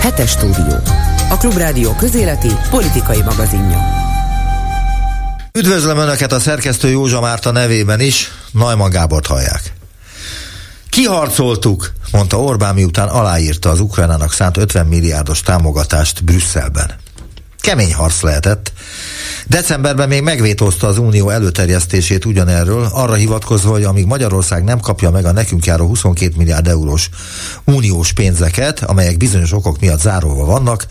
Hetes stúdió. A Klubrádió közéleti politikai magazinja. Üdvözlöm Önöket a szerkesztő Józsa Márta nevében is, Najman Gábort hallják. Kiharcoltuk, mondta Orbán miután aláírta az Ukrajnának szánt 50 milliárdos támogatást Brüsszelben. Kemény harc lehetett, Decemberben még megvétózta az Unió előterjesztését ugyanerről, arra hivatkozva, hogy amíg Magyarország nem kapja meg a nekünk járó 22 milliárd eurós uniós pénzeket, amelyek bizonyos okok miatt zárolva vannak,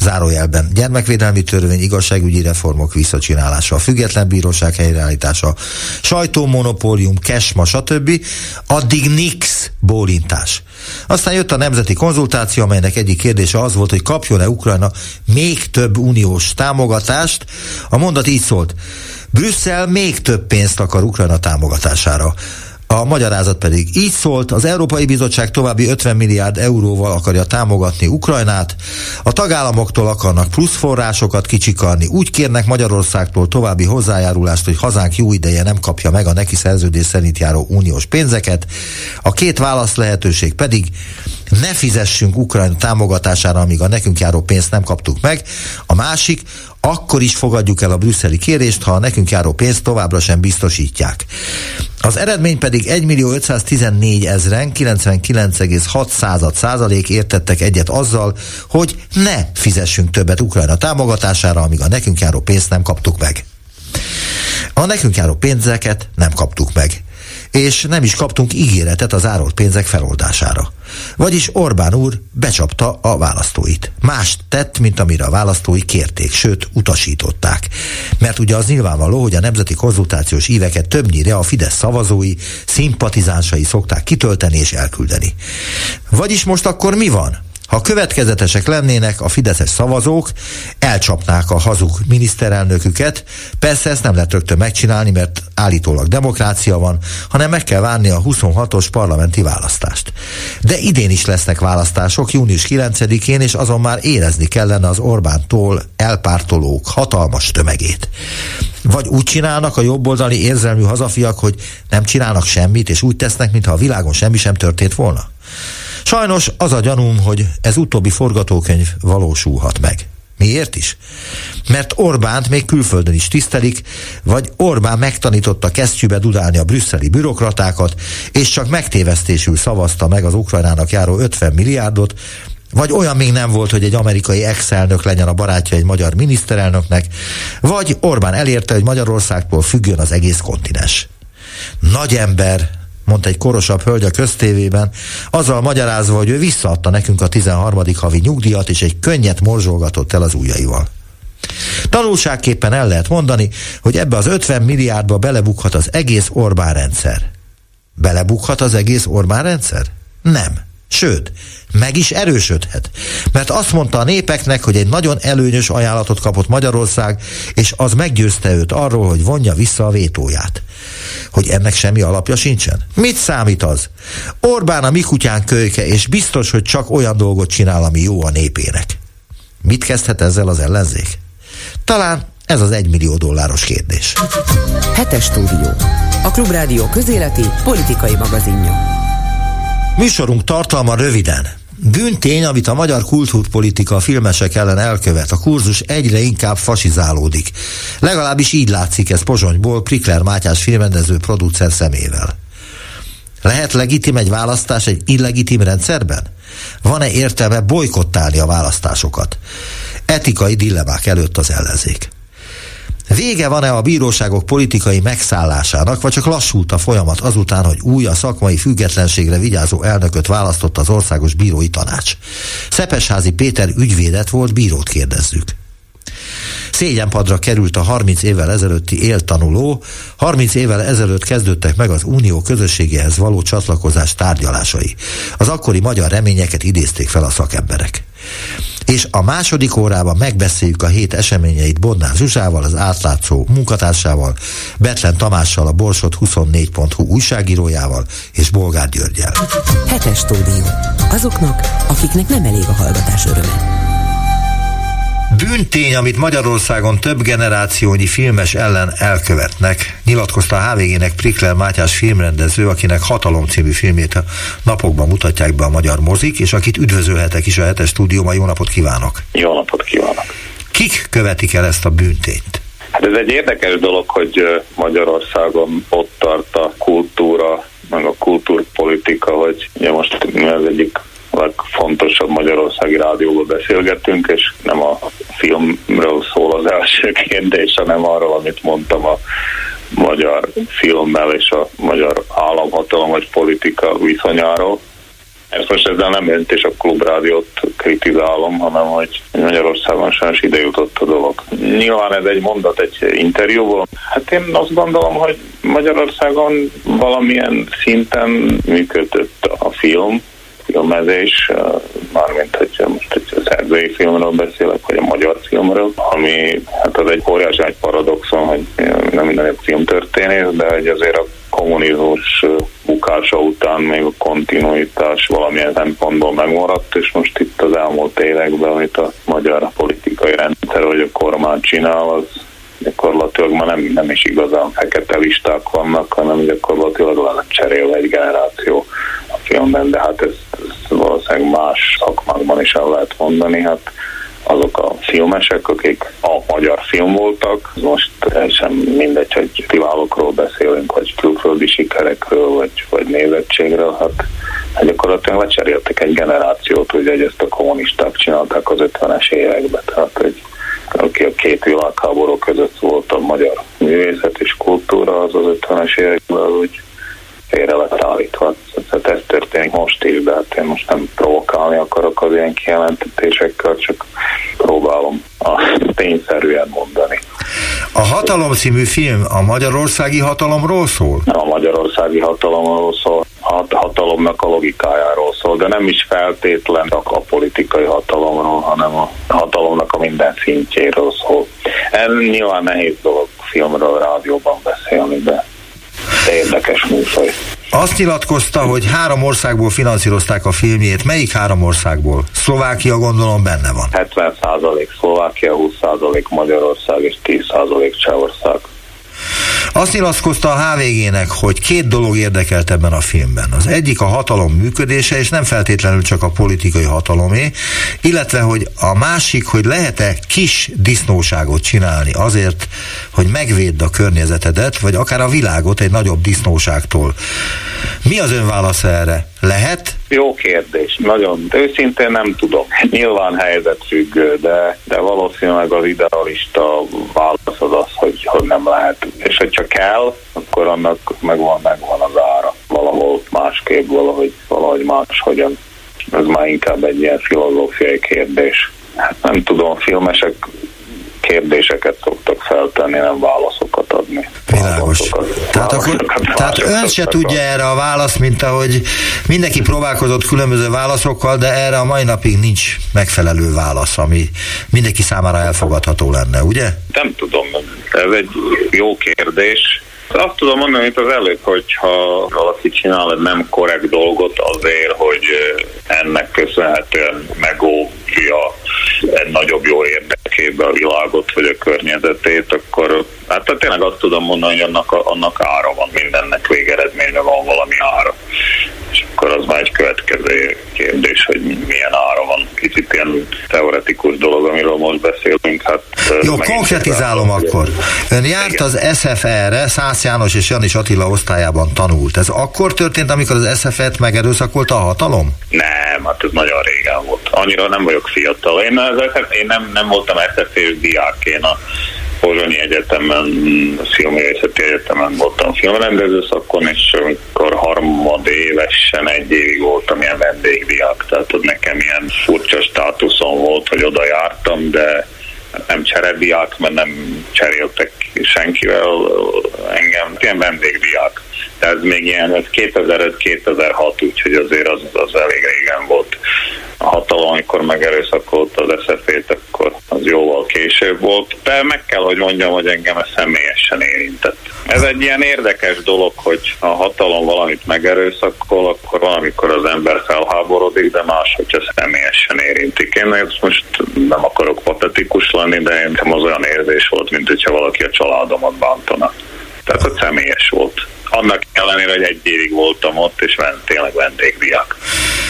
zárójelben gyermekvédelmi törvény, igazságügyi reformok visszacsinálása, független bíróság helyreállítása, sajtómonopólium, kesma, stb., addig nix bólintás. Aztán jött a nemzeti konzultáció, amelynek egyik kérdése az volt, hogy kapjon-e Ukrajna még több uniós támogatást. A mondat így szólt, Brüsszel még több pénzt akar Ukrajna támogatására. A magyarázat pedig így szólt, az Európai Bizottság további 50 milliárd euróval akarja támogatni Ukrajnát, a tagállamoktól akarnak plusz forrásokat kicsikarni, úgy kérnek Magyarországtól további hozzájárulást, hogy hazánk jó ideje nem kapja meg a neki szerződés szerint járó uniós pénzeket, a két válasz lehetőség pedig ne fizessünk Ukrajna támogatására, amíg a nekünk járó pénzt nem kaptuk meg, a másik, akkor is fogadjuk el a brüsszeli kérést, ha a nekünk járó pénzt továbbra sem biztosítják. Az eredmény pedig 1 millió 514 ezeren, 99,6 százalék értettek egyet azzal, hogy ne fizessünk többet Ukrajna támogatására, amíg a nekünk járó pénzt nem kaptuk meg. A nekünk járó pénzeket nem kaptuk meg és nem is kaptunk ígéretet az árolt pénzek feloldására. Vagyis Orbán úr becsapta a választóit. Mást tett, mint amire a választói kérték, sőt utasították. Mert ugye az nyilvánvaló, hogy a nemzeti konzultációs íveket többnyire a Fidesz szavazói, szimpatizánsai szokták kitölteni és elküldeni. Vagyis most akkor mi van? Ha következetesek lennének a fideszes szavazók, elcsapnák a hazug miniszterelnöküket. Persze ezt nem lehet rögtön megcsinálni, mert állítólag demokrácia van, hanem meg kell várni a 26-os parlamenti választást. De idén is lesznek választások, június 9-én, és azon már érezni kellene az Orbántól elpártolók hatalmas tömegét. Vagy úgy csinálnak a jobboldali érzelmű hazafiak, hogy nem csinálnak semmit, és úgy tesznek, mintha a világon semmi sem történt volna. Sajnos az a gyanúm, hogy ez utóbbi forgatókönyv valósulhat meg. Miért is? Mert Orbánt még külföldön is tisztelik, vagy Orbán megtanította kesztyűbe dudálni a brüsszeli bürokratákat, és csak megtévesztésül szavazta meg az Ukrajnának járó 50 milliárdot, vagy olyan még nem volt, hogy egy amerikai ex-elnök legyen a barátja egy magyar miniszterelnöknek, vagy Orbán elérte, hogy Magyarországtól függjön az egész kontinens. Nagy ember, mondta egy korosabb hölgy a köztévében, azzal magyarázva, hogy ő visszaadta nekünk a 13. havi nyugdíjat, és egy könnyet morzsolgatott el az ujjaival. Tanulságképpen el lehet mondani, hogy ebbe az 50 milliárdba belebukhat az egész Orbán rendszer. Belebukhat az egész Orbán rendszer? Nem. Sőt, meg is erősödhet. Mert azt mondta a népeknek, hogy egy nagyon előnyös ajánlatot kapott Magyarország, és az meggyőzte őt arról, hogy vonja vissza a vétóját. Hogy ennek semmi alapja sincsen? Mit számít az? Orbán a mi kutyán kölyke, és biztos, hogy csak olyan dolgot csinál, ami jó a népének. Mit kezdhet ezzel az ellenzék? Talán ez az egymillió dolláros kérdés. Hetes stúdió. A Klubrádió közéleti politikai magazinja. Műsorunk tartalma röviden. Bűntény, amit a magyar kultúrpolitika filmesek ellen elkövet, a kurzus egyre inkább fasizálódik. Legalábbis így látszik ez Pozsonyból Prikler Mátyás filmrendező producer szemével. Lehet legitim egy választás egy illegitim rendszerben? Van-e értelme bolykottálni a választásokat? Etikai dilemmák előtt az ellenzék. Vége van-e a bíróságok politikai megszállásának, vagy csak lassult a folyamat azután, hogy új a szakmai függetlenségre vigyázó elnököt választott az Országos Bírói Tanács? Szepesházi Péter ügyvédet volt, bírót kérdezzük. Szégyenpadra került a 30 évvel ezelőtti éltanuló, 30 évvel ezelőtt kezdődtek meg az unió közösségéhez való csatlakozás tárgyalásai. Az akkori magyar reményeket idézték fel a szakemberek és a második órában megbeszéljük a hét eseményeit Bodnár Zsuzsával, az átlátszó munkatársával, Betlen Tamással, a Borsot 24.hu újságírójával és Bolgár Györgyel. Hetes stúdió. Azoknak, akiknek nem elég a hallgatás öröme. Bűntény, amit Magyarországon több generációnyi filmes ellen elkövetnek, nyilatkozta a HVG-nek Prikler Mátyás filmrendező, akinek Hatalom című filmét a napokban mutatják be a magyar mozik, és akit üdvözölhetek is a hetes stúdióban. Jó napot kívánok! Jó napot kívánok! Kik követik el ezt a bűntényt? Hát ez egy érdekes dolog, hogy Magyarországon ott tart a kultúra, meg a kultúrpolitika, hogy ugye most az egyik legfontosabb magyarországi rádióban beszélgettünk, és nem a filmről szól az első kérdés, hanem arról, amit mondtam a magyar filmmel és a magyar államhatalom vagy politika viszonyáról. Ezt most ezzel nem önt és a klubrádiót kritizálom, hanem hogy Magyarországon sajnos ide jutott a dolog. Nyilván ez egy mondat egy interjúból. Hát én azt gondolom, hogy Magyarországon valamilyen szinten működött a film, filmezés, mármint hogy most egy szerzői filmről beszélek, vagy a magyar filmről, ami hát az egy óriási egy paradoxon, hogy nem minden egy filmtörténész, de hogy azért a kommunizmus bukása után még a kontinuitás valamilyen szempontból megmaradt, és most itt az elmúlt években, amit a magyar politikai rendszer vagy a kormány csinál, az gyakorlatilag ma nem, nem is igazán fekete listák vannak, hanem gyakorlatilag van cserél egy generáció filmben, de hát ez, ez valószínűleg más szakmákban is el lehet mondani, hát azok a filmesek, akik a magyar film voltak, most sem mindegy, hogy riválokról beszélünk, vagy külföldi sikerekről, vagy, vagy nézettségről, hát, gyakorlatilag lecseréltek egy generációt, hogy ezt a kommunisták csinálták az 50-es években, tehát egy aki a két világháború között volt a magyar művészet és kultúra, az az 50-es években úgy félre lett állítva. Tehát ez történik most is, de hát én most nem provokálni akarok az ilyen kijelentetésekkel, csak próbálom a tényszerűen mondani. A Hatalom című film a magyarországi hatalomról szól? A magyarországi hatalomról szól, a hatalomnak a logikájáról szól, de nem is feltétlen a politikai hatalomról, hanem a hatalomnak a minden szintjéről szól. Ez nyilván nehéz dolog filmről, rádióban beszélni, de érdekes műfaj. Azt nyilatkozta, hogy három országból finanszírozták a filmjét. Melyik három országból? Szlovákia gondolom benne van. 70% Szlovákia, 20 Magyarország és 10% Csehország. Azt nyilatkozta a HVG-nek, hogy két dolog érdekelt ebben a filmben. Az egyik a hatalom működése, és nem feltétlenül csak a politikai hatalomé, illetve, hogy a másik, hogy lehet-e kis disznóságot csinálni azért, hogy megvédd a környezetedet, vagy akár a világot egy nagyobb disznóságtól. Mi az ön válasz erre? Lehet? Jó kérdés. Nagyon őszintén nem tudom. Nyilván helyzetfüggő, de, de valószínűleg az idealista válasz az az, hogy, hogy nem lehet. És hogy csak kell, akkor annak megvan, megvan az ára. Valahol másképp, valahogy, valahogy máshogyan. Ez már inkább egy ilyen filozófiai kérdés. Hát nem tudom, filmesek kérdéseket szoktak feltenni, nem válaszokat adni. Világos. Tehát, akkor, tehát ön se tudja erre a választ, mint ahogy mindenki próbálkozott különböző válaszokkal, de erre a mai napig nincs megfelelő válasz, ami mindenki számára elfogadható lenne, ugye? Nem tudom, ez egy jó kérdés. Azt tudom mondani, mint az előbb, hogyha valaki csinál egy nem korrekt dolgot azért, hogy ennek köszönhetően megóvja egy nagyobb jó érdekébe a világot vagy a környezetét, akkor hát tényleg azt tudom mondani, hogy annak, annak ára van, mindennek végeredményben van valami ára. És akkor az már egy következő kérdés, hogy milyen ára van. Kicsit ilyen teoretikus dolog, amiről most beszélünk. Hát, Jó, konkretizálom akkor. Ön járt Igen. az SFR-re, Szász János és Janis Attila osztályában tanult. Ez akkor történt, amikor az SFR-t megerőszakolta a hatalom? Nem, hát ez nagyon régen volt. Annyira nem vagyok fiatal. Én, az SF, én nem, nem voltam SFR diák, én a Pozsonyi Egyetemen, Filmművészeti Egyetemen voltam filmrendező szakon, és amikor harmad évesen egy évig voltam ilyen vendégdiák, tehát ott nekem ilyen furcsa státuszom volt, hogy oda jártam, de nem cserediák, mert nem cseréltek senkivel engem, ilyen vendégdiák. De ez még ilyen, ez 2005-2006, úgyhogy azért az, az elég régen volt a hatalom, amikor megerőszakolta az SZF-t, akkor az jóval később volt. De meg kell, hogy mondjam, hogy engem ez személyesen érintett. Ez egy ilyen érdekes dolog, hogy a hatalom valamit megerőszakol, akkor valamikor az ember felháborodik, de más, hogyha személyesen érintik. Én ezt most nem akarok patetikus lenni, de én az olyan érzés volt, mint hogyha valaki a családomat bántana. Tehát, hogy személyes volt annak ellenére, hogy egy évig voltam ott, és tényleg vendégdiak.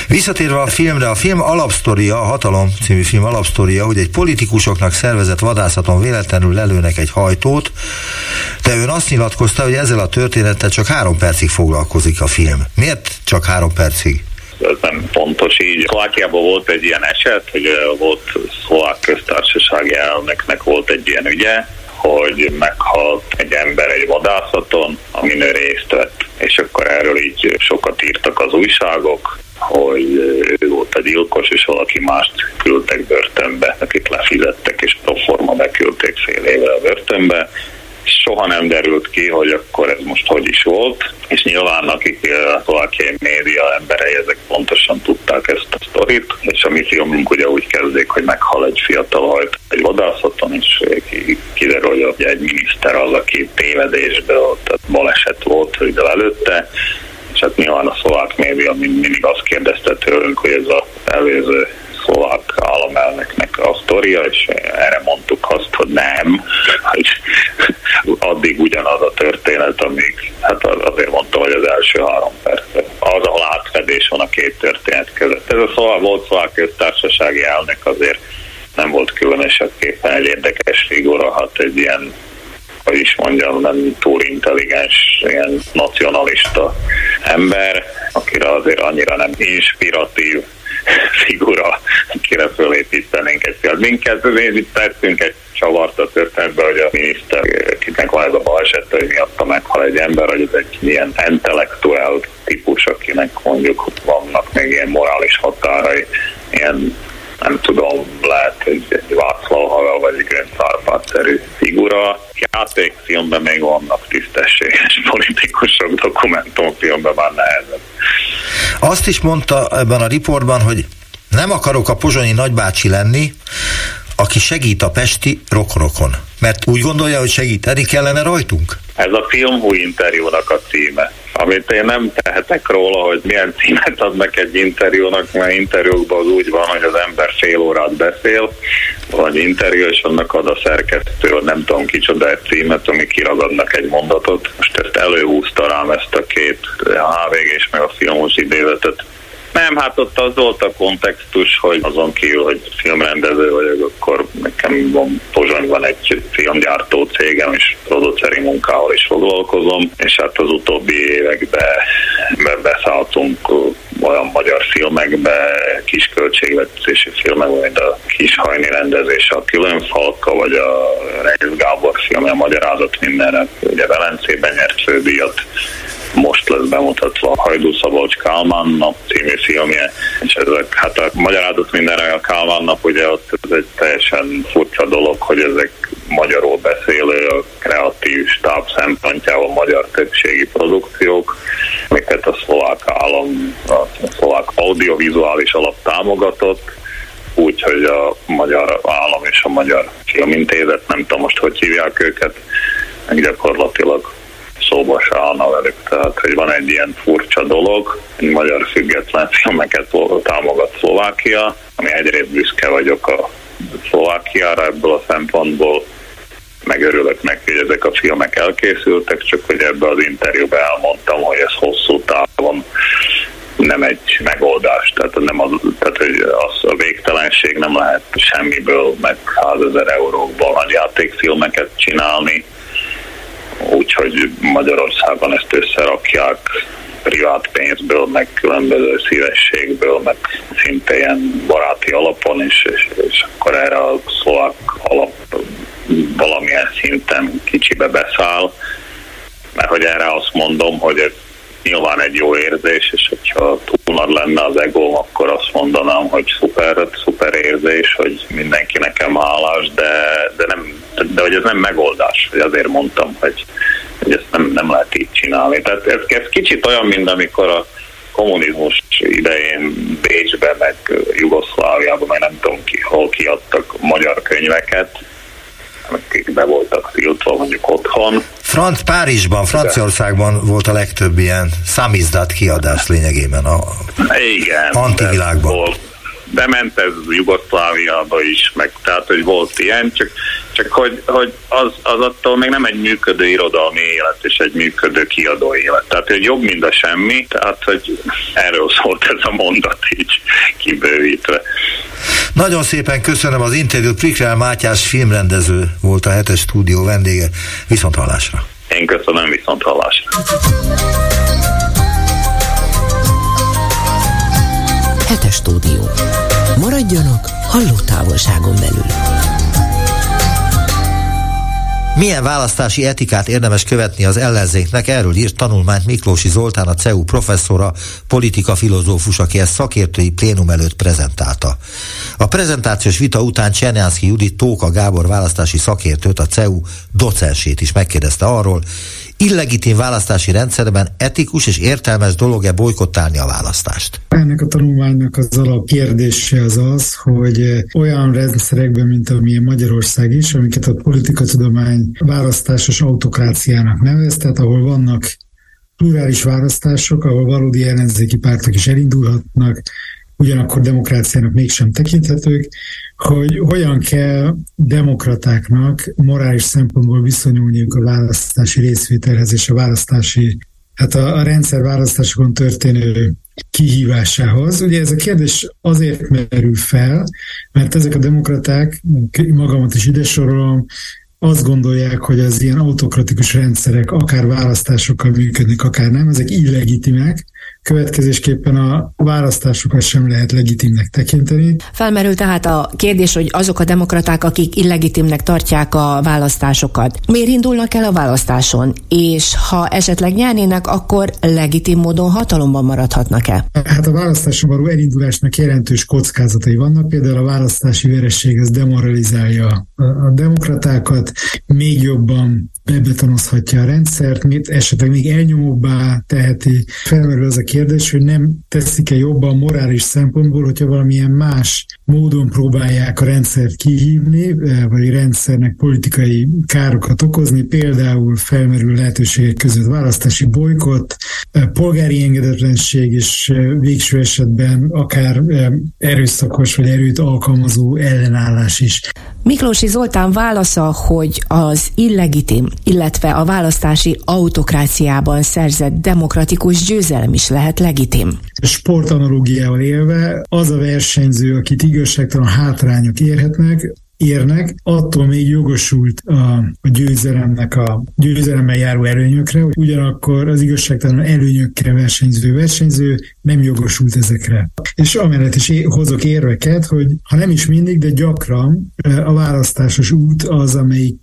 Visszatérve a filmre, a film alapsztoria, a Hatalom című film alapsztoria, hogy egy politikusoknak szervezett vadászaton véletlenül lelőnek egy hajtót, de ön azt nyilatkozta, hogy ezzel a történettel csak három percig foglalkozik a film. Miért csak három percig? ez nem pontos így. Szlovákiában volt egy ilyen eset, hogy volt szlovák köztársasági elnöknek volt egy ilyen ügye, hogy meghalt egy ember egy vadászaton, amin ő részt vett. És akkor erről így sokat írtak az újságok, hogy ő volt a gyilkos, és valaki mást küldtek börtönbe, akit lefizettek, és proforma beküldték fél évre a börtönbe, soha nem derült ki, hogy akkor ez most hogy is volt, és nyilván akik a szlovákiai média emberei ezek pontosan tudták ezt a sztorit, és a mi filmünk ugye úgy kezdik, hogy meghal egy fiatal hajt egy vadászaton, és kiderül, hogy egy miniszter az, aki tévedésből, tehát baleset volt hogy előtte, és hát nyilván a szlovák média mindig azt kérdezte tőlünk, hogy ez az előző szlovák államelnöknek a sztoria, és erre mondtuk azt, hogy nem, hogy addig ugyanaz a történet, amíg, hát azért mondtam, hogy az első három perc. Az, ahol átfedés van a két történet között. Ez a szlovák volt szlovák köztársasági elnök azért nem volt különösebképpen egy érdekes figura, hát egy ilyen hogy is mondjam, nem túl intelligens, ilyen nacionalista ember, akire azért annyira nem inspiratív figura, kire fölépítenénk egy fiat. Minket, itt tettünk egy csavart a történetbe, hogy a miniszter, akinek van ez a baleset, hogy miatta meghal egy ember, hogy ez egy ilyen intellektuál típus, akinek mondjuk vannak még ilyen morális határai, ilyen nem tudom, lehet egy, Václav Havel vagy egy Grand Szárpát-szerű figura. Játékfilmben még vannak tisztességes politikusok, dokumentumfilmben már nehezebb. Azt is mondta ebben a riportban, hogy nem akarok a pozsonyi nagybácsi lenni, aki segít a pesti rokonokon. Mert úgy gondolja, hogy segíteni kellene rajtunk? Ez a film új interjúnak a címe amit én nem tehetek róla, hogy milyen címet adnak egy interjúnak, mert interjúkban az úgy van, hogy az ember fél órát beszél, vagy interjú, és annak ad a szerkesztő, vagy nem tudom kicsoda egy címet, ami kiragadnak egy mondatot. Most ezt előhúzta rám ezt a két HVG és meg a filmos idézetet nem, hát ott az volt a kontextus, hogy azon kívül, hogy filmrendező vagyok, akkor nekem van Pozsonyban egy filmgyártó cégem, és produceri munkával is foglalkozom, és hát az utóbbi években beszálltunk olyan magyar filmekbe, kis költségvetési filmek, mint a Kishajni rendezés, a Falka, vagy a Reis Gábor filmje, a Magyarázat mindenre, ugye Velencében nyert fődíjat, most lesz bemutatva a Hajdú Szabolcs Kálmán nap című filmje, és ezek, hát a magyarázat mindenre a Kálmán nap, ugye ott ez egy teljesen furcsa dolog, hogy ezek magyarul beszélő, a kreatív stáb szempontjából magyar többségi produkciók, amiket a szlovák állam, a szlovák audiovizuális alap támogatott, úgyhogy a magyar állam és a magyar filmintézet, nem tudom most, hogy hívják őket, gyakorlatilag szóba se állna velük. Tehát, hogy van egy ilyen furcsa dolog, egy magyar független filmeket támogat Szlovákia, ami egyrészt büszke vagyok a Szlovákiára ebből a szempontból, megörülök meg, hogy ezek a filmek elkészültek, csak hogy ebbe az interjúban elmondtam, hogy ez hosszú távon nem egy megoldás. Tehát, nem az, tehát hogy az a végtelenség nem lehet semmiből, meg 100 ezer eurókból nagy játékfilmeket csinálni, úgyhogy Magyarországon ezt összerakják privát pénzből, meg különböző szívességből, meg szinte ilyen baráti alapon is, és, és akkor erre a szlovák alap valamilyen szinten kicsibe beszáll, mert hogy erre azt mondom, hogy ez nyilván egy jó érzés, és hogyha túl nagy lenne az ego, akkor azt mondanám, hogy szuper, szuper érzés, hogy mindenki nekem hálás, de, de, nem, de hogy ez nem megoldás, hogy azért mondtam, hogy, hogy ezt nem, nem lehet így csinálni. Tehát ez, ez kicsit olyan, mint amikor a kommunizmus idején Bécsben, meg Jugoszláviában, meg nem tudom ki, hol kiadtak magyar könyveket, akik be voltak tiltva mondjuk otthon. Franc Párizsban, Franciaországban volt a legtöbb ilyen számizdat kiadás lényegében a Igen, antivilágban. Volt bement ez Jugoszláviába is, meg tehát, hogy volt ilyen, csak, csak hogy, hogy az, az attól még nem egy működő irodalmi élet és egy működő kiadó élet. Tehát, hogy jobb, mint a semmi, tehát, hogy erről szólt ez a mondat így kibővítve. Nagyon szépen köszönöm az interjút. Prikrel Mátyás filmrendező volt a hetes stúdió vendége. Viszont hallásra. Én köszönöm, viszont hallásra. Hetes stúdió. Maradjanak hallótávolságon belül. Milyen választási etikát érdemes követni az ellenzéknek? Erről írt tanulmányt Miklósi Zoltán, a CEU professzora, politika filozófus, aki ezt szakértői plénum előtt prezentálta. A prezentációs vita után Csernyánszki Judit Tóka Gábor választási szakértőt, a CEU docensét is megkérdezte arról, illegitim választási rendszerben etikus és értelmes dolog-e bolykottálni a választást? Ennek a tanulmánynak az alapkérdése az az, hogy olyan rendszerekben, mint amilyen Magyarország is, amiket a politikatudomány választásos autokráciának nevez, tehát ahol vannak plurális választások, ahol valódi ellenzéki pártok is elindulhatnak, ugyanakkor demokráciának mégsem tekinthetők, hogy hogyan kell demokratáknak morális szempontból viszonyulniuk a választási részvételhez és a választási, hát a, a rendszer választásokon történő kihívásához. Ugye ez a kérdés azért merül fel, mert ezek a demokraták, magamat is ide sorolom, azt gondolják, hogy az ilyen autokratikus rendszerek akár választásokkal működnek, akár nem, ezek illegitimek, következésképpen a választásokat sem lehet legitimnek tekinteni. Felmerül tehát a kérdés, hogy azok a demokraták, akik illegitimnek tartják a választásokat, miért indulnak el a választáson, és ha esetleg nyernének, akkor legitim módon hatalomban maradhatnak-e? Hát a választáson való elindulásnak jelentős kockázatai vannak, például a választási vereség ez demoralizálja a demokratákat, még jobban bebetonozhatja a rendszert, mit esetleg még elnyomóbbá teheti. Felmerül az a kérdés, hogy nem teszik-e jobban morális szempontból, hogyha valamilyen más módon próbálják a rendszert kihívni, eh, vagy a rendszernek politikai károkat okozni, például felmerül lehetőségek között választási bolykott, eh, polgári engedetlenség és eh, végső esetben akár erőszakos vagy erőt alkalmazó ellenállás is. Miklósi Zoltán válasza, hogy az illegitim, illetve a választási autokráciában szerzett demokratikus győzelem is lehet legitim. Sportanalógiával élve az a versenyző, akit igazságtalan hátrányok érhetnek, érnek, attól még jogosult a, a győzelemnek a győzelemmel járó előnyökre, hogy ugyanakkor az igazságtalan előnyökre versenyző versenyző nem jogosult ezekre. És amellett is hozok érveket, hogy ha nem is mindig, de gyakran a választásos út az, amelyik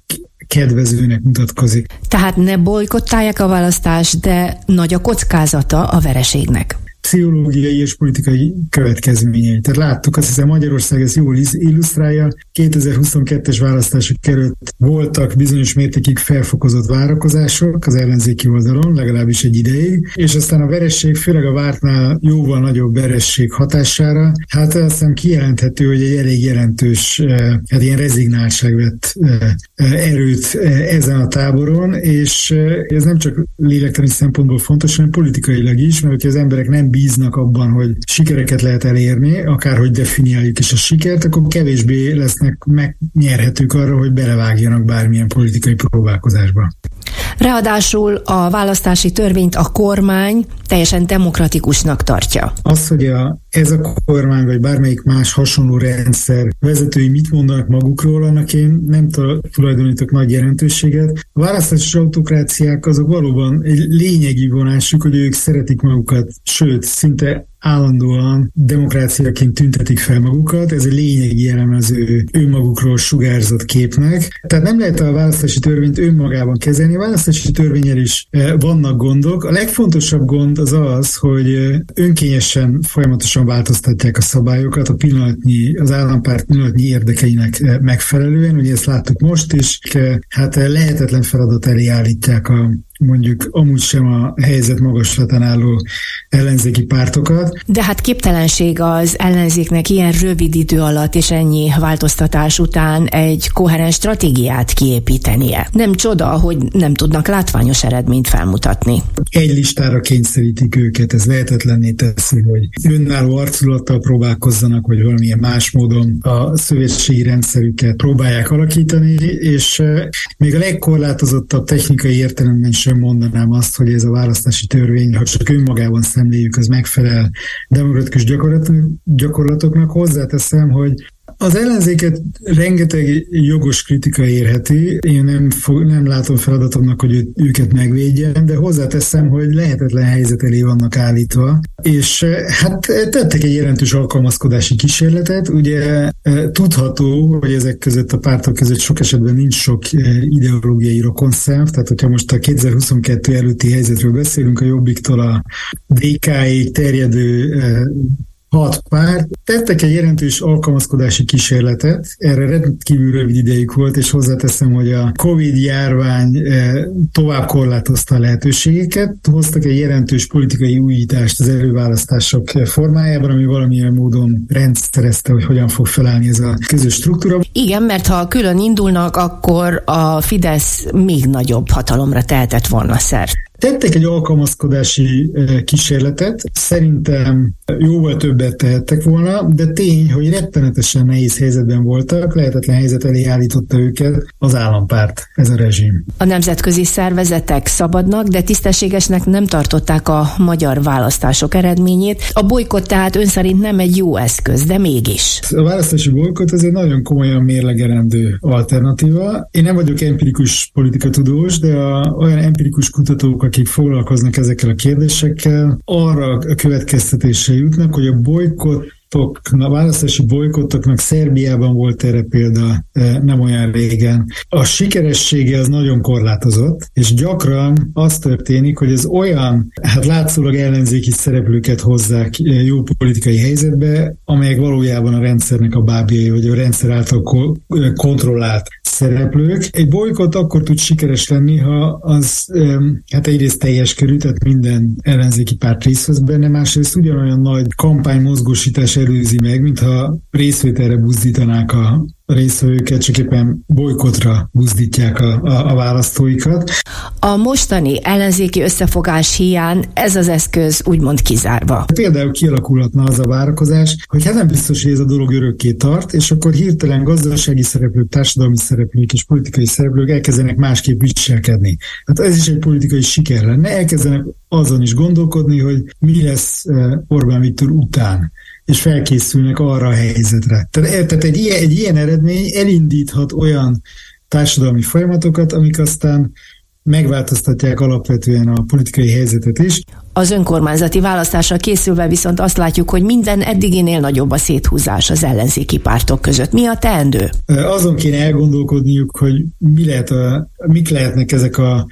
kedvezőnek mutatkozik. Tehát ne bolykottálják a választást, de nagy a kockázata a vereségnek pszichológiai és politikai következményei. Tehát láttuk, azt hiszem Magyarország ezt jól illusztrálja. 2022-es választások került voltak bizonyos mértékig felfokozott várakozások az ellenzéki oldalon, legalábbis egy ideig, és aztán a veresség, főleg a vártnál jóval nagyobb veresség hatására, hát azt hiszem kijelenthető, hogy egy elég jelentős, eh, hát ilyen rezignáltság vett eh, eh, erőt ezen a táboron, és ez nem csak lélektani szempontból fontos, hanem politikailag is, mert hogyha az emberek nem bíznak abban, hogy sikereket lehet elérni, akárhogy definiáljuk is a sikert, akkor kevésbé lesznek megnyerhetők arra, hogy belevágjanak bármilyen politikai próbálkozásba. Ráadásul a választási törvényt a kormány teljesen demokratikusnak tartja. Az, hogy a, ez a kormány, vagy bármelyik más hasonló rendszer vezetői mit mondanak magukról, annak én nem tulajdonítok nagy jelentőséget. A választási autokráciák azok valóban egy lényegi vonásuk, hogy ők szeretik magukat, sőt, szinte állandóan demokráciaként tüntetik fel magukat, ez egy lényegi elem az ő önmagukról sugárzott képnek. Tehát nem lehet a választási törvényt önmagában kezelni, a választási törvényel is eh, vannak gondok. A legfontosabb gond az az, hogy eh, önkényesen folyamatosan változtatják a szabályokat a pillanatnyi, az állampárt pillanatnyi érdekeinek eh, megfelelően, ugye ezt láttuk most is, hát lehetetlen feladat elé állítják a mondjuk amúgy sem a helyzet magaslatán álló ellenzéki pártokat. De hát képtelenség az ellenzéknek ilyen rövid idő alatt és ennyi változtatás után egy koherens stratégiát kiépítenie. Nem csoda, hogy nem tudnak látványos eredményt felmutatni. Egy listára kényszerítik őket, ez lehetetlenné teszi, hogy önálló arculattal próbálkozzanak, vagy valamilyen más módon a szövetségi rendszerüket próbálják alakítani, és eh, még a legkorlátozottabb technikai értelemben sem mondanám azt, hogy ez a választási törvény, ha csak önmagában szemléljük, az megfelel demokratikus gyakorlatoknak. Hozzáteszem, hogy az ellenzéket rengeteg jogos kritika érheti. Én nem, fog, nem látom feladatomnak, hogy őket megvédjem, de hozzáteszem, hogy lehetetlen helyzet elé vannak állítva. És eh, hát tettek egy jelentős alkalmazkodási kísérletet. Ugye eh, tudható, hogy ezek között a pártok között sok esetben nincs sok eh, ideológiai rokonszám, tehát hogyha most a 2022 előtti helyzetről beszélünk, a Jobbiktól a DK-ig terjedő hat párt tettek egy jelentős alkalmazkodási kísérletet, erre rendkívül rövid idejük volt, és hozzáteszem, hogy a Covid járvány eh, tovább korlátozta a lehetőségeket, hoztak egy jelentős politikai újítást az előválasztások formájában, ami valamilyen módon rendszerezte, hogy hogyan fog felállni ez a közös struktúra. Igen, mert ha külön indulnak, akkor a Fidesz még nagyobb hatalomra tehetett volna szert. Tettek egy alkalmazkodási kísérletet, szerintem jóval többet tehettek volna, de tény, hogy rettenetesen nehéz helyzetben voltak, lehetetlen helyzet elé állította őket az állampárt, ez a rezsim. A nemzetközi szervezetek szabadnak, de tisztességesnek nem tartották a magyar választások eredményét. A bolykott tehát ön szerint nem egy jó eszköz, de mégis. A választási bolykott ez egy nagyon komolyan mérlegerendő alternatíva. Én nem vagyok empirikus politikatudós, de a, olyan empirikus kutatók, akik foglalkoznak ezekkel a kérdésekkel, arra a következtetésre jutnak, hogy a bolykott a választási bolykottoknak Szerbiában volt erre példa e, nem olyan régen. A sikeressége az nagyon korlátozott, és gyakran az történik, hogy ez olyan, hát látszólag ellenzéki szereplőket hozzák e, jó politikai helyzetbe, amelyek valójában a rendszernek a bábjai, vagy a rendszer által e, kontrollált szereplők. Egy bolykott akkor tud sikeres lenni, ha az hát egyrészt teljes körű, tehát minden ellenzéki párt részt vesz benne, másrészt ugyanolyan nagy kampánymozgósítás előzi meg, mintha részvételre buzdítanák a részvevőket, csak éppen bolykotra buzdítják a, a, a választóikat. A mostani ellenzéki összefogás hiány ez az eszköz úgymond kizárva. Például kialakulhatna az a várakozás, hogy hát nem biztos, hogy ez a dolog örökké tart, és akkor hirtelen gazdasági szereplők, társadalmi szereplők és politikai szereplők elkezdenek másképp viselkedni. Hát ez is egy politikai siker lenne. Elkezdenek azon is gondolkodni, hogy mi lesz eh, Orbán Viktor után és felkészülnek arra a helyzetre. Tehát, eh, tehát egy, ilyen, egy ilyen eredmény elindíthat olyan társadalmi folyamatokat, amik aztán megváltoztatják alapvetően a politikai helyzetet is. Az önkormányzati választásra készülve viszont azt látjuk, hogy minden eddiginél nagyobb a széthúzás az ellenzéki pártok között. Mi a teendő? Azon kéne elgondolkodniuk, hogy mi lehet a, mik lehetnek ezek a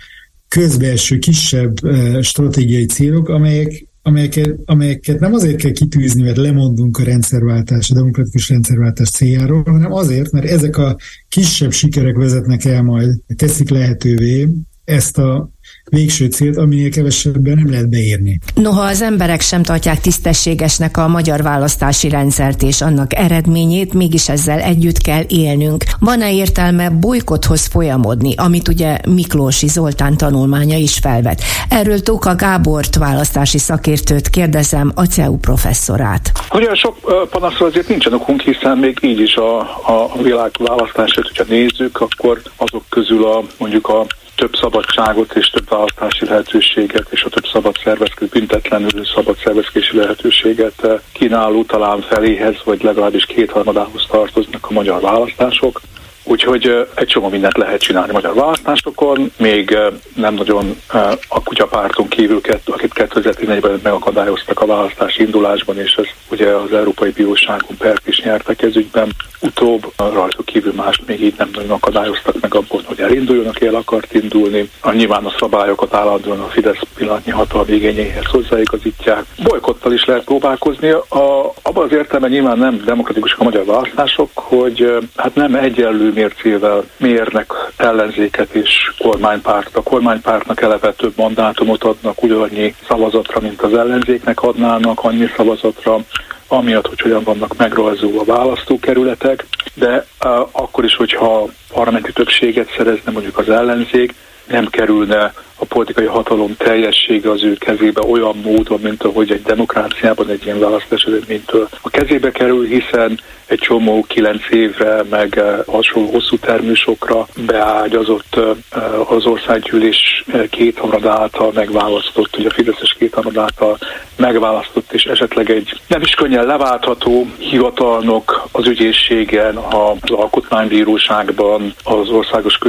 közbelső, kisebb stratégiai célok, amelyek amelyeket, amelyeket nem azért kell kitűzni, mert lemondunk a rendszerváltás, a demokratikus rendszerváltás céljáról, hanem azért, mert ezek a kisebb sikerek vezetnek el majd, teszik lehetővé ezt a végső célt, aminél kevesebben nem lehet beírni. Noha az emberek sem tartják tisztességesnek a magyar választási rendszert és annak eredményét, mégis ezzel együtt kell élnünk. Van-e értelme bolykothoz folyamodni, amit ugye Miklósi Zoltán tanulmánya is felvet? Erről Tóka Gábort választási szakértőt kérdezem, a CEU professzorát. Ugye sok panaszról azért nincsen okunk, hiszen még így is a, a világ választását, hogyha nézzük, akkor azok közül a mondjuk a több szabadságot és több választási lehetőséget és a több szabad szervezkedés, büntetlenül szabad szervezkedési lehetőséget eh, kínáló talán feléhez, vagy legalábbis kétharmadához tartoznak a magyar választások. Úgyhogy egy csomó mindent lehet csinálni magyar választásokon, még nem nagyon a kutyapárton kívül, akit 2011-ben megakadályoztak a választási indulásban, és ez ugye az Európai Bíróságon pert is nyertek ez ügyben. Utóbb rajtuk kívül más még így nem nagyon akadályoztak meg abban, hogy elinduljon, aki el akart indulni. A nyilván a szabályokat állandóan a Fidesz pillanatnyi hatalmi igényéhez hozzáigazítják. Bolykottal is lehet próbálkozni. A, abban az értelemben nyilván nem demokratikusak a magyar választások, hogy hát nem egyenlő mércével mérnek ellenzéket és kormánypárt. A kormánypártnak eleve több mandátumot adnak, ugyanannyi szavazatra, mint az ellenzéknek adnának, annyi szavazatra, amiatt, hogy hogyan vannak megrajzolva a választókerületek, de uh, akkor is, hogyha parlamenti többséget szerezne mondjuk az ellenzék, nem kerülne a politikai hatalom teljessége az ő kezébe olyan módon, mint ahogy egy demokráciában egy ilyen választás eredménytől a kezébe kerül, hiszen egy csomó kilenc évre, meg eh, hasonló hosszú termősokra beágyazott eh, az országgyűlés eh, kétharmad által megválasztott, ugye a Fideszes kétharmad által megválasztott, és esetleg egy nem is könnyen leváltható hivatalnok az ügyészségen, az alkotmánybíróságban, az országos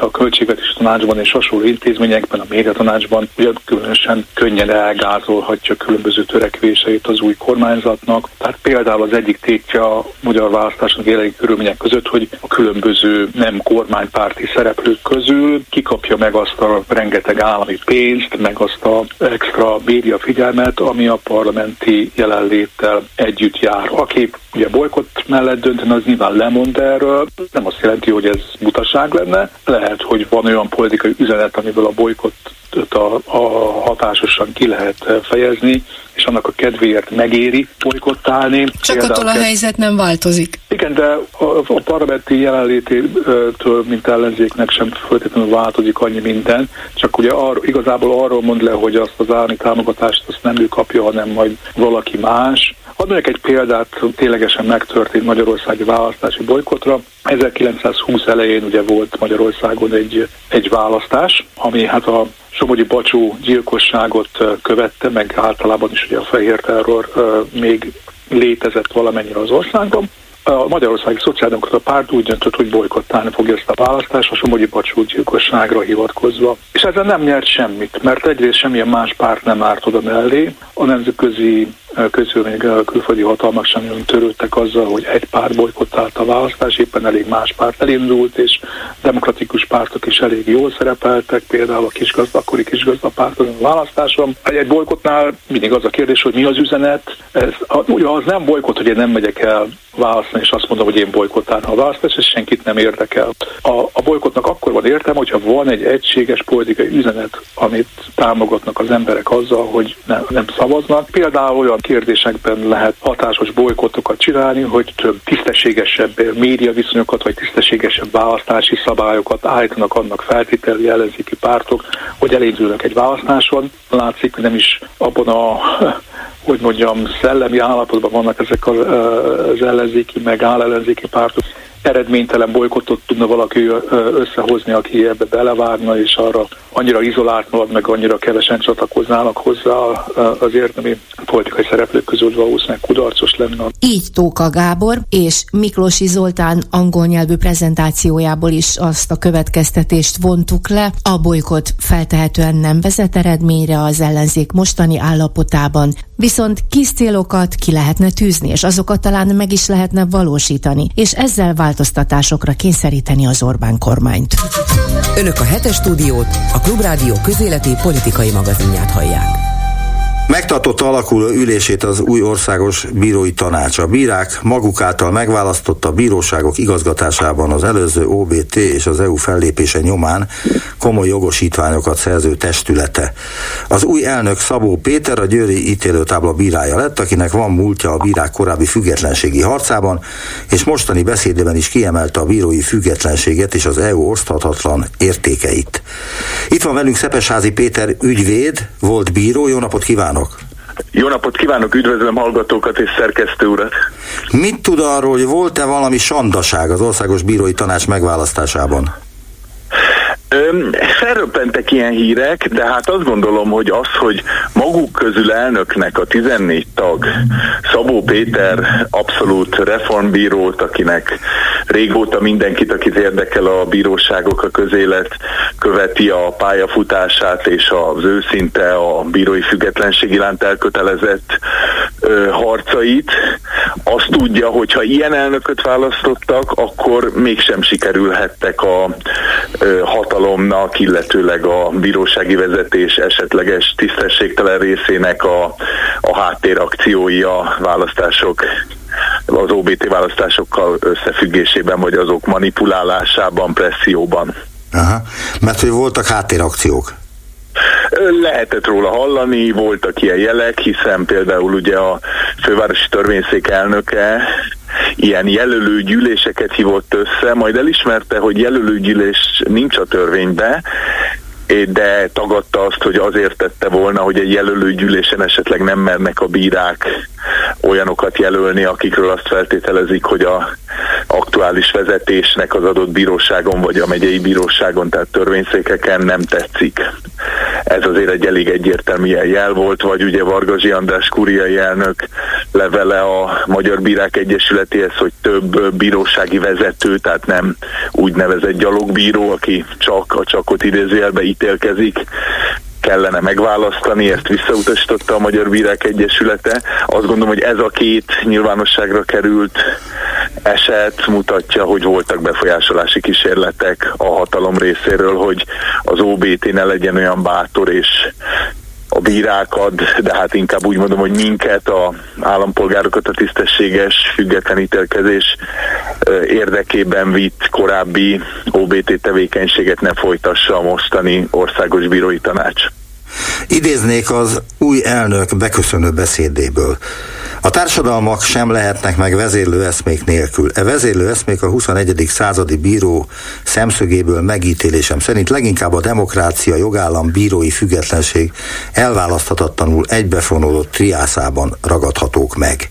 a költségvetési tanácsban és hasonló intézményekben, a médiatanácsban, ugye különösen könnyen elgázolhatja különböző törekvéseit az új kormányzatnak. Tehát például az egyik tétje magyar választáson jelenlegi körülmények között, hogy a különböző nem kormánypárti szereplők közül kikapja meg azt a rengeteg állami pénzt, meg azt a extra média figyelmet, ami a parlamenti jelenléttel együtt jár. Aki ugye bolykott mellett döntene, az nyilván lemond erről. Nem azt jelenti, hogy ez butaság lenne. Lehet, hogy van olyan politikai üzenet, amiből a bolykott a, a hatásosan ki lehet fejezni, és annak a kedvéért megéri bolykottálni. Csak Például attól a helyzet nem változik. Igen, de a, a parlamenti jelenlététől, mint ellenzéknek sem feltétlenül változik annyi minden, csak ugye ar, igazából arról mond le, hogy azt az állami támogatást azt nem ő kapja, hanem majd valaki más. Adnak egy példát, ténylegesen megtörtént Magyarországi választási bolykotra. 1920 elején ugye volt Magyarországon egy, egy választás, ami hát a Somogyi Bacsó gyilkosságot követte, meg általában is ugye a fehér terror még létezett valamennyire az országban. A Magyarországi Szociáldemokrata Párt úgy döntött, hogy bolykottálni fogja ezt a választást a Somogyi gyilkosságra hivatkozva. És ezzel nem nyert semmit, mert egyrészt semmilyen más párt nem árt oda mellé. A nemzetközi közülmény külföldi hatalmak sem nagyon törődtek azzal, hogy egy párt bolykottált a választás, éppen elég más párt elindult, és demokratikus pártok is elég jól szerepeltek, például a kisgazda, akkori kisgazdapárt a választáson. Egy bolykottnál mindig az a kérdés, hogy mi az üzenet. Ez, az nem bolykott, hogy én nem megyek el választani, és azt mondom, hogy én bolykottálnám a választást, és senkit nem érdekel. A, a bolykottnak akkor van értelme, hogyha van egy egységes politikai üzenet, amit támogatnak az emberek azzal, hogy ne, nem szavaznak. Például olyan kérdésekben lehet hatásos bolykottokat csinálni, hogy több tisztességesebb média viszonyokat, vagy tisztességesebb választási szabályokat állítanak annak feltételi ellenzéki pártok, hogy elindulnak egy választáson. Látszik, hogy nem is abban a hogy mondjam, szellemi állapotban vannak ezek az, az ellenzéki, meg állellenzéki pártok eredménytelen bolykottot tudna valaki összehozni, aki ebbe belevágna, és arra annyira izolált marad, meg annyira kevesen csatlakoznának hozzá az érdemi politikai szereplők közül valószínűleg kudarcos lenne. Így Tóka Gábor és Miklósi Zoltán angol nyelvű prezentációjából is azt a következtetést vontuk le. A bolykot feltehetően nem vezet eredményre az ellenzék mostani állapotában, viszont kis célokat ki lehetne tűzni, és azokat talán meg is lehetne valósítani, és ezzel változtatásokra kényszeríteni az Orbán kormányt. Önök a hetes stúdiót, a Klubrádió közéleti politikai magazinját hallják. Megtartotta alakuló ülését az új országos bírói tanács. A bírák maguk által megválasztotta bíróságok igazgatásában az előző OBT és az EU fellépése nyomán komoly jogosítványokat szerző testülete. Az új elnök Szabó Péter a Győri ítélőtábla bírája lett, akinek van múltja a bírák korábbi függetlenségi harcában, és mostani beszédében is kiemelte a bírói függetlenséget és az EU oszthatatlan értékeit. Itt van velünk Szepesházi Péter ügyvéd, volt bíró, jó napot kívánok! Kívánok! Jó napot kívánok, üdvözlöm hallgatókat és szerkesztő urat! Mit tud arról, hogy volt-e valami sandaság az Országos Bírói Tanács megválasztásában? Felröppentek ilyen hírek, de hát azt gondolom, hogy az, hogy maguk közül elnöknek a 14 tag Szabó Péter abszolút reformbírót, akinek régóta mindenkit, akit érdekel a bíróságok, a közélet követi a pályafutását és az őszinte a bírói függetlenség iránt elkötelezett ö, harcait, azt tudja, hogy ha ilyen elnököt választottak, akkor mégsem sikerülhettek a hatalomnak, illetőleg a bírósági vezetés esetleges tisztességtelen részének a, a háttérakciói a választások az OBT választásokkal összefüggésében, vagy azok manipulálásában, presszióban. Aha. Mert hogy voltak háttérakciók. Lehetett róla hallani, voltak ilyen jelek, hiszen például ugye a fővárosi törvényszék elnöke ilyen jelölőgyűléseket hívott össze, majd elismerte, hogy jelölőgyűlés nincs a törvénybe, de tagadta azt, hogy azért tette volna, hogy egy jelölőgyűlésen esetleg nem mernek a bírák olyanokat jelölni, akikről azt feltételezik, hogy a aktuális vezetésnek az adott bíróságon vagy a megyei bíróságon, tehát törvényszékeken nem tetszik. Ez azért egy elég egyértelmű jel volt, vagy ugye Vargazsi András kuriai elnök levele a Magyar Bírák Egyesületéhez, hogy több bírósági vezető, tehát nem úgynevezett gyalogbíró, aki csak a csakot idézőjelbe ítélkezik, kellene megválasztani, ezt visszautasította a Magyar Bírák Egyesülete. Azt gondolom, hogy ez a két nyilvánosságra került eset mutatja, hogy voltak befolyásolási kísérletek a hatalom részéről, hogy az OBT ne legyen olyan bátor és a bírákat, de hát inkább úgy mondom, hogy minket, a állampolgárokat a tisztességes, független ítélkezés érdekében vitt korábbi OBT tevékenységet ne folytassa a mostani országos bírói tanács. Idéznék az új elnök beköszönő beszédéből. A társadalmak sem lehetnek meg vezérlő eszmék nélkül. E vezérlő eszmék a 21. századi bíró szemszögéből megítélésem szerint leginkább a demokrácia, jogállam, bírói függetlenség elválaszthatatlanul egybefonódott triászában ragadhatók meg.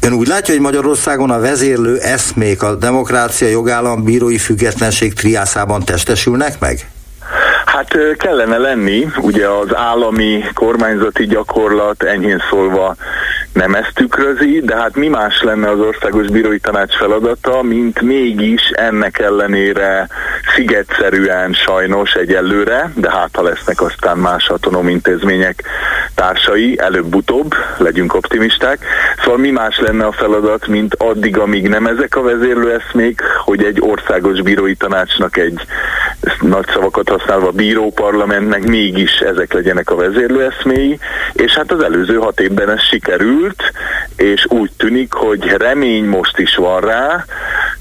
Ön úgy látja, hogy Magyarországon a vezérlő eszmék a demokrácia, jogállam, bírói függetlenség triászában testesülnek meg? Hát kellene lenni, ugye az állami kormányzati gyakorlat enyhén szólva nem ezt tükrözi, de hát mi más lenne az Országos Bírói Tanács feladata, mint mégis ennek ellenére szigetszerűen sajnos egyelőre, de hát ha lesznek aztán más autonóm intézmények társai, előbb-utóbb, legyünk optimisták. Szóval mi más lenne a feladat, mint addig, amíg nem ezek a vezérlőeszmék, hogy egy országos bírói tanácsnak egy nagy szavakat használva bíróparlamentnek mégis ezek legyenek a vezérlőeszméi, és hát az előző hat évben ez sikerült, és úgy tűnik, hogy remény most is van rá,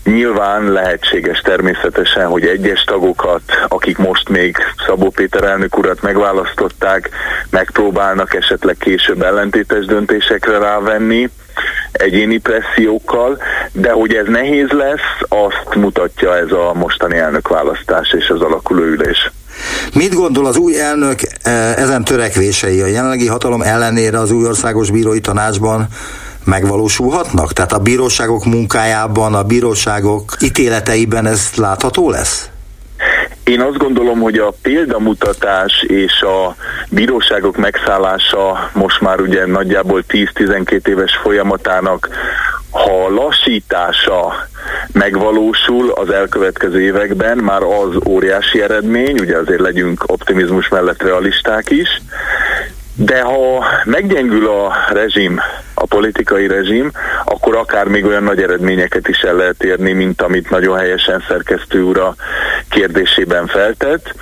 Nyilván lehetséges természetesen, hogy egyes tagokat, akik most még Szabó Péter elnök urat megválasztották, megpróbálnak esetleg később ellentétes döntésekre rávenni, egyéni pressziókkal, de hogy ez nehéz lesz, azt mutatja ez a mostani elnökválasztás és az alakuló ülés. Mit gondol az új elnök eh, ezen törekvései a jelenlegi hatalom ellenére az új országos bírói tanácsban megvalósulhatnak? Tehát a bíróságok munkájában, a bíróságok ítéleteiben ez látható lesz? Én azt gondolom, hogy a példamutatás és a bíróságok megszállása most már ugye nagyjából 10-12 éves folyamatának ha lassítása megvalósul az elkövetkező években, már az óriási eredmény, ugye azért legyünk optimizmus mellett realisták is, de ha meggyengül a rezsim, a politikai rezsim, akkor akár még olyan nagy eredményeket is el lehet érni, mint amit nagyon helyesen szerkesztő úr kérdésében feltett.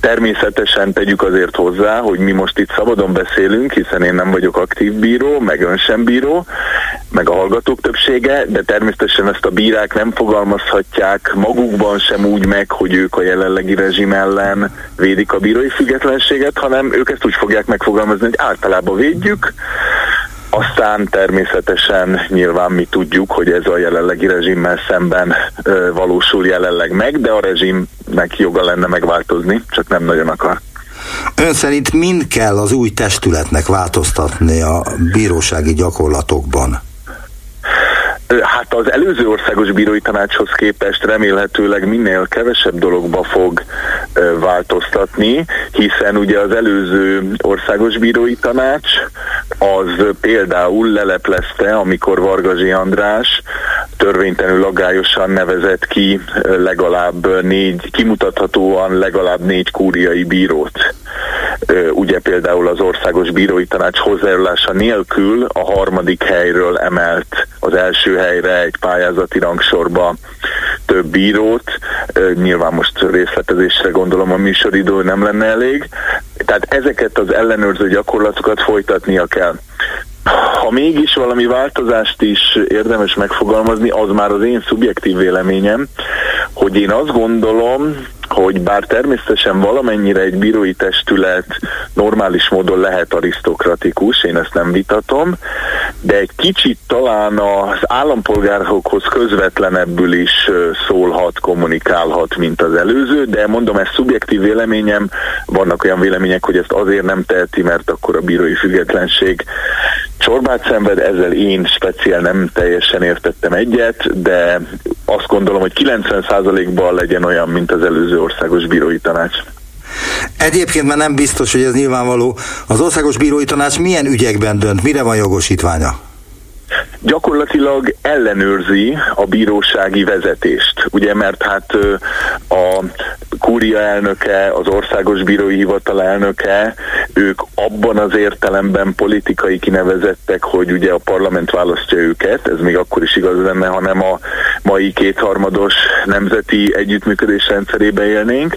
Természetesen tegyük azért hozzá, hogy mi most itt szabadon beszélünk, hiszen én nem vagyok aktív bíró, meg ön sem bíró, meg a hallgatók többsége, de természetesen ezt a bírák nem fogalmazhatják magukban sem úgy meg, hogy ők a jelenlegi rezsim ellen védik a bírói függetlenséget, hanem ők ezt úgy fogják megfogalmazni, hogy általában védjük, aztán természetesen nyilván mi tudjuk, hogy ez a jelenlegi rezsimmel szemben ö, valósul jelenleg meg, de a rezsimnek joga lenne megváltozni, csak nem nagyon akar. Ön szerint mind kell az új testületnek változtatni a bírósági gyakorlatokban? Hát az előző országos bírói tanácshoz képest remélhetőleg minél kevesebb dologba fog változtatni, hiszen ugye az előző országos bírói tanács az például leleplezte, amikor Vargazsi András törvénytelenül agályosan nevezett ki legalább négy, kimutathatóan legalább négy kúriai bírót. Ugye például az országos bírói tanács hozzájárulása nélkül a harmadik helyről emelt az első helyre egy pályázati rangsorba több bírót. Nyilván most részletezésre gondolom a műsoridő nem lenne elég. Tehát ezeket az ellenőrző gyakorlatokat folytatnia kell ha mégis valami változást is érdemes megfogalmazni, az már az én szubjektív véleményem, hogy én azt gondolom, hogy bár természetesen valamennyire egy bírói testület normális módon lehet arisztokratikus, én ezt nem vitatom, de egy kicsit talán az állampolgárokhoz közvetlenebbül is szólhat, kommunikálhat, mint az előző, de mondom, ez szubjektív véleményem, vannak olyan vélemények, hogy ezt azért nem teheti, mert akkor a bírói függetlenség csorbát szenved, ezzel én speciál nem teljesen értettem egyet, de azt gondolom, hogy 90%-ban legyen olyan, mint az előző országos bírói tanács. Egyébként már nem biztos, hogy ez nyilvánvaló. Az országos bírói tanács milyen ügyekben dönt, mire van jogosítványa? Gyakorlatilag ellenőrzi a bírósági vezetést, ugye, mert hát a kúria elnöke, az országos bírói hivatal elnöke, ők abban az értelemben politikai kinevezettek, hogy ugye a parlament választja őket, ez még akkor is igaz lenne, hanem a mai kétharmados nemzeti együttműködés rendszerébe élnénk,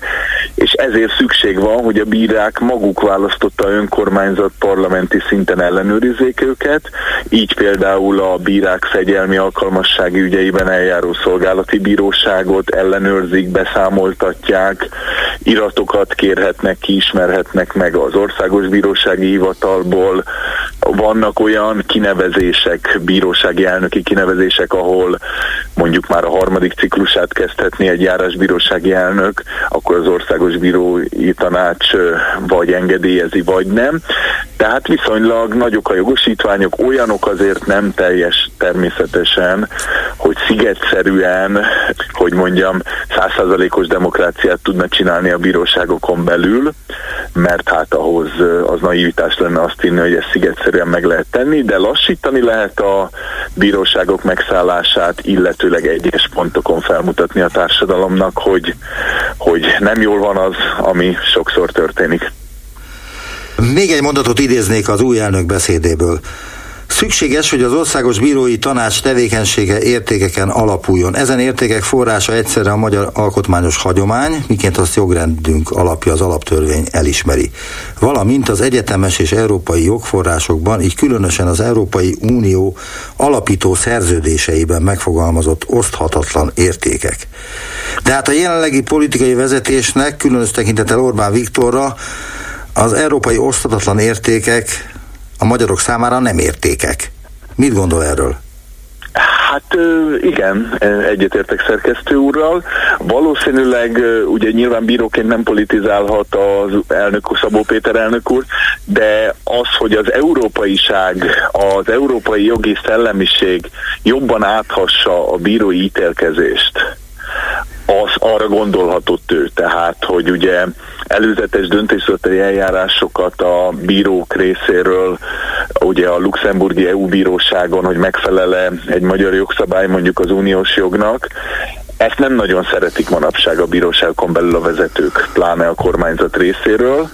és ezért szükség van, hogy a bírák maguk választotta önkormányzat parlamenti szinten ellenőrizzék őket, így például a bírák fegyelmi alkalmassági ügyeiben eljáró szolgálati bíróságot ellenőrzik, beszámoltatják, iratokat kérhetnek, kiismerhetnek meg az országos bírósági hivatalból, vannak olyan kinevezések, bírósági elnöki kinevezések, ahol mondjuk már a harmadik ciklusát kezdhetné egy járásbírósági elnök, akkor az országos bírói tanács vagy engedélyezi, vagy nem. Tehát viszonylag nagyok a jogosítványok, olyanok azért nem teljes természetesen, hogy szigetszerűen, hogy mondjam, százszázalékos demokráciát tudna csinálni a bíróságokon belül, mert hát ahhoz az naivitás lenne azt hinni, hogy ezt szigetszerűen meg lehet tenni, de lassítani lehet a bíróságok megszállását, illetőleg egyes pontokon felmutatni a társadalomnak, hogy, hogy nem jól van az, ami sokszor történik. Még egy mondatot idéznék az új elnök beszédéből. Szükséges, hogy az Országos Bírói Tanács tevékenysége értékeken alapuljon. Ezen értékek forrása egyszerre a magyar alkotmányos hagyomány, miként azt jogrendünk alapja az alaptörvény elismeri. Valamint az egyetemes és európai jogforrásokban, így különösen az Európai Unió alapító szerződéseiben megfogalmazott oszthatatlan értékek. De hát a jelenlegi politikai vezetésnek, különös tekintettel Orbán Viktorra, az európai oszthatatlan értékek a magyarok számára nem értékek. Mit gondol erről? Hát igen, egyetértek szerkesztő úrral. Valószínűleg ugye nyilván bíróként nem politizálhat az elnök Szabó Péter elnök úr, de az, hogy az európaiság, az európai jogi szellemiség jobban áthassa a bírói ítélkezést, az arra gondolhatott ő, tehát, hogy ugye előzetes döntéshozatali eljárásokat a bírók részéről, ugye a luxemburgi EU bíróságon, hogy megfelele egy magyar jogszabály mondjuk az uniós jognak, ezt nem nagyon szeretik manapság a bíróságokon belül a vezetők, pláne a kormányzat részéről,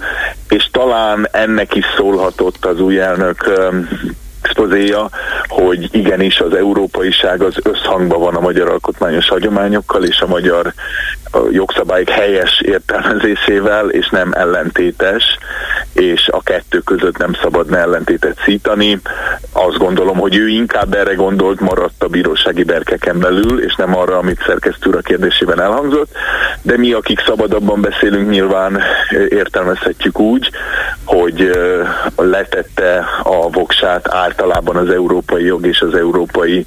és talán ennek is szólhatott az új elnök expozéja, hogy igenis az európaiság az összhangban van a magyar alkotmányos hagyományokkal és a magyar jogszabályok helyes értelmezésével, és nem ellentétes, és a kettő között nem szabadna ellentétet szítani. Azt gondolom, hogy ő inkább erre gondolt, maradt a bírósági berkeken belül, és nem arra, amit szerkesztő a kérdésében elhangzott, de mi, akik szabadabban beszélünk, nyilván értelmezhetjük úgy, hogy letette a voksát általában az európai jog és az európai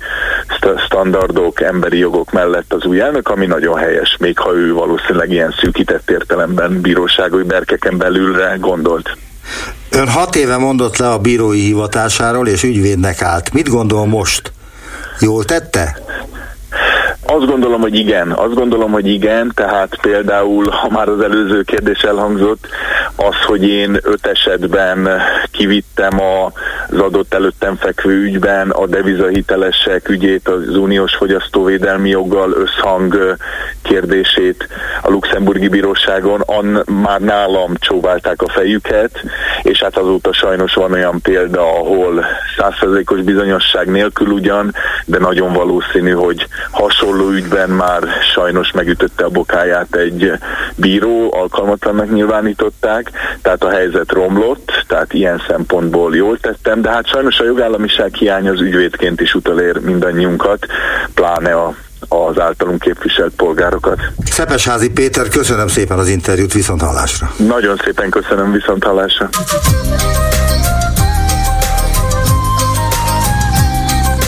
standardok, emberi jogok mellett az új elnök, ami nagyon helyes, még ha ő valószínűleg ilyen szűkített értelemben bírósági berkeken belülre gondolt. Ön hat éve mondott le a bírói hivatásáról, és ügyvédnek állt. Mit gondol most? Jól tette? Azt gondolom, hogy igen. Azt gondolom, hogy igen. Tehát például, ha már az előző kérdés elhangzott, az, hogy én öt esetben kivittem az adott előttem fekvő ügyben a devizahitelesek ügyét az uniós fogyasztóvédelmi joggal összhang kérdését a luxemburgi bíróságon, an, már nálam csóválták a fejüket, és hát azóta sajnos van olyan példa, ahol százszerzékos bizonyosság nélkül ugyan, de nagyon valószínű, hogy hasonló ügyben már sajnos megütötte a bokáját egy bíró alkalmatlannak nyilvánították, tehát a helyzet romlott, tehát ilyen szempontból jól tettem, de hát sajnos a jogállamiság hiány az ügyvédként is utalér mindannyiunkat, pláne a az általunk képviselt polgárokat. Szepesházi Péter, köszönöm szépen az interjút, viszont hallásra. Nagyon szépen köszönöm, viszont hallásra.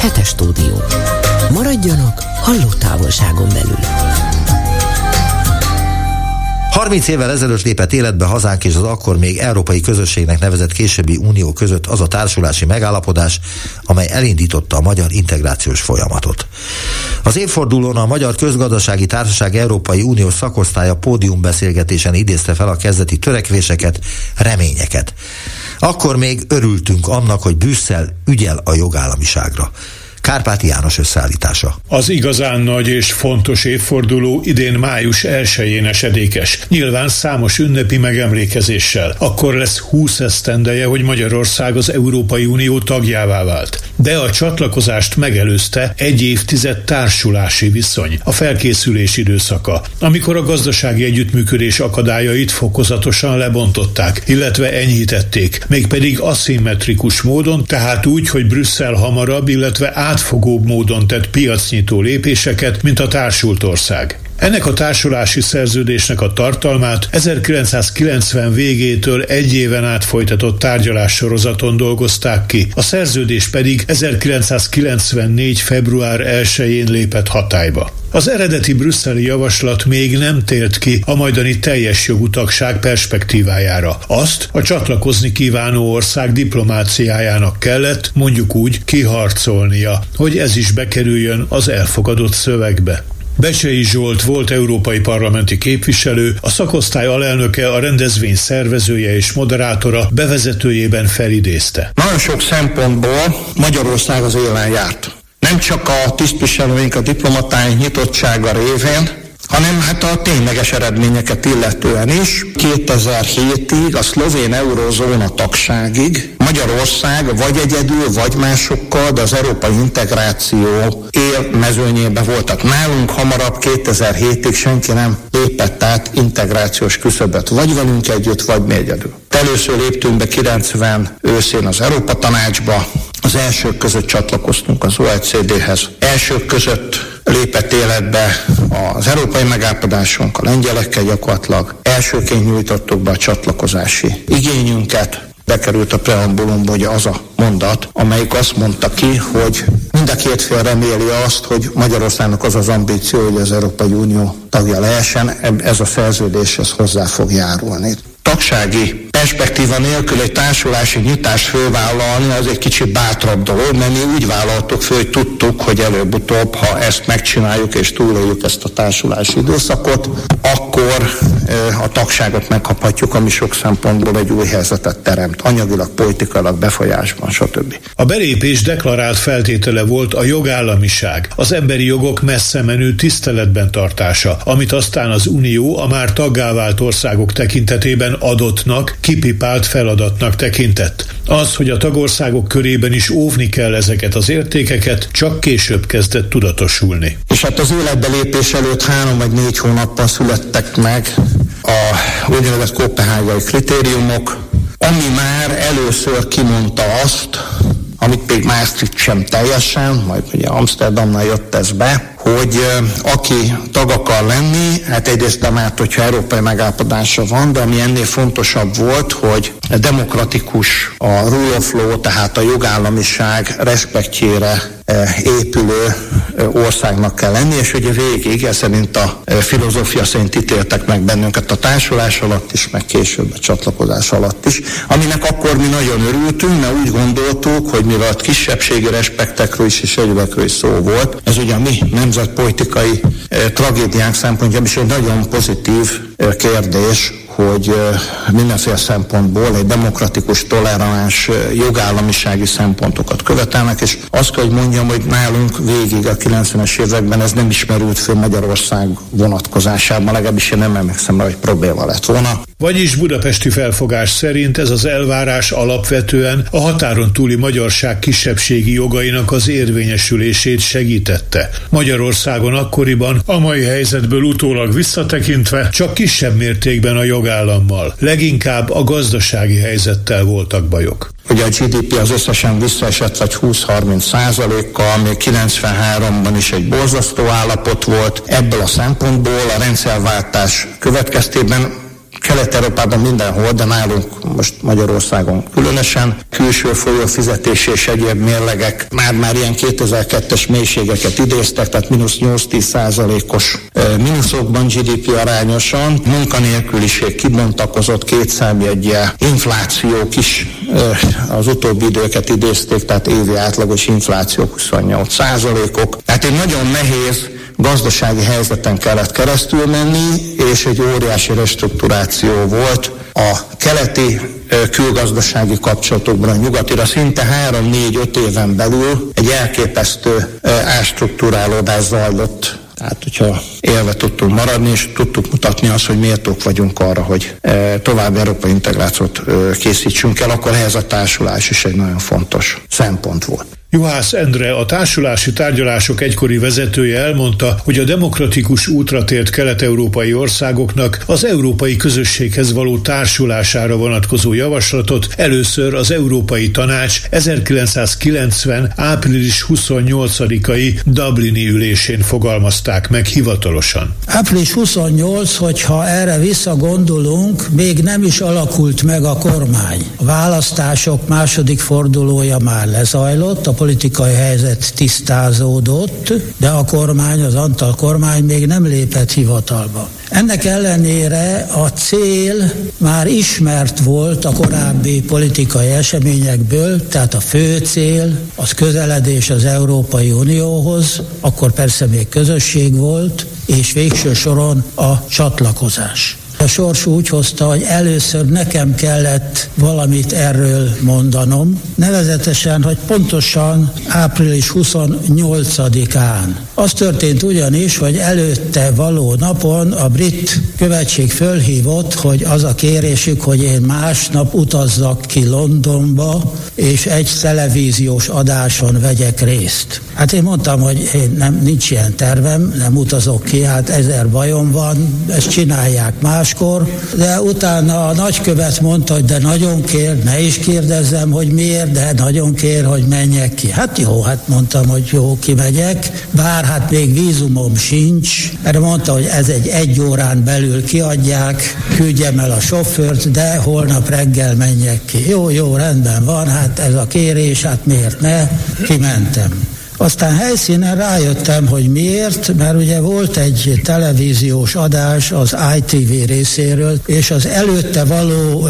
Hetes stúdió. Maradjanak halló távolságon belül. 30 évvel ezelőtt lépett életbe hazánk és az akkor még Európai Közösségnek nevezett későbbi unió között az a társulási megállapodás, amely elindította a magyar integrációs folyamatot. Az évfordulón a Magyar Közgazdasági Társaság Európai Unió szakosztálya pódiumbeszélgetésen idézte fel a kezdeti törekvéseket, reményeket. Akkor még örültünk annak, hogy Brüsszel ügyel a jogállamiságra. Kárpáti János összeállítása. Az igazán nagy és fontos évforduló idén május 1-én esedékes. Nyilván számos ünnepi megemlékezéssel. Akkor lesz 20 esztendeje, hogy Magyarország az Európai Unió tagjává vált. De a csatlakozást megelőzte egy évtized társulási viszony, a felkészülés időszaka, amikor a gazdasági együttműködés akadályait fokozatosan lebontották, illetve enyhítették, mégpedig aszimmetrikus módon, tehát úgy, hogy Brüsszel hamarabb, illetve át átfogóbb módon tett piacnyitó lépéseket, mint a társult ország. Ennek a társulási szerződésnek a tartalmát 1990 végétől egy éven át folytatott tárgyalássorozaton dolgozták ki, a szerződés pedig 1994. február 1-én lépett hatályba. Az eredeti brüsszeli javaslat még nem tért ki a majdani teljes jogú tagság perspektívájára. Azt a csatlakozni kívánó ország diplomáciájának kellett, mondjuk úgy, kiharcolnia, hogy ez is bekerüljön az elfogadott szövegbe. Becsei Zsolt volt európai parlamenti képviselő, a szakosztály alelnöke, a rendezvény szervezője és moderátora bevezetőjében felidézte. Nagyon sok szempontból Magyarország az élen járt. Nem csak a tisztviselőink, a diplomatáink nyitottsága révén, hanem hát a tényleges eredményeket illetően is. 2007-ig a szlovén eurozóna tagságig Magyarország vagy egyedül, vagy másokkal, de az európai integráció él mezőnyében voltak. Nálunk hamarabb 2007-ig senki nem lépett át integrációs küszöbet, vagy velünk együtt, vagy mi egyedül. Először léptünk be 90 őszén az Európa Tanácsba, az elsők között csatlakoztunk az OECD-hez. Elsők között lépett életbe az európai megállapodásunk a lengyelekkel gyakorlatilag. Elsőként nyújtottuk be a csatlakozási igényünket, bekerült a preambulumba hogy az a mondat, amelyik azt mondta ki, hogy mind a két fél reméli azt, hogy Magyarországnak az az ambíció, hogy az Európai Unió tagja lehessen, ez a szerződés ez hozzá fog járulni tagsági perspektíva nélkül egy társulási nyitást fölvállalni, az egy kicsit bátrabb dolog, mert mi úgy vállaltuk föl, hogy tudtuk, hogy előbb-utóbb, ha ezt megcsináljuk és túléljük ezt a társulási időszakot, akkor a tagságot megkaphatjuk, ami sok szempontból egy új helyzetet teremt, anyagilag, politikailag, befolyásban, stb. A belépés deklarált feltétele volt a jogállamiság, az emberi jogok messze menő tiszteletben tartása, amit aztán az Unió a már taggá vált országok tekintetében adottnak, kipipált feladatnak tekintett. Az, hogy a tagországok körében is óvni kell ezeket az értékeket, csak később kezdett tudatosulni. És hát az életbe lépés előtt három vagy négy hónappal születtek meg a úgynevezett kopenhágai kritériumok, ami már először kimondta azt, amit még Maastricht sem teljesen, majd ugye Amsterdamnál jött ez be, hogy aki tag akar lenni, hát egyrészt már, hogyha európai megállapodása van, de ami ennél fontosabb volt, hogy demokratikus a rule of law, tehát a jogállamiság respektjére épülő országnak kell lenni, és ugye végig, ez szerint a filozófia szerint ítéltek meg bennünket a társulás alatt is, meg később a csatlakozás alatt is, aminek akkor mi nagyon örültünk, mert úgy gondoltuk, hogy mivel a kisebbségi respektekről is és egyébekről is szó volt, ez ugye a mi nemzetpolitikai tragédiánk szempontjából is egy nagyon pozitív kérdés, hogy mindenféle szempontból egy demokratikus, toleráns jogállamisági szempontokat követelnek, és azt kell, hogy mondjam, hogy nálunk végig a 90-es években ez nem ismerült föl Magyarország vonatkozásában, legalábbis én nem emlékszem hogy probléma lett volna. Vagyis budapesti felfogás szerint ez az elvárás alapvetően a határon túli magyarság kisebbségi jogainak az érvényesülését segítette. Magyarországon akkoriban a mai helyzetből utólag visszatekintve csak kisebb mértékben a jogállammal, leginkább a gazdasági helyzettel voltak bajok. Ugye a GDP az összesen visszaesett vagy 20-30 százalékkal, még 93-ban is egy borzasztó állapot volt. Ebből a szempontból a rendszerváltás következtében Kelet-Európában mindenhol, de nálunk most Magyarországon különösen külső folyófizetés és egyéb mérlegek már-már ilyen 2002-es mélységeket idéztek, tehát mínusz 8-10 százalékos mínuszokban GDP arányosan, munkanélküliség kibontakozott kétszámjegyje, inflációk is az utóbbi időket idézték, tehát évi átlagos infláció 28 százalékok. Tehát egy nagyon nehéz gazdasági helyzeten kellett keresztül menni, és egy óriási restrukturáció volt a keleti külgazdasági kapcsolatokban a nyugatira. Szinte 3-4-5 éven belül egy elképesztő ástruktúrálódás zajlott. Tehát, hogyha élve tudtunk maradni, és tudtuk mutatni azt, hogy méltók vagyunk arra, hogy további európai integrációt készítsünk el, akkor ehhez a társulás is egy nagyon fontos szempont volt. Juhász Endre, a társulási tárgyalások egykori vezetője elmondta, hogy a demokratikus útra tért kelet-európai országoknak az európai közösséghez való társulására vonatkozó javaslatot először az Európai Tanács 1990. április 28-ai Dublini ülésén fogalmazták meg hivatalosan. Április 28, hogyha erre visszagondolunk, még nem is alakult meg a kormány. A választások második fordulója már lezajlott, a politikai helyzet tisztázódott, de a kormány, az Antal kormány még nem lépett hivatalba. Ennek ellenére a cél már ismert volt a korábbi politikai eseményekből, tehát a fő cél az közeledés az Európai Unióhoz, akkor persze még közösség volt, és végső soron a csatlakozás. A sors úgy hozta, hogy először nekem kellett valamit erről mondanom, nevezetesen, hogy pontosan április 28-án. Az történt ugyanis, hogy előtte való napon a brit követség fölhívott, hogy az a kérésük, hogy én másnap utazzak ki Londonba, és egy televíziós adáson vegyek részt. Hát én mondtam, hogy én nem, nincs ilyen tervem, nem utazok ki, hát ezer bajom van, ezt csinálják máskor, de utána a nagykövet mondta, hogy de nagyon kér, ne is kérdezzem, hogy miért, de nagyon kér, hogy menjek ki. Hát jó, hát mondtam, hogy jó, kimegyek, bár hát még vízumom sincs, erre mondta, hogy ez egy egy órán belül kiadják, küldjem el a sofőrt, de holnap reggel menjek ki. Jó, jó, rendben van, hát ez a kérés, hát miért ne? Kimentem. Aztán helyszínen rájöttem, hogy miért, mert ugye volt egy televíziós adás az ITV részéről, és az előtte való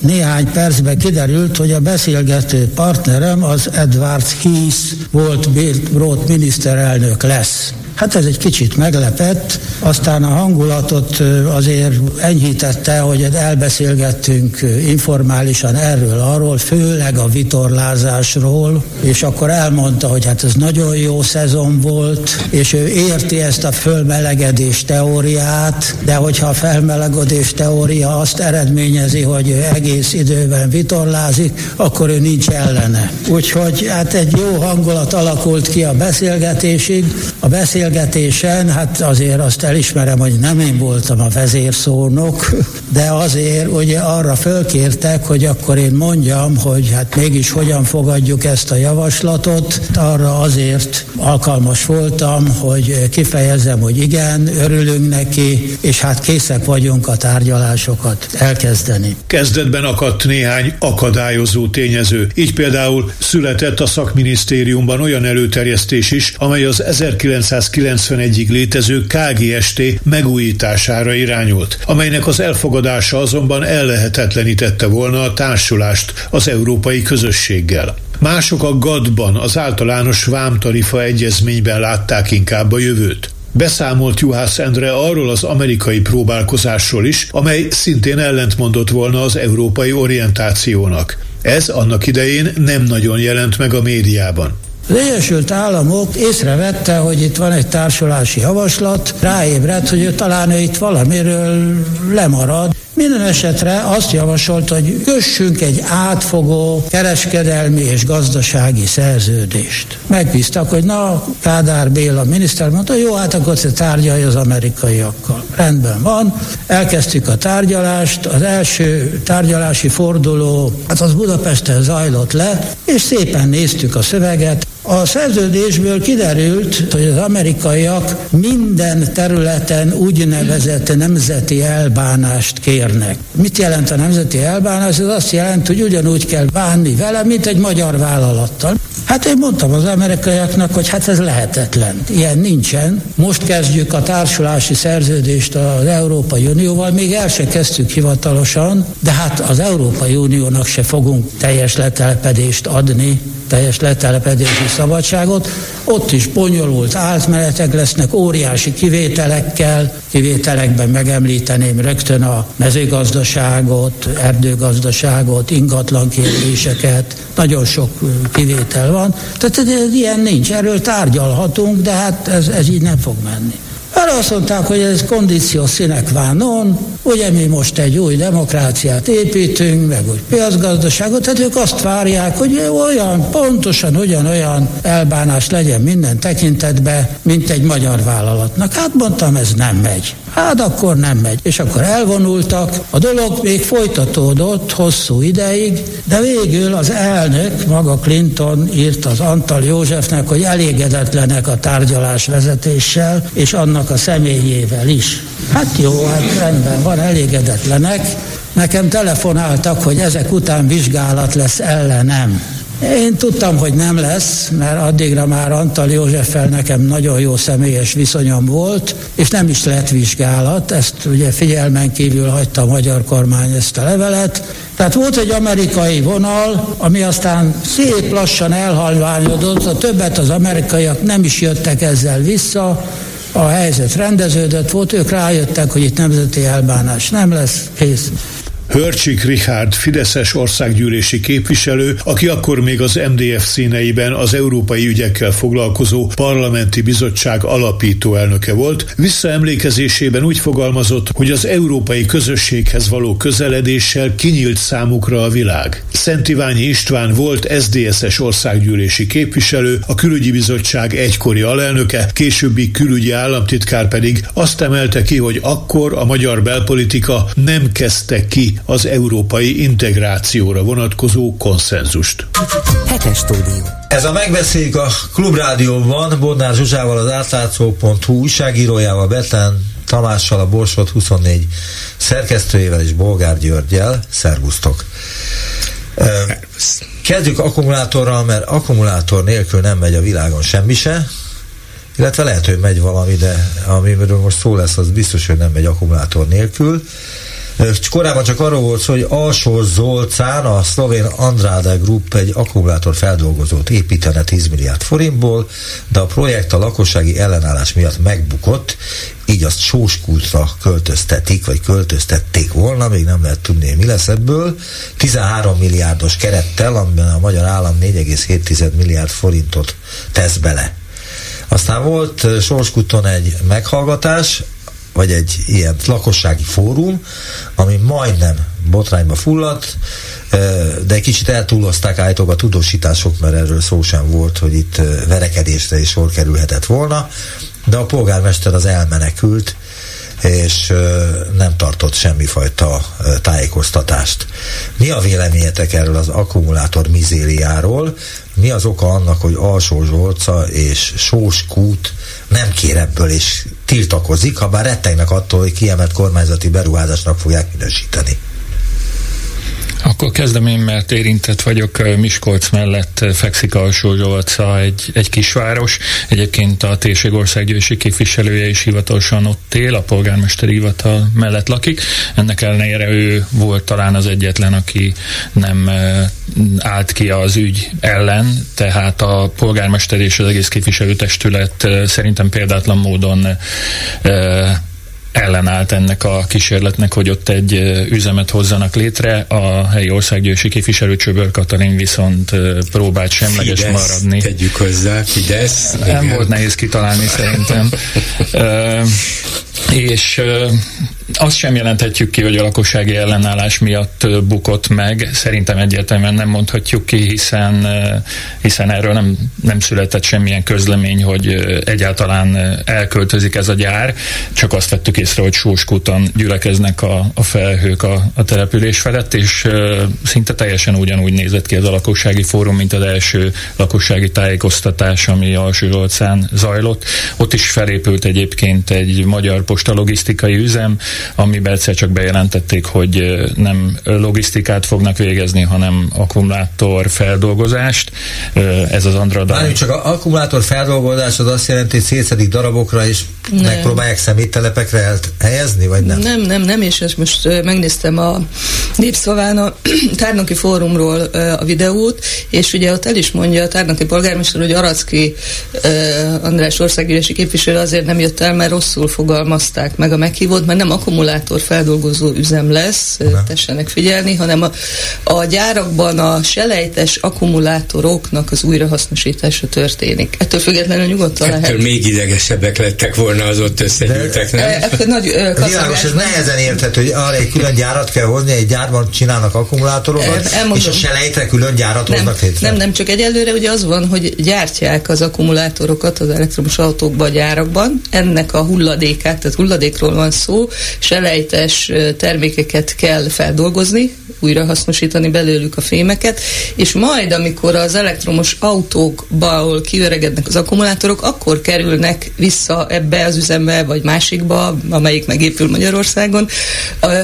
néhány percben kiderült, hogy a beszélgető partnerem az Edward Heath volt Broad miniszterelnök lesz. Hát ez egy kicsit meglepett, aztán a hangulatot azért enyhítette, hogy elbeszélgettünk informálisan erről, arról, főleg a vitorlázásról, és akkor elmondta, hogy hát ez nagyon jó szezon volt, és ő érti ezt a fölmelegedés teóriát, de hogyha a felmelegedés teória azt eredményezi, hogy ő egész időben vitorlázik, akkor ő nincs ellene. Úgyhogy hát egy jó hangulat alakult ki a beszélgetésig. A beszél beszélgetésen, hát azért azt elismerem, hogy nem én voltam a vezérszónok, de azért ugye arra fölkértek, hogy akkor én mondjam, hogy hát mégis hogyan fogadjuk ezt a javaslatot. Arra azért alkalmas voltam, hogy kifejezzem, hogy igen, örülünk neki, és hát készek vagyunk a tárgyalásokat elkezdeni. Kezdetben akadt néhány akadályozó tényező. Így például született a szakminisztériumban olyan előterjesztés is, amely az 1900 1991-ig létező KGST megújítására irányult, amelynek az elfogadása azonban ellehetetlenítette volna a társulást az európai közösséggel. Mások a GAD-ban, az általános vámtarifa egyezményben látták inkább a jövőt. Beszámolt Juhász Endre arról az amerikai próbálkozásról is, amely szintén ellentmondott volna az európai orientációnak. Ez annak idején nem nagyon jelent meg a médiában. Az Egyesült Államok észrevette, hogy itt van egy társulási javaslat, ráébredt, hogy ő talán ő itt valamiről lemarad, minden esetre azt javasolt, hogy kössünk egy átfogó kereskedelmi és gazdasági szerződést. Megbíztak, hogy na, Kádár Béla miniszter mondta, jó, hát akkor te tárgyalj az amerikaiakkal. Rendben van, elkezdtük a tárgyalást, az első tárgyalási forduló, hát az Budapesten zajlott le, és szépen néztük a szöveget, a szerződésből kiderült, hogy az amerikaiak minden területen úgynevezett nemzeti elbánást kérnek. Mit jelent a nemzeti elbánás? Ez azt jelenti, hogy ugyanúgy kell bánni vele, mint egy magyar vállalattal. Hát én mondtam az amerikaiaknak, hogy hát ez lehetetlen. Ilyen nincsen. Most kezdjük a társulási szerződést az Európai Unióval, még el se kezdtük hivatalosan, de hát az Európai Uniónak se fogunk teljes letelepedést adni, teljes letelepedési szabadságot. Ott is bonyolult átmenetek lesznek, óriási kivételekkel. Kivételekben megemlíteném rögtön a mezőgazdaságot, erdőgazdaságot, ingatlan kérdéseket. Nagyon sok kivétel van. Tehát ez ilyen nincs. Erről tárgyalhatunk, de hát ez, ez így nem fog menni. Arra azt mondták, hogy ez kondíció színek van non, ugye mi most egy új demokráciát építünk, meg új piacgazdaságot, tehát ők azt várják, hogy olyan, pontosan ugyanolyan elbánás legyen minden tekintetben, mint egy magyar vállalatnak. Hát mondtam, ez nem megy. Hát akkor nem megy. És akkor elvonultak. A dolog még folytatódott hosszú ideig, de végül az elnök, maga Clinton írt az Antal Józsefnek, hogy elégedetlenek a tárgyalás vezetéssel, és annak a személyével is. Hát jó, hát rendben van, elégedetlenek. Nekem telefonáltak, hogy ezek után vizsgálat lesz ellenem. Én tudtam, hogy nem lesz, mert addigra már Antal Józseffel nekem nagyon jó személyes viszonyom volt, és nem is lett vizsgálat, ezt ugye figyelmen kívül hagyta a magyar kormány ezt a levelet. Tehát volt egy amerikai vonal, ami aztán szép lassan elhalványodott, a többet az amerikaiak nem is jöttek ezzel vissza, a helyzet rendeződött volt, ők rájöttek, hogy itt nemzeti elbánás nem lesz, kész. Hörcsik Richard Fideszes országgyűlési képviselő, aki akkor még az MDF színeiben az európai ügyekkel foglalkozó parlamenti bizottság alapító elnöke volt, visszaemlékezésében úgy fogalmazott, hogy az európai közösséghez való közeledéssel kinyílt számukra a világ. Szent Iványi István volt SZDSZ-es országgyűlési képviselő, a külügyi bizottság egykori alelnöke, későbbi külügyi államtitkár pedig azt emelte ki, hogy akkor a magyar belpolitika nem kezdte ki az európai integrációra vonatkozó konszenzust. Hetes stúdió. Ez a megbeszéljük a Klubrádióban Bodnár Zsuzsával, az átlátszó.hu újságírójával, Betlen Tamással, a Borsot 24 szerkesztőjével és Bolgár Györgyel. Szervusztok! Kezdjük akkumulátorral, mert akkumulátor nélkül nem megy a világon semmi se, illetve lehet, hogy megy valami, de amiről most szó lesz, az biztos, hogy nem megy akkumulátor nélkül. Korábban csak arról volt szó, hogy Alsó Zolcán, a szlovén Andrade Group egy akkumulátor feldolgozót építene 10 milliárd forintból, de a projekt a lakossági ellenállás miatt megbukott, így azt sóskultra költöztetik, vagy költöztették volna, még nem lehet tudni, mi lesz ebből. 13 milliárdos kerettel, amiben a magyar állam 4,7 milliárd forintot tesz bele. Aztán volt Sorskuton egy meghallgatás, vagy egy ilyen lakossági fórum, ami majdnem botrányba fulladt, de egy kicsit eltúlozták állítólag a tudósítások, mert erről szó sem volt, hogy itt verekedésre is sor kerülhetett volna, de a polgármester az elmenekült, és nem tartott semmifajta tájékoztatást. Mi a véleményetek erről az akkumulátor mizériáról? Mi az oka annak, hogy Alsó Zsolca és Sós Kút nem kér ebből és tiltakozik, ha bár rettegnek attól, hogy kiemelt kormányzati beruházásnak fogják minősíteni? Akkor kezdem én, mert érintett vagyok. Miskolc mellett fekszik alsó Zsolca, egy, egy kisváros. Egyébként a térségországgyűlési képviselője is hivatalosan ott él, a polgármester hivatal mellett lakik. Ennek ellenére ő volt talán az egyetlen, aki nem állt ki az ügy ellen, tehát a polgármester és az egész képviselőtestület szerintem példátlan módon ellenállt ennek a kísérletnek, hogy ott egy üzemet hozzanak létre. A helyi országgyűlési képviselő Csöbör Katalin viszont próbált semleges Fidesz, maradni. tegyük hozzá, Fidesz. Nem igen. volt nehéz kitalálni szerintem. és azt sem jelenthetjük ki, hogy a lakossági ellenállás miatt bukott meg. Szerintem egyértelműen nem mondhatjuk ki, hiszen, hiszen erről nem, nem született semmilyen közlemény, hogy egyáltalán elköltözik ez a gyár. Csak azt vettük észre, hogy Sóskúton gyülekeznek a, a felhők a, a település felett, és szinte teljesen ugyanúgy nézett ki ez a lakossági fórum, mint az első lakossági tájékoztatás, ami Alsó zajlott. Ott is felépült egyébként egy magyar posta logisztikai üzem, amiben egyszer csak bejelentették, hogy nem logisztikát fognak végezni, hanem akkumulátor feldolgozást. Ez az Andrada. Már csak az akkumulátor feldolgozás az azt jelenti, hogy szétszedik darabokra, és nem. megpróbálják szeméttelepekre helyezni, vagy nem? Nem, nem, nem, és ezt most megnéztem a Népszaván a Tárnoki Fórumról a videót, és ugye ott el is mondja a Tárnoki polgármester, hogy Aracki András országgyűlési képviselő azért nem jött el, mert rosszul fogalmazták meg a meghívót, mert nem akkumulátor feldolgozó üzem lesz, nem. tessenek figyelni, hanem a, a gyárakban a selejtes akkumulátoroknak az újrahasznosítása történik. Ettől függetlenül nyugodtan Ettől lehet. még idegesebbek lettek volna az ott összegyűltek, nem? E, e, nagy, Világos, ez nehezen érthető, hogy arra egy külön gyárat kell hozni, egy gyárban csinálnak akkumulátorokat, e, és a selejtre külön gyárat nem, hoznak létre. Nem, nem, csak egyelőre ugye az van, hogy gyártják az akkumulátorokat az elektromos autókban, a gyárakban, ennek a hulladékát, tehát hulladékról van szó, selejtes termékeket kell feldolgozni, újra hasznosítani belőlük a fémeket, és majd, amikor az elektromos autókba, ahol kiöregednek az akkumulátorok, akkor kerülnek vissza ebbe az üzembe, vagy másikba, amelyik megépül Magyarországon,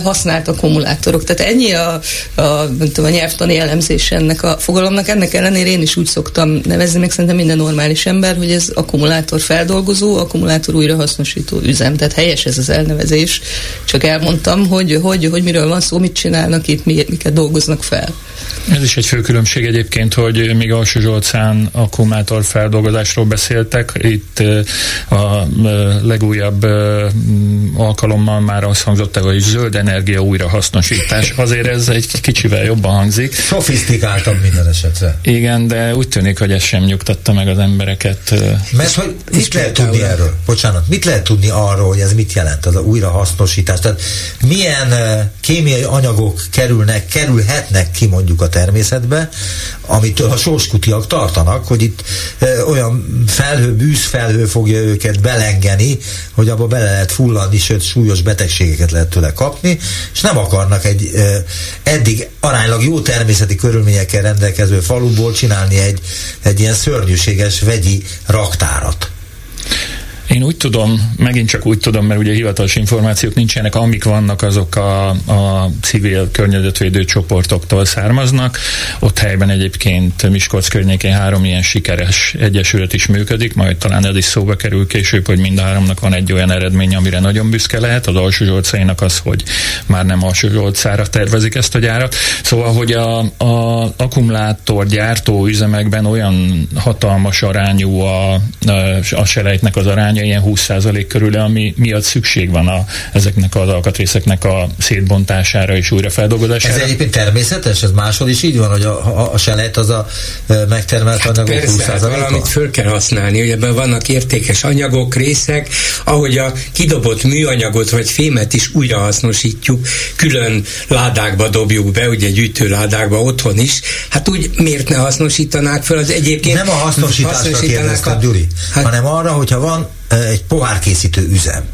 használt akkumulátorok. Tehát ennyi a, a, tudom, a nyelvtani elemzés ennek a fogalomnak. Ennek ellenére én is úgy szoktam nevezni, meg szerintem minden normális ember, hogy ez akkumulátor feldolgozó, akkumulátor újrahasznosító üzem. Tehát helyes ez az elnevezés. Csak elmondtam, hogy, hogy, hogy miről van szó, mit csinálnak itt, mi, miket dolgoznak fel. Ez is egy fő különbség egyébként, hogy még Alsó Zsolcán akkumulátor feldolgozásról beszéltek. Itt a legújabb alkalommal már azt hangzott el, hogy zöld energia újrahasznosítás. Azért ez egy kicsivel jobban hangzik. Szofisztikáltabb minden esetre. Igen, de úgy tűnik, hogy ez sem nyugtatta meg az embereket. Mert hogy mit lehet tudni erről? Bocsánat, mit lehet tudni arról, hogy ez mit jelent, az a újrahasznosítás? Tehát milyen kémiai anyagok kerülnek, kerülhetnek ki mondjuk a természetbe, amitől a sorskutiak tartanak, hogy itt olyan felhő, bűzfelhő fogja őket belengeni, hogy abba bele lehet fulladni, sőt súlyos betegségeket lehet tőle kapni, és nem akarnak egy eddig aránylag jó természeti körülményekkel rendelkező faluból csinálni egy, egy ilyen szörnyűséges vegyi raktárat. Én úgy tudom, megint csak úgy tudom, mert ugye hivatalos információk nincsenek, amik vannak, azok a, a civil környezetvédő csoportoktól származnak. Ott helyben egyébként Miskolc környékén három ilyen sikeres egyesület is működik, majd talán ez is szóba kerül később, hogy mind a háromnak van egy olyan eredmény, amire nagyon büszke lehet. Az alsó zsolcainak az, hogy már nem alsó zsolcára tervezik ezt a gyárat. Szóval, hogy a, a akkumulátor gyártó üzemekben olyan hatalmas arányú a, a, selejtnek az aránya, aránya ilyen 20% körül, ami miatt szükség van a, ezeknek az alkatrészeknek a szétbontására és újrafeldolgozására. Ez egyébként természetes? Ez máshol is így van, hogy a, a, a selet az a megtermelt hát anyagok persze, 20%-a? valamit föl kell használni, hogy ebben vannak értékes anyagok, részek, ahogy a kidobott műanyagot vagy fémet is újrahasznosítjuk, külön ládákba dobjuk be, ugye gyűjtőládákba otthon is, hát úgy miért ne hasznosítanák föl az egyébként? Nem a hasznosításra kérdeztem, a... Gyuri, hát, hanem arra, hogyha van egy pohárkészítő üzem,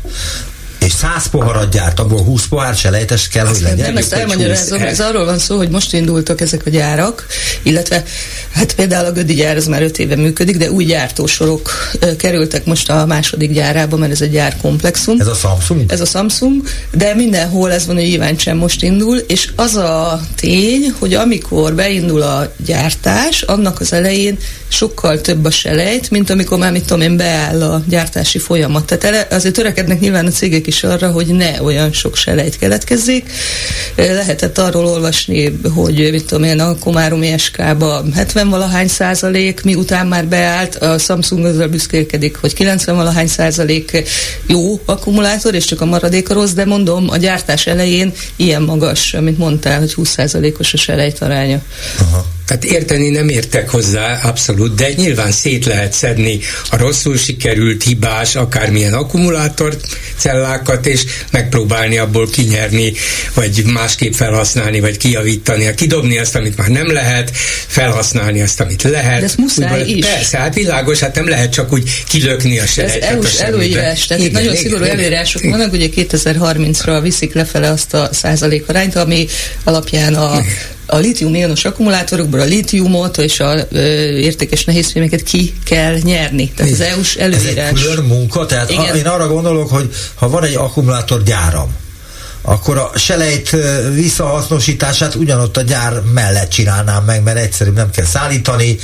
és 100 poharat gyárt, abból 20 pohár lejtes kell, hogy legyen. Nem, ezt elmagyarázom, ez arról van szó, hogy most indultak ezek a gyárak, illetve hát például a Gödi gyár az már 5 éve működik, de új gyártósorok kerültek most a második gyárába, mert ez egy gyárkomplexum. Ez a Samsung? Ez a Samsung, de mindenhol ez van, hogy Iváncsen most indul, és az a tény, hogy amikor beindul a gyártás, annak az elején sokkal több a selejt, mint amikor már, mit tudom én, beáll a gyártási folyamat. Tehát azért törekednek nyilván a cégek szándék is arra, hogy ne olyan sok selejt keletkezzék. Lehetett arról olvasni, hogy mit tudom én, a Komáromi SK-ba 70 valahány százalék, miután már beállt, a Samsung azzal büszkélkedik, hogy 90 valahány százalék jó akkumulátor, és csak a maradék a rossz, de mondom, a gyártás elején ilyen magas, amit mondtál, hogy 20 százalékos a selejt aránya. Aha. Tehát érteni nem értek hozzá abszolút, de nyilván szét lehet szedni a rosszul sikerült, hibás, akármilyen akkumulátor cellákat, és megpróbálni abból kinyerni, vagy másképp felhasználni, vagy kijavítani, kidobni azt, amit már nem lehet, felhasználni azt, amit lehet. De ez muszáj úgy, is. Persze, hát világos, hát nem lehet csak úgy kilökni a selejtet. Ez EU-s előírás, tehát igen, nagyon igen, szigorú igen, előírások igen. vannak, ugye 2030-ra viszik lefele azt a százalékarányt, ami alapján a a litium-ionos akkumulátorokból a litiumot és a ö, értékes nehézfémeket ki kell nyerni. Tehát az EU-s előírás. Ez egy külön munka, tehát a, én arra gondolok, hogy ha van egy akkumulátorgyáram, akkor a selejt visszahasznosítását ugyanott a gyár mellett csinálnám meg, mert egyszerűen nem kell szállítani,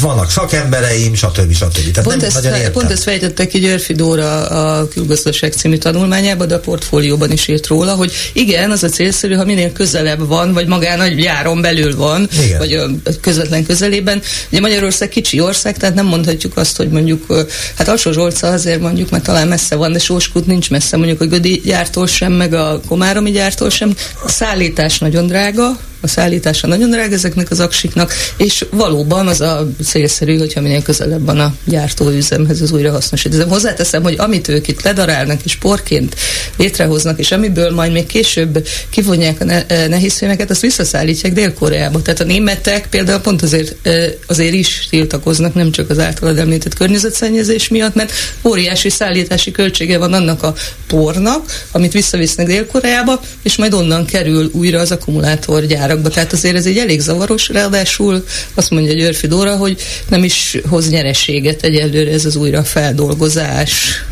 vannak szakembereim, stb. stb. Tehát pont, nem ezt, fe, pont ezt fejtette ki Györfi Dóra a külgazdaság című tanulmányában, de a portfólióban is írt róla, hogy igen, az a célszerű, ha minél közelebb van, vagy magán a gyáron belül van, igen. vagy a közvetlen közelében. Ugye Magyarország kicsi ország, tehát nem mondhatjuk azt, hogy mondjuk, hát Alsó Zsolca azért mondjuk, mert talán messze van, de Sóskút nincs messze mondjuk a Gödi gyártól sem, meg a komáromi gyártól sem. A szállítás nagyon drága, a szállítása nagyon drága ezeknek az aksiknak, és valóban az a célszerű, hogyha minél közelebb van a gyártóüzemhez az újrahasznosítás. Hozzáteszem, hogy amit ők itt ledarálnak és porként létrehoznak, és amiből majd még később kivonják a ne- eh, nehézfémeket, azt visszaszállítják Dél-Koreába. Tehát a németek például pont azért, eh, azért is tiltakoznak, nem csak az általad említett környezetszennyezés miatt, mert óriási szállítási költsége van annak a pornak, amit visszavisznek Dél-Koreába, és majd onnan kerül újra az akkumulátorgyár árakba. Tehát azért ez egy elég zavaros, ráadásul azt mondja Györfi Dóra, hogy nem is hoz nyereséget egyelőre ez az újrafeldolgozás.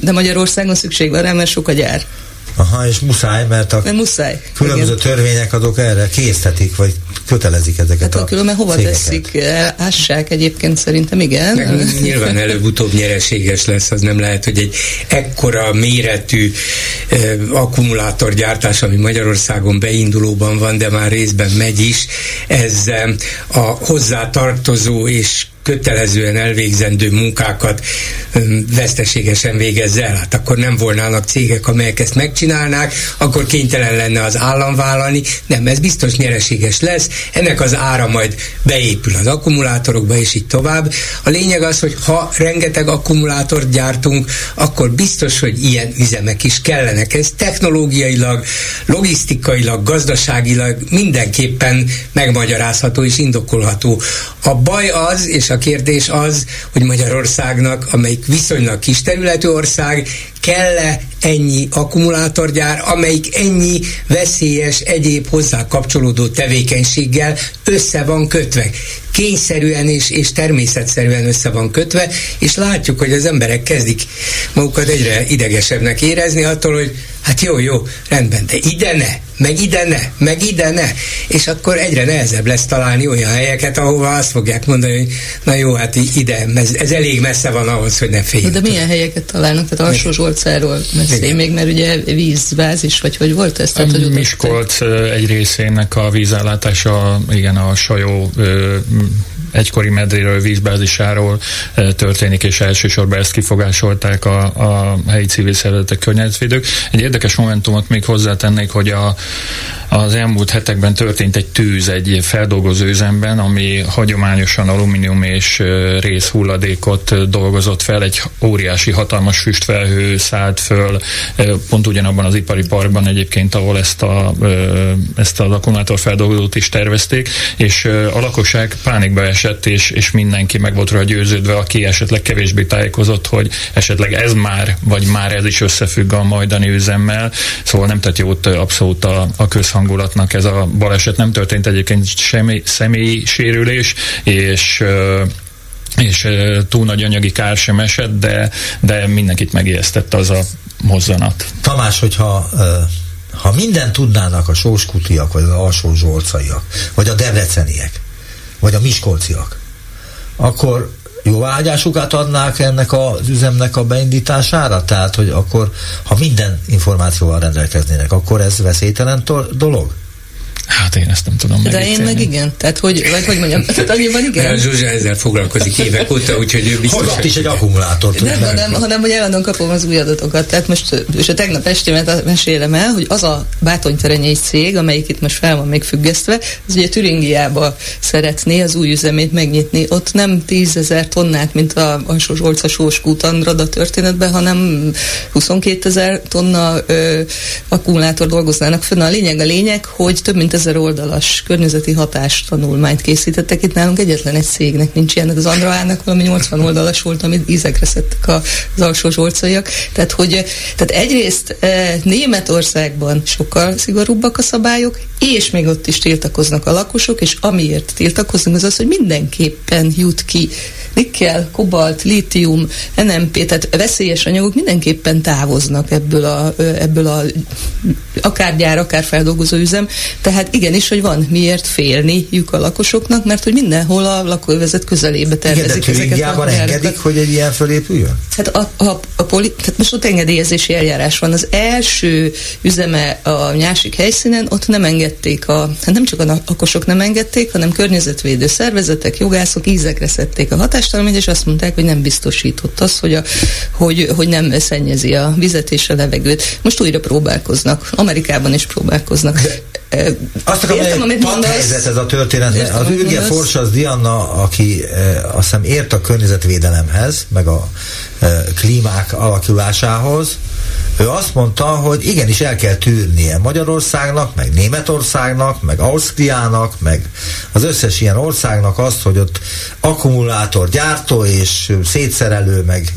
De Magyarországon szükség van rá, mert sok a gyár. Aha, és muszáj, mert a mert muszáj, különböző igen. törvények azok erre késztetik, vagy kötelezik ezeket hát, a különben hova cégeket. teszik? Ássák egyébként szerintem, igen. Meg nyilván előbb-utóbb nyereséges lesz, az nem lehet, hogy egy ekkora méretű eh, akkumulátorgyártás, ami Magyarországon beindulóban van, de már részben megy is, ez eh, a hozzátartozó és kötelezően elvégzendő munkákat veszteségesen végezze el. Hát akkor nem volnának cégek, amelyek ezt megcsinálnák, akkor kénytelen lenne az állam vállalni. Nem, ez biztos nyereséges lesz, ennek az ára majd beépül az akkumulátorokba, és így tovább. A lényeg az, hogy ha rengeteg akkumulátort gyártunk, akkor biztos, hogy ilyen üzemek is kellenek. Ez technológiailag, logisztikailag, gazdaságilag mindenképpen megmagyarázható és indokolható. A baj az, és a kérdés az, hogy Magyarországnak, amelyik viszonylag kis területű ország, kell-e ennyi akkumulátorgyár, amelyik ennyi veszélyes egyéb hozzá kapcsolódó tevékenységgel össze van kötve. Kényszerűen és, és természetszerűen össze van kötve, és látjuk, hogy az emberek kezdik magukat egyre idegesebbnek érezni attól, hogy hát jó, jó, rendben, de ide ne, meg ide ne, meg ide ne. És akkor egyre nehezebb lesz találni olyan helyeket, ahova azt fogják mondani, hogy na jó, hát ide, ez, ez elég messze van ahhoz, hogy ne féljen. De milyen helyeket találnak? Tehát Alsó Zsolcáról beszélj még, mert ugye vízbázis, vagy hogy volt ez? Tehát, hogy Miskolc egy részének a vízellátása, igen, a Sajó egykori medréről, vízbázisáról történik, és elsősorban ezt kifogásolták a, a helyi civil szervezetek környezetvédők. Egy érdekes momentumot még hozzátennék, hogy a, az elmúlt hetekben történt egy tűz egy feldolgozó üzemben, ami hagyományosan alumínium és részhulladékot dolgozott fel, egy óriási hatalmas füstfelhő szállt föl, pont ugyanabban az ipari parkban egyébként, ahol ezt, a, ezt az akkumulátorfeldolgozót is tervezték, és a lakosság pánikba esett, és, és mindenki meg volt rá győződve, aki esetleg kevésbé tájékozott, hogy esetleg ez már, vagy már ez is összefügg a majdani üzemmel, szóval nem tett jót abszolút a, a közhangulatnak ez a baleset. Nem történt egyébként semmi személyi sérülés, és és túl nagy anyagi kár sem esett, de, de mindenkit megijesztette az a mozzanat. Tamás, hogyha ha minden tudnának a sóskutiak, vagy az alsó zsolcaiak, vagy a debreceniek, vagy a miskolciak, akkor jóvágyásukat adnák ennek az üzemnek a beindítására? Tehát, hogy akkor, ha minden információval rendelkeznének, akkor ez veszélytelen dolog? Hát én ezt nem tudom De én meg igen. Tehát hogy, vagy hogy mondjam, tehát annyiban igen. Mert Zsuzsa ezzel foglalkozik évek óta, úgyhogy ő biztos. Hogy is egy akkumulátort. Nem, hanem, hanem, hogy eladom kapom az új adatokat. Tehát most, és a tegnap estémet mesélem el, hogy az a bátonyterenyei cég, amelyik itt most fel van még függesztve, az ugye Türingiába szeretné az új üzemét megnyitni. Ott nem tízezer tonnát, mint a, a Zsolca Sóskúton Rada történetben, hanem 22 ezer tonna ö, akkumulátor dolgoznának fönn. A lényeg a lényeg, hogy több mint ezer oldalas környezeti hatás tanulmányt készítettek. Itt nálunk egyetlen egy cégnek nincs ilyen, az Andraának valami 80 oldalas volt, amit ízekre szedtek az alsó zsolcaiak. Tehát, hogy tehát egyrészt e, Németországban sokkal szigorúbbak a szabályok, és még ott is tiltakoznak a lakosok, és amiért tiltakoznak az az, hogy mindenképpen jut ki nikkel, kobalt, lítium, NMP, tehát veszélyes anyagok mindenképpen távoznak ebből a, ebből a akár gyár, akár feldolgozó üzem. Tehát igenis, hogy van miért félniük a lakosoknak, mert hogy mindenhol a lakóövezet közelébe tervezik Igen, de ezeket a engedik, hogy egy ilyen fölépüljön? Hát a, a, a poli, tehát most ott engedélyezési eljárás van. Az első üzeme a nyásik helyszínen, ott nem engedték a, hát nem csak a lakosok nem engedték, hanem környezetvédő szervezetek, jogászok ízekre szedték a hatástalományt, és azt mondták, hogy nem biztosított az, hogy, a, hogy, hogy nem szennyezi a vizet és a levegőt. Most újra próbálkoznak. Amerikában is próbálkoznak. Azt akarom, Értem, amit helyzet ez a történet. Értem, az Ürge Forsas Diana, aki eh, azt hiszem ért a környezetvédelemhez, meg a eh, klímák alakulásához, ő azt mondta, hogy igenis el kell tűrnie Magyarországnak, meg Németországnak, meg Ausztriának, meg az összes ilyen országnak azt, hogy ott akkumulátor gyártó és szétszerelő, meg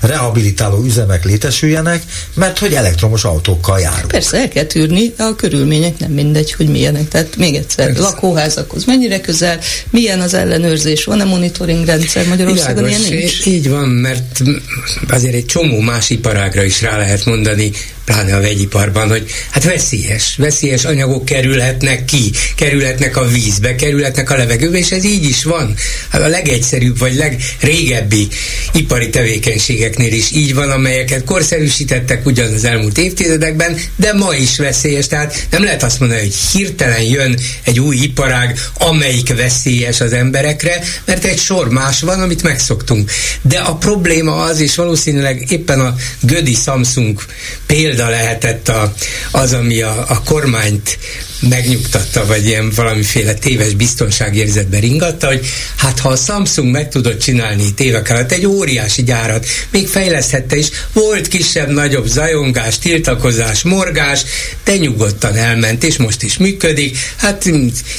rehabilitáló üzemek létesüljenek, mert hogy elektromos autókkal járunk. Persze, el kell tűrni, a körülmények nem mindegy, hogy milyenek. Tehát még egyszer, Persze. lakóházakhoz mennyire közel, milyen az ellenőrzés, van-e monitoring rendszer Magyarországon, Világos, ilyen nincs? Így van, mert azért egy csomó más iparágra is rá lehet mondani, pláne a vegyiparban, hogy hát veszélyes, veszélyes anyagok kerülhetnek ki, kerülhetnek a vízbe, kerülhetnek a levegőbe, és ez így is van. Hát a legegyszerűbb vagy legrégebbi ipari tevékenységeknél is így van, amelyeket korszerűsítettek ugyan az elmúlt évtizedekben, de ma is veszélyes. Tehát nem lehet azt mondani, hogy hirtelen jön egy új iparág, amelyik veszélyes az emberekre, mert egy sor más van, amit megszoktunk. De a probléma az, és valószínűleg éppen a Gödi Samsung példa példa lehetett a, az, ami a, a kormányt megnyugtatta, vagy ilyen valamiféle téves biztonságérzetbe ringatta, hogy hát ha a Samsung meg tudott csinálni évek alatt egy óriási gyárat, még fejleszthette is, volt kisebb-nagyobb zajongás, tiltakozás, morgás, de nyugodtan elment, és most is működik, hát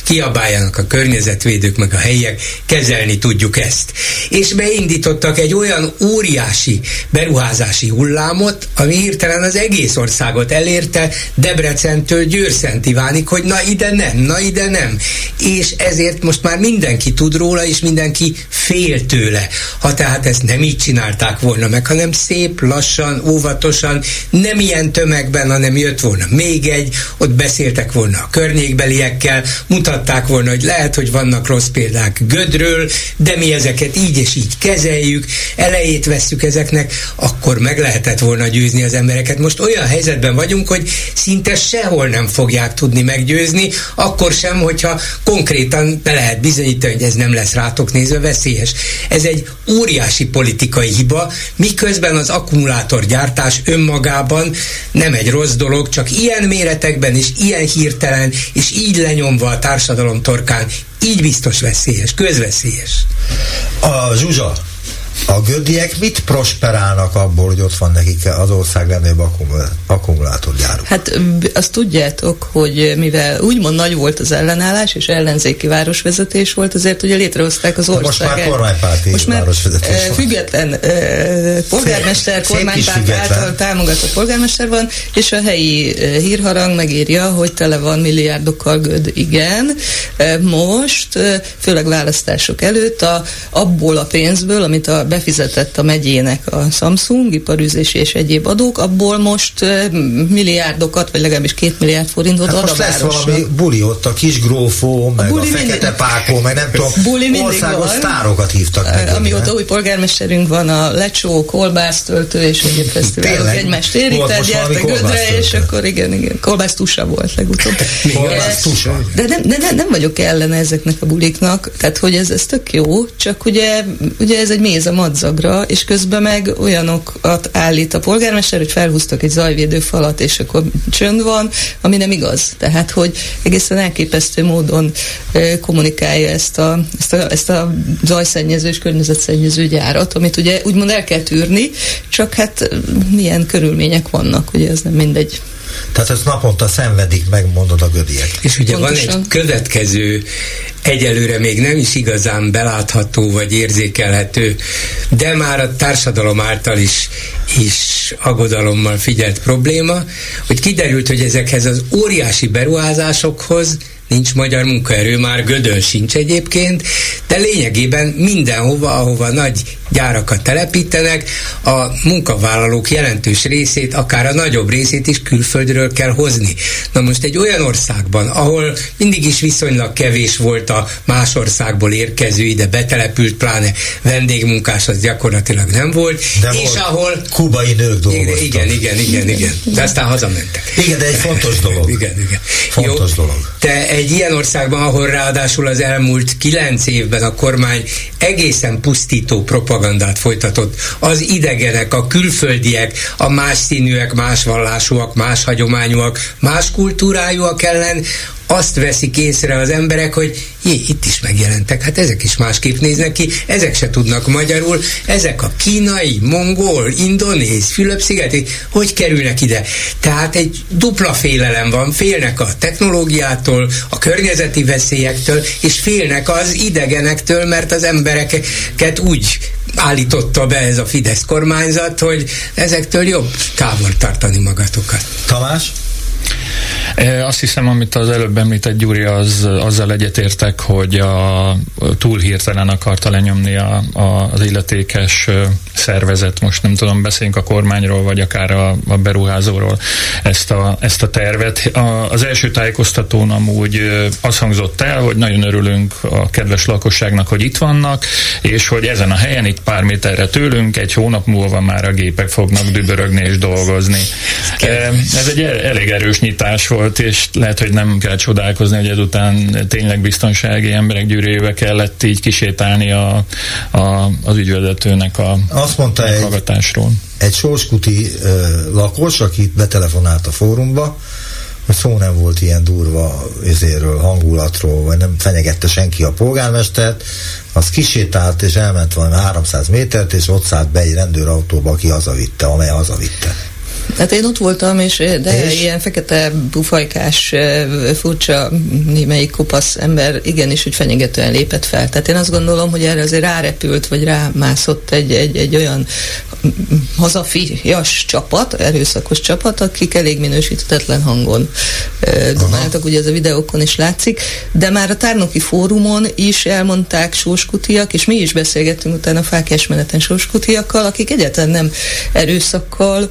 kiabáljanak a környezetvédők, meg a helyiek, kezelni tudjuk ezt. És beindítottak egy olyan óriási beruházási hullámot, ami hirtelen az egész országot elérte, Debrecentől Győrszent Ivánig, hogy na ide nem, na ide nem. És ezért most már mindenki tud róla, és mindenki fél tőle. Ha tehát ezt nem így csinálták volna meg, hanem szép, lassan, óvatosan, nem ilyen tömegben, hanem jött volna még egy, ott beszéltek volna a környékbeliekkel, mutatták volna, hogy lehet, hogy vannak rossz példák Gödről, de mi ezeket így és így kezeljük, elejét vesszük ezeknek, akkor meg lehetett volna győzni az embereket. Most olyan helyzetben vagyunk, hogy szinte sehol nem fogják tudni meg meggyőzni, akkor sem, hogyha konkrétan be lehet bizonyítani, hogy ez nem lesz rátok nézve veszélyes. Ez egy óriási politikai hiba, miközben az akkumulátorgyártás önmagában nem egy rossz dolog, csak ilyen méretekben és ilyen hirtelen, és így lenyomva a társadalom torkán, így biztos veszélyes, közveszélyes. A Zsuzsa, a gödiek mit prosperálnak abból, hogy ott van nekik az ország legnagyobb akkumulátorgyáruk? Hát azt tudjátok, hogy mivel úgymond nagy volt az ellenállás, és ellenzéki városvezetés volt, azért ugye létrehozták az ország. Most már kormánypárti most már városvezetés van. Független polgármester, kormánypárt által támogatott polgármester van, és a helyi hírharang megírja, hogy tele van milliárdokkal göd. Igen, most, főleg választások előtt, a, abból a pénzből, amit a befizetett a megyének a Samsung, iparűzési és egyéb adók, abból most milliárdokat, vagy legalábbis két milliárd forintot hát ad most a lesz valami buli ott, a kis grófó, meg a, a fekete mindig, pákó, meg nem tudom, buli országos van. sztárokat hívtak meg. Amióta új polgármesterünk van, a lecsó, kolbásztöltő és egyéb fesztiválok egymást érik, tehát gyertek Gödre, és akkor igen, igen, kolbász tusa volt legutóbb. kolbász tusa. De nem, de nem, nem vagyok ellene ezeknek a buliknak, tehát hogy ez, ez tök jó, csak ugye, ugye ez egy méz a madzagra, és közben meg olyanokat állít a polgármester, hogy felhúztak egy zajvédő falat, és akkor csönd van, ami nem igaz. Tehát, hogy egészen elképesztő módon kommunikálja ezt a, ezt a, ezt a zajszennyező és környezetszennyező gyárat, amit ugye úgymond el kell tűrni, csak hát milyen körülmények vannak, ugye ez nem mindegy. Tehát ezt naponta szenvedik, megmondod a gödiek. És ugye Pontosan. van egy következő, egyelőre még nem is igazán belátható vagy érzékelhető, de már a társadalom által is, is aggodalommal figyelt probléma, hogy kiderült, hogy ezekhez az óriási beruházásokhoz nincs magyar munkaerő, már Gödön sincs egyébként, de lényegében mindenhova, ahova nagy gyárakat telepítenek, a munkavállalók jelentős részét, akár a nagyobb részét is külföldről kell hozni. Na most egy olyan országban, ahol mindig is viszonylag kevés volt a más országból érkező, ide betelepült, pláne vendégmunkás, az gyakorlatilag nem volt, de és volt. ahol kubai nők dolgoztak. Igen, igen, igen, igen. De aztán hazamentek. Igen, de egy fontos dolog. Igen, igen. Fontos Jó, dolog. Te egy ilyen országban, ahol ráadásul az elmúlt kilenc évben a kormány egészen pusztító propagandát folytatott, az idegenek, a külföldiek, a más színűek, más vallásúak, más hagyományúak, más kultúrájúak ellen azt veszik észre az emberek, hogy jé, itt is megjelentek, hát ezek is másképp néznek ki, ezek se tudnak magyarul, ezek a kínai, mongol, indonéz, Fülöp-szigeti, hogy kerülnek ide? Tehát egy dupla félelem van, félnek a technológiától, a környezeti veszélyektől, és félnek az idegenektől, mert az embereket úgy állította be ez a Fidesz kormányzat, hogy ezektől jobb távol tartani magatokat. Tamás? Azt hiszem, amit az előbb említett Gyuri, az, azzal egyetértek, hogy a, túl hirtelen akarta lenyomni a, a, az illetékes szervezet, most nem tudom, beszéljünk a kormányról, vagy akár a, a beruházóról ezt a, ezt a tervet. A, az első tájékoztatón amúgy az hangzott el, hogy nagyon örülünk a kedves lakosságnak, hogy itt vannak, és hogy ezen a helyen, itt pár méterre tőlünk, egy hónap múlva már a gépek fognak dübörögni és dolgozni. Ez egy elég erős nyitás volt, és lehet, hogy nem kell csodálkozni, hogy ezután tényleg biztonsági emberek gyűrűjébe kellett így kisétálni a, a, az ügyvezetőnek a Azt mondta egy, egy sorskuti uh, lakos, aki betelefonált a fórumba, hogy szó nem volt ilyen durva ezéről, hangulatról, vagy nem fenyegette senki a polgármestert, az kisétált és elment valami 300 métert, és ott szállt be egy rendőrautóba, aki hazavitte, amely hazavitte. Hát én ott voltam, és de és? ilyen fekete bufajkás, furcsa, némelyik kopasz ember igenis, hogy fenyegetően lépett fel. Tehát én azt gondolom, hogy erre azért rárepült, vagy rámászott egy, egy, egy olyan hazafias csapat, erőszakos csapat, akik elég minősítetlen hangon dumáltak, ugye ez a videókon is látszik, de már a tárnoki fórumon is elmondták sóskutiak, és mi is beszélgettünk utána a fákás meneten sóskutiakkal, akik egyáltalán nem erőszakkal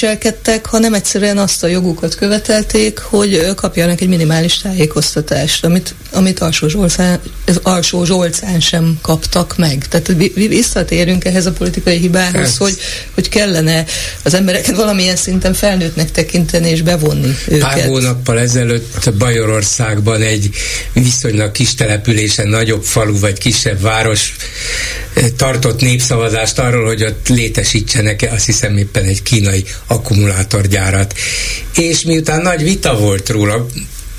viselkedtek, hanem egyszerűen azt a jogukat követelték, hogy kapjanak egy minimális tájékoztatást, amit, amit Alsó Zsolcán, Alsó Zsolcán sem kaptak meg. Tehát visszatérünk ehhez a politikai hibához, az, hogy, hogy kellene az embereket valamilyen szinten felnőttnek tekinteni és bevonni őket. Pár hónappal ezelőtt Bajorországban egy viszonylag kis településen, nagyobb falu vagy kisebb város eh, tartott népszavazást arról, hogy ott létesítsenek azt hiszem éppen egy kínai akkumulátorgyárat. És miután nagy vita volt róla,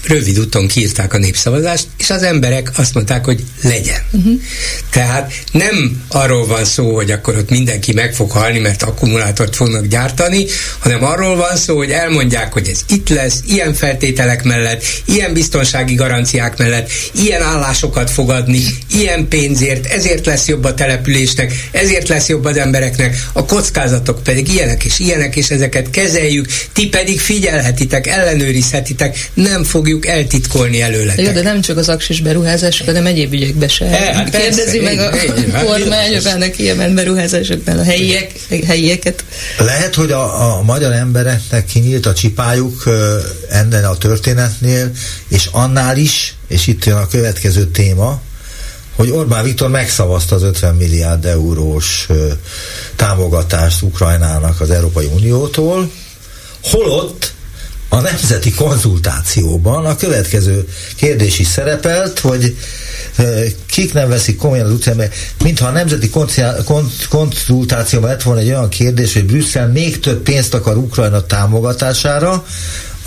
rövid úton kiírták a népszavazást, és az emberek azt mondták, hogy legyen. Uh-huh. Tehát nem arról van szó, hogy akkor ott mindenki meg fog halni, mert akkumulátort fognak gyártani, hanem arról van szó, hogy elmondják, hogy ez itt lesz, ilyen feltételek mellett, ilyen biztonsági garanciák mellett, ilyen állásokat fog adni, ilyen pénzért, ezért lesz jobb a településnek, ezért lesz jobb az embereknek, a kockázatok pedig ilyenek és ilyenek, és ezeket kezeljük, ti pedig figyelhetitek, ellenőrizhetitek, nem fogjuk akarjuk eltitkolni előletek. Jó, de nem csak az aksis beruházások, hanem egyéb ügyekbe se. E, hát Kérdezi persze, meg a hát kormány, hogy vannak kiemelt beruházásoknál a helyiek, helyieket. Lehet, hogy a, a magyar embereknek kinyílt a csipájuk ennél a történetnél, és annál is, és itt jön a következő téma, hogy Orbán Viktor megszavazta az 50 milliárd eurós támogatást Ukrajnának az Európai Uniótól, holott a nemzeti konzultációban a következő kérdés is szerepelt, hogy kik nem veszik komolyan az utcán, mintha a nemzeti konzultációban lett volna egy olyan kérdés, hogy Brüsszel még több pénzt akar Ukrajna támogatására,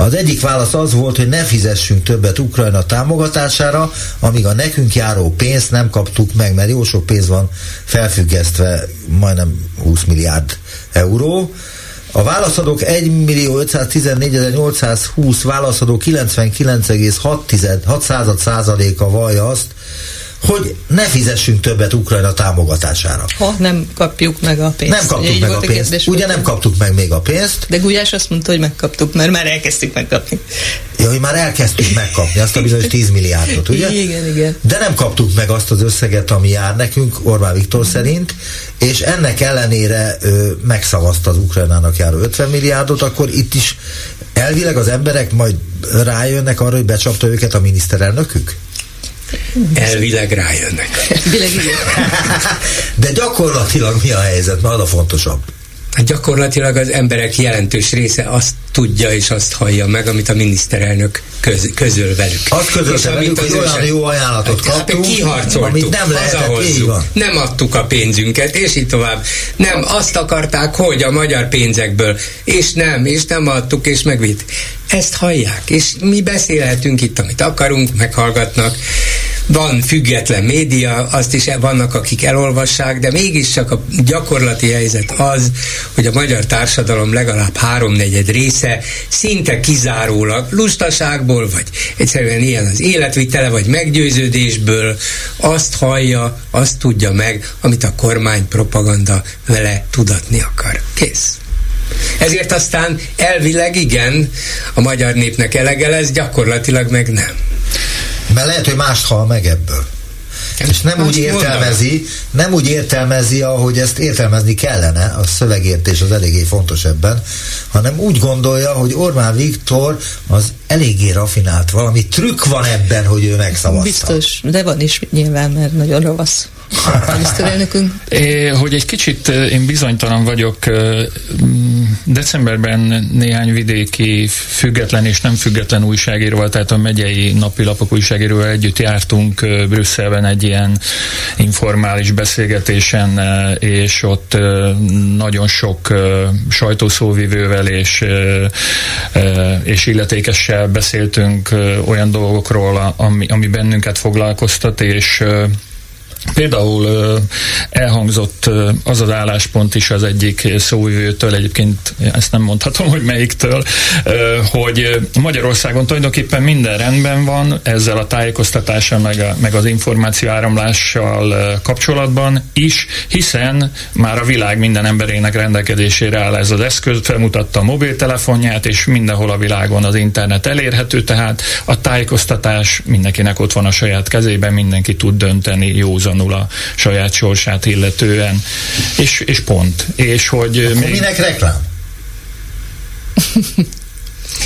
az egyik válasz az volt, hogy ne fizessünk többet Ukrajna támogatására, amíg a nekünk járó pénzt nem kaptuk meg, mert jó sok pénz van felfüggesztve, majdnem 20 milliárd euró. A válaszadók 1 millió 514.820 válaszadó 99,6 százaléka vallja azt, hogy ne fizessünk többet Ukrajna támogatására. Ha nem kapjuk meg a pénzt. Nem kaptuk meg a pénzt. A Ugye nem kaptuk meg még a pénzt. De Gulyás azt mondta, hogy megkaptuk, mert már elkezdtük megkapni. Ja, hogy már elkezdtük megkapni azt a bizonyos 10 milliárdot, ugye? Igen, igen. De nem kaptuk meg azt az összeget, ami jár nekünk Orbán Viktor szerint, és ennek ellenére ö, megszavazta az Ukrajnának járó 50 milliárdot, akkor itt is elvileg az emberek majd rájönnek arra, hogy becsapta őket a miniszterelnökük? Elvileg rájönnek. Elvileg igen. De gyakorlatilag mi a helyzet? Az a fontosabb. Hát gyakorlatilag az emberek jelentős része azt tudja és azt hallja meg, amit a miniszterelnök köz, közöl velük. Azt közölte velük, hogy olyan jó ajánlatot hát, kaptunk, kiharcoltuk, amit nem lehetett, nem adtuk a pénzünket, és így tovább. Nem, azt akarták, hogy a magyar pénzekből, és nem, és nem adtuk, és megvitt. Ezt hallják, és mi beszélhetünk itt, amit akarunk, meghallgatnak, van független média, azt is vannak, akik elolvassák, de mégiscsak a gyakorlati helyzet az, hogy a magyar társadalom legalább háromnegyed része szinte kizárólag lustaságból, vagy egyszerűen ilyen az életvitele, vagy meggyőződésből azt hallja, azt tudja meg, amit a kormány propaganda vele tudatni akar. Kész. Ezért aztán elvileg igen, a magyar népnek elege lesz, gyakorlatilag meg nem. Mert lehet, hogy mást hal meg ebből. És nem úgy értelmezi, nem úgy értelmezi, ahogy ezt értelmezni kellene, a szövegértés az eléggé fontos ebben, hanem úgy gondolja, hogy Orbán Viktor az eléggé rafinált, valami trükk van ebben, hogy ő megszavazta. Biztos, de van is nyilván, mert nagyon ravasz Hogy egy kicsit én bizonytalan vagyok, decemberben néhány vidéki független és nem független újságíróval, tehát a megyei napilapok újságíróval együtt jártunk Brüsszelben egy ilyen informális beszélgetésen, és ott nagyon sok sajtószóvivővel és, és illetékessel beszéltünk olyan dolgokról, ami, ami bennünket foglalkoztat, és Például elhangzott az az álláspont is az egyik szóvivőtől, egyébként ezt nem mondhatom, hogy melyiktől, hogy Magyarországon tulajdonképpen minden rendben van ezzel a tájékoztatással, meg, a, meg az információ áramlással kapcsolatban is, hiszen már a világ minden emberének rendelkezésére áll ez az eszköz, felmutatta a mobiltelefonját, és mindenhol a világon az internet elérhető, tehát a tájékoztatás mindenkinek ott van a saját kezében, mindenki tud dönteni józan józanul a saját sorsát illetően, és, és pont. És hogy Akkor még... minek reklám?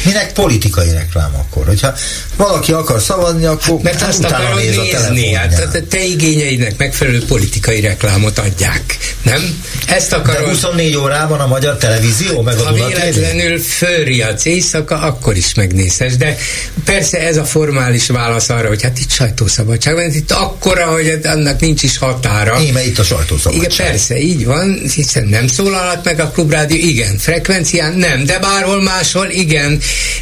Minek politikai reklám akkor? Hogyha valaki akar szavazni, akkor Mert hát azt akarod nézni, hát te, te igényeidnek megfelelő politikai reklámot adják, nem? Ezt akarod... De 24 órában a magyar televízió, meg a Ha véletlenül fölriadsz éjszaka, akkor is megnézhes, de persze ez a formális válasz arra, hogy hát itt sajtószabadság van, itt akkora, hogy hát annak nincs is határa. Íme itt a sajtószabadság. Igen, persze, így van, hiszen nem szólalhat meg a klubrádió, igen, frekvencián nem, de bárhol máshol, igen,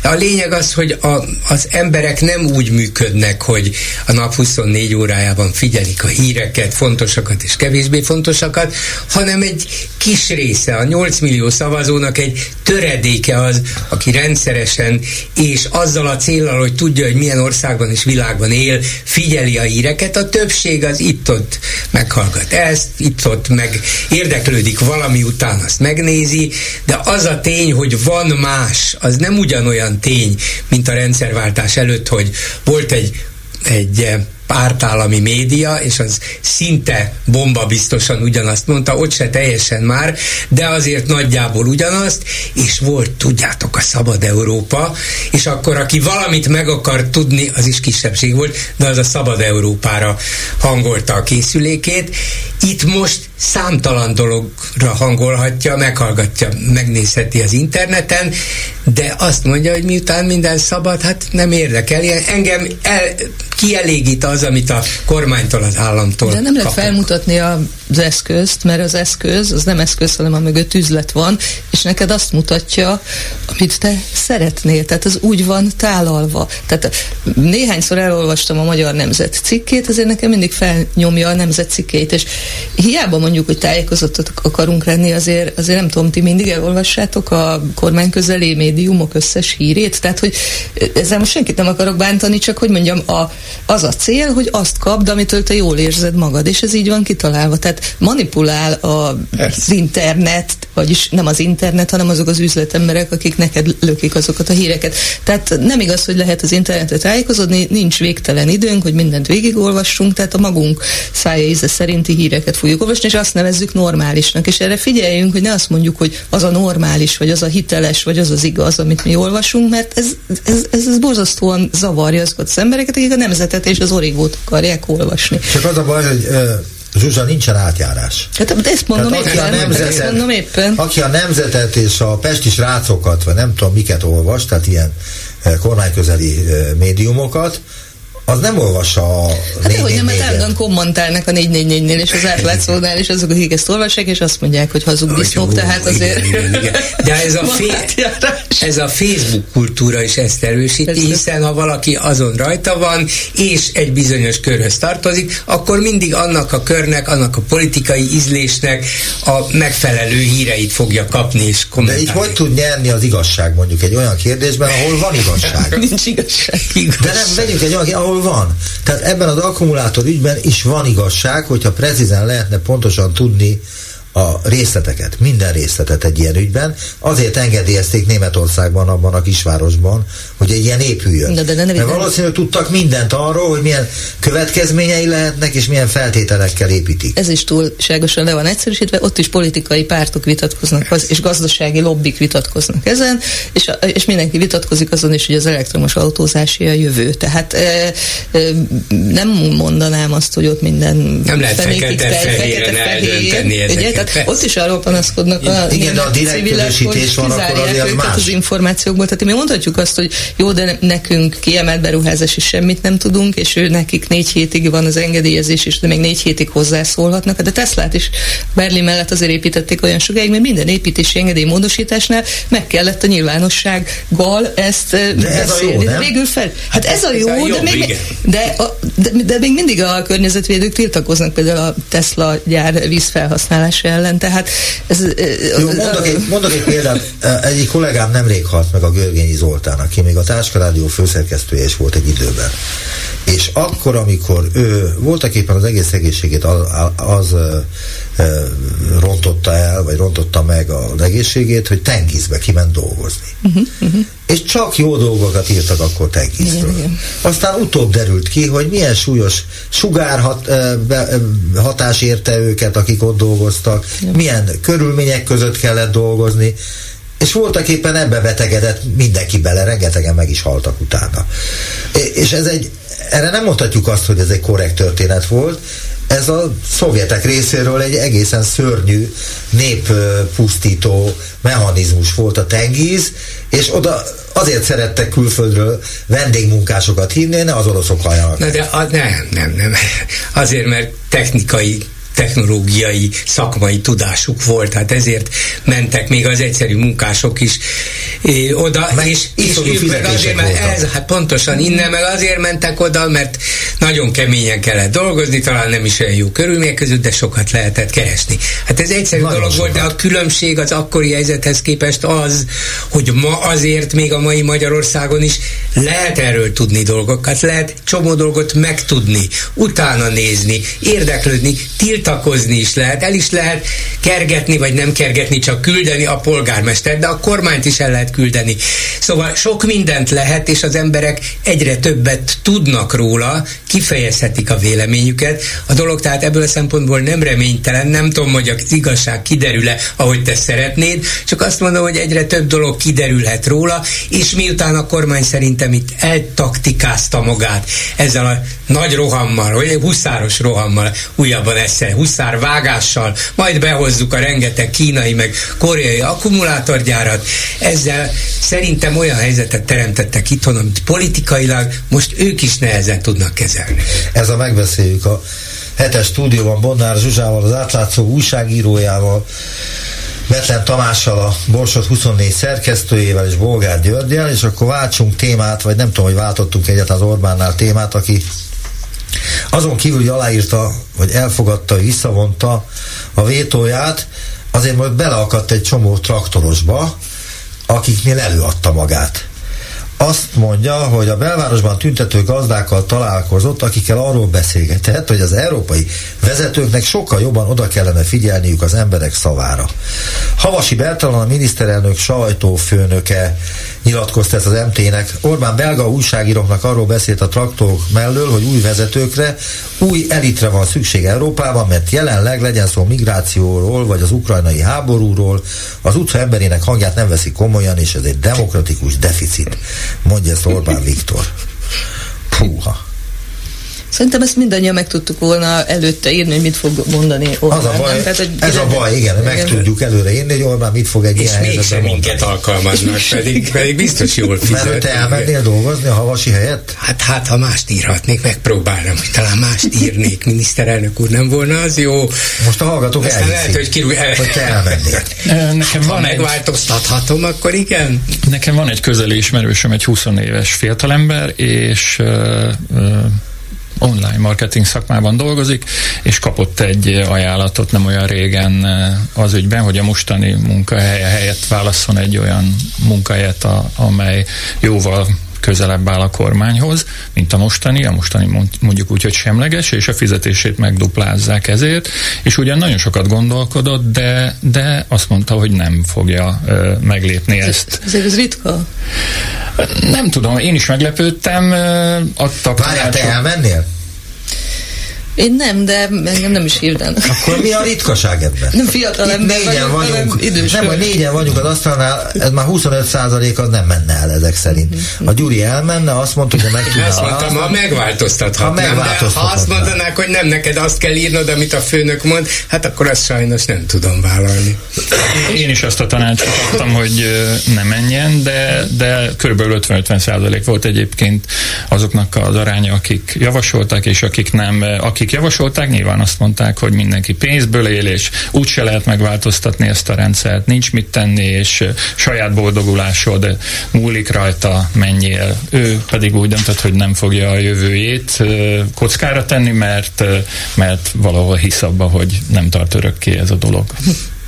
a lényeg az, hogy a, az emberek nem úgy működnek, hogy a nap 24 órájában figyelik a híreket, fontosakat és kevésbé fontosakat, hanem egy kis része, a 8 millió szavazónak egy töredéke az, aki rendszeresen és azzal a célral, hogy tudja, hogy milyen országban és világban él, figyeli a híreket, a többség az itt-ott meghallgat ezt, itt-ott meg érdeklődik valami után, azt megnézi, de az a tény, hogy van más, az nem ugyanolyan tény, mint a rendszerváltás előtt, hogy volt egy egy pártállami média, és az szinte bomba biztosan ugyanazt mondta, ott se teljesen már, de azért nagyjából ugyanazt, és volt, tudjátok, a Szabad Európa, és akkor aki valamit meg akar tudni, az is kisebbség volt, de az a Szabad Európára hangolta a készülékét. Itt most számtalan dologra hangolhatja, meghallgatja, megnézheti az interneten, de azt mondja, hogy miután minden szabad, hát nem érdekel. Engem el, kielégít az, amit a kormánytól, az államtól De nem lehet felmutatni az eszközt, mert az eszköz, az nem eszköz, hanem a mögött üzlet van, és neked azt mutatja, amit te szeretnél. Tehát az úgy van tálalva. Tehát néhányszor elolvastam a Magyar Nemzet cikkét, azért nekem mindig felnyomja a Nemzet cikkét, és hiába mondjuk, hogy tájékozottak akarunk lenni, azért, azért nem tudom, ti mindig elolvassátok a kormány közeli médiumok összes hírét, tehát hogy ezzel most senkit nem akarok bántani, csak hogy mondjam, a, az a cél, hogy azt kapd, amitől te jól érzed magad, és ez így van kitalálva. Tehát manipulál a, az internet, vagyis nem az internet, hanem azok az üzletemberek, akik neked lökik azokat a híreket. Tehát nem igaz, hogy lehet az internetet tájékozódni, nincs végtelen időnk, hogy mindent végigolvassunk, tehát a magunk szája íze szerinti híreket fogjuk olvasni, és azt nevezzük normálisnak. És erre figyeljünk, hogy ne azt mondjuk, hogy az a normális, vagy az a hiteles, vagy az az igaz, amit mi olvasunk, mert ez, ez, ez, ez borzasztóan zavarja azokat az embereket, akik a nemzetet és az origót akarják olvasni. Csak az a baj, hogy Zsuzsa, nincsen átjárás. Hát, de ezt mondom, Tehát, éppen, aki a nemzetet, ezt mondom éppen. Aki a nemzetet és a pesti srácokat, vagy nem tudom miket olvas, tehát ilyen kormányközeli médiumokat, az nem olvassa a Hát hogy nem, mert állandóan kommentálnak a 444-nél és az átlátszónál, és azok, akik ezt olvassák, és azt mondják, hogy hazug disznók, tehát azért... Igen, igen, igen. De ez a, fé- ez a Facebook kultúra is ezt erősíti, hiszen ha valaki azon rajta van, és egy bizonyos körhöz tartozik, akkor mindig annak a körnek, annak a politikai ízlésnek a megfelelő híreit fogja kapni és kommentálni. De így hogy tud nyerni az igazság mondjuk egy olyan kérdésben, ahol van igazság? Nincs igazság. igazság. De nem, vegyünk egy olyan, ahol van. Tehát ebben az akkumulátor ügyben is van igazság, hogyha precízen lehetne pontosan tudni, a részleteket, minden részletet egy ilyen ügyben. Azért engedélyezték Németországban, abban a kisvárosban, hogy egy ilyen épüljön. De, de, de, de, Mert valószínűleg tudtak mindent arról, hogy milyen következményei lehetnek, és milyen feltételekkel építik. Ez is túlságosan le van egyszerűsítve, ott is politikai pártok vitatkoznak, az, és gazdasági lobbik vitatkoznak ezen, és, és mindenki vitatkozik azon is, hogy az elektromos autózási a jövő. Tehát e, e, nem mondanám azt, hogy ott minden nem lehet fekete, fekete, fehér, tehát ott is arról panaszkodnak a Igen, de a direktősítés van, akkor azért más. az információkból. Tehát mi mondhatjuk azt, hogy jó, de nekünk kiemelt beruházás is semmit nem tudunk, és ő nekik négy hétig van az engedélyezés, és de még négy hétig hozzászólhatnak. De Teslát is Berlin mellett azért építették olyan sokáig, mert minden építési engedély módosításnál meg kellett a nyilvánossággal ezt de ez beszélni. A jó, nem? Végül fel. Hát ez, ez a jó, a jó de, még, de, a, de, de még mindig a környezetvédők tiltakoznak például a Tesla gyár vízfelhasználása ellen, tehát ez... Jó, mondok, egy, mondok egy példát, egyik kollégám nemrég halt meg a Görgényi Zoltán, aki még a Rádió főszerkesztője is volt egy időben. És akkor, amikor ő voltak éppen az egész egészségét az, az e, rontotta el, vagy rontotta meg az egészségét, hogy Tengizbe kiment dolgozni. Uh-huh, uh-huh. És csak jó dolgokat írtak akkor Tengizről. Aztán utóbb derült ki, hogy milyen súlyos sugárhat, e, be, e, hatás érte őket, akik ott dolgoztak, igen. milyen körülmények között kellett dolgozni, és voltak éppen ebbe betegedett mindenki bele, rengetegen meg is haltak utána. És ez egy, erre nem mondhatjuk azt, hogy ez egy korrekt történet volt, ez a szovjetek részéről egy egészen szörnyű néppusztító mechanizmus volt a tengiz, és oda azért szerettek külföldről vendégmunkásokat hinni, ne az oroszok halljanak. Na de a, nem, nem, nem. Azért, mert technikai technológiai, szakmai tudásuk volt, hát ezért mentek még az egyszerű munkások is oda, meg és, és ők meg azért, mert ez, hát pontosan innen meg azért mentek oda, mert nagyon keményen kellett dolgozni, talán nem is olyan jó körülmények között, de sokat lehetett keresni. Hát ez egyszerű nagyon dolog sokat. volt, de a különbség az akkori helyzethez képest az, hogy ma azért még a mai Magyarországon is lehet erről tudni dolgokat, lehet csomó dolgot megtudni, utána nézni, érdeklődni, tiltakozni is lehet, el is lehet kergetni, vagy nem kergetni, csak küldeni a polgármester, de a kormányt is el lehet küldeni. Szóval sok mindent lehet, és az emberek egyre többet tudnak róla, kifejezhetik a véleményüket. A dolog tehát ebből a szempontból nem reménytelen, nem tudom, hogy az igazság kiderül-e, ahogy te szeretnéd, csak azt mondom, hogy egyre több dolog kiderülhet róla, és miután a kormány szerintem itt eltaktikázta magát ezzel a nagy rohammal, vagy huszáros rohammal, újabban esze, huszár vágással, majd behozzuk a rengeteg kínai meg koreai akkumulátorgyárat, ezzel szerintem olyan helyzetet teremtettek itthon, amit politikailag most ők is nehezen tudnak kezelni. Ez a megbeszéljük a hetes stúdióban Bonnár Zsuzsával, az átlátszó újságírójával, Betlen Tamással, a Borsot 24 szerkesztőjével és Bolgár Györgyel, és akkor váltsunk témát, vagy nem tudom, hogy váltottunk egyet az Orbánnál témát, aki azon kívül, hogy aláírta, vagy elfogadta, visszavonta a vétóját, azért majd beleakadt egy csomó traktorosba, akiknél előadta magát azt mondja, hogy a belvárosban tüntető gazdákkal találkozott, akikkel arról beszélgetett, hogy az európai vezetőknek sokkal jobban oda kellene figyelniük az emberek szavára. Havasi Bertalan, a miniszterelnök sajtófőnöke nyilatkozta ezt az MT-nek. Orbán belga újságíróknak arról beszélt a traktorok mellől, hogy új vezetőkre, új elitre van szükség Európában, mert jelenleg legyen szó migrációról, vagy az ukrajnai háborúról, az utca emberének hangját nem veszi komolyan, és ez egy demokratikus deficit mondja ezt Orbán Viktor. Puha. Szerintem ezt mindannyian meg tudtuk volna előtte írni, hogy mit fog mondani Orbán. Az a baj, Tehát, hogy ez a baj, igen, igen, meg tudjuk előre írni, hogy Orbán mit fog egy és ilyen helyzetben mondani. minket alkalmaznak, pedig, pedig biztos jól fizet. Mert te elmennél dolgozni a havasi helyet? Hát, hát ha mást írhatnék, megpróbálnám, hogy talán mást írnék, miniszterelnök úr, nem volna az jó? Most a hallgatók elhiszik, lehet, hogy, kirúj, el... hogy te elmennél. Nekem hát, van ha egy... megváltoztathatom, akkor igen. Nekem van egy közeli ismerősöm, egy 20 éves fiatalember, és uh, uh, online marketing szakmában dolgozik, és kapott egy ajánlatot nem olyan régen eh, az ügyben, hogy a mostani munkahelye helyett válasszon egy olyan munkahelyet, a, amely jóval közelebb áll a kormányhoz, mint a mostani, a mostani mondjuk úgy, hogy semleges, és a fizetését megduplázzák ezért, és ugyan nagyon sokat gondolkodott, de, de azt mondta, hogy nem fogja ö, meglépni ez, ezt. Ez, ez ritka? Nem tudom, én is meglepődtem. Adtak Várjál, te elmennél? Én nem, de engem nem is hívnának. Akkor mi a ritkaság ebben? Nem fiatal ember négyen vagyunk, vagyunk idős nem, hogy négyen vagyunk az asztalnál, ez már 25 százalék az nem menne el ezek szerint. Ha Gyuri elmenne, azt mondta, hogy meg tudná. Azt mondtam, ha megváltoztathatnám, ha de ha azt mondanák, hogy nem neked azt kell írnod, amit a főnök mond, hát akkor azt sajnos nem tudom vállalni. Én is azt a tanácsot adtam, hogy ne menjen, de, de kb. 50-50 százalék volt egyébként azoknak az aránya, akik javasolták, és akik nem, akik akik javasolták, nyilván azt mondták, hogy mindenki pénzből él, és úgyse lehet megváltoztatni ezt a rendszert, nincs mit tenni, és saját boldogulásod múlik rajta, menjél. Ő pedig úgy döntött, hogy nem fogja a jövőjét kockára tenni, mert, mert valahol hisz abba, hogy nem tart örökké ez a dolog.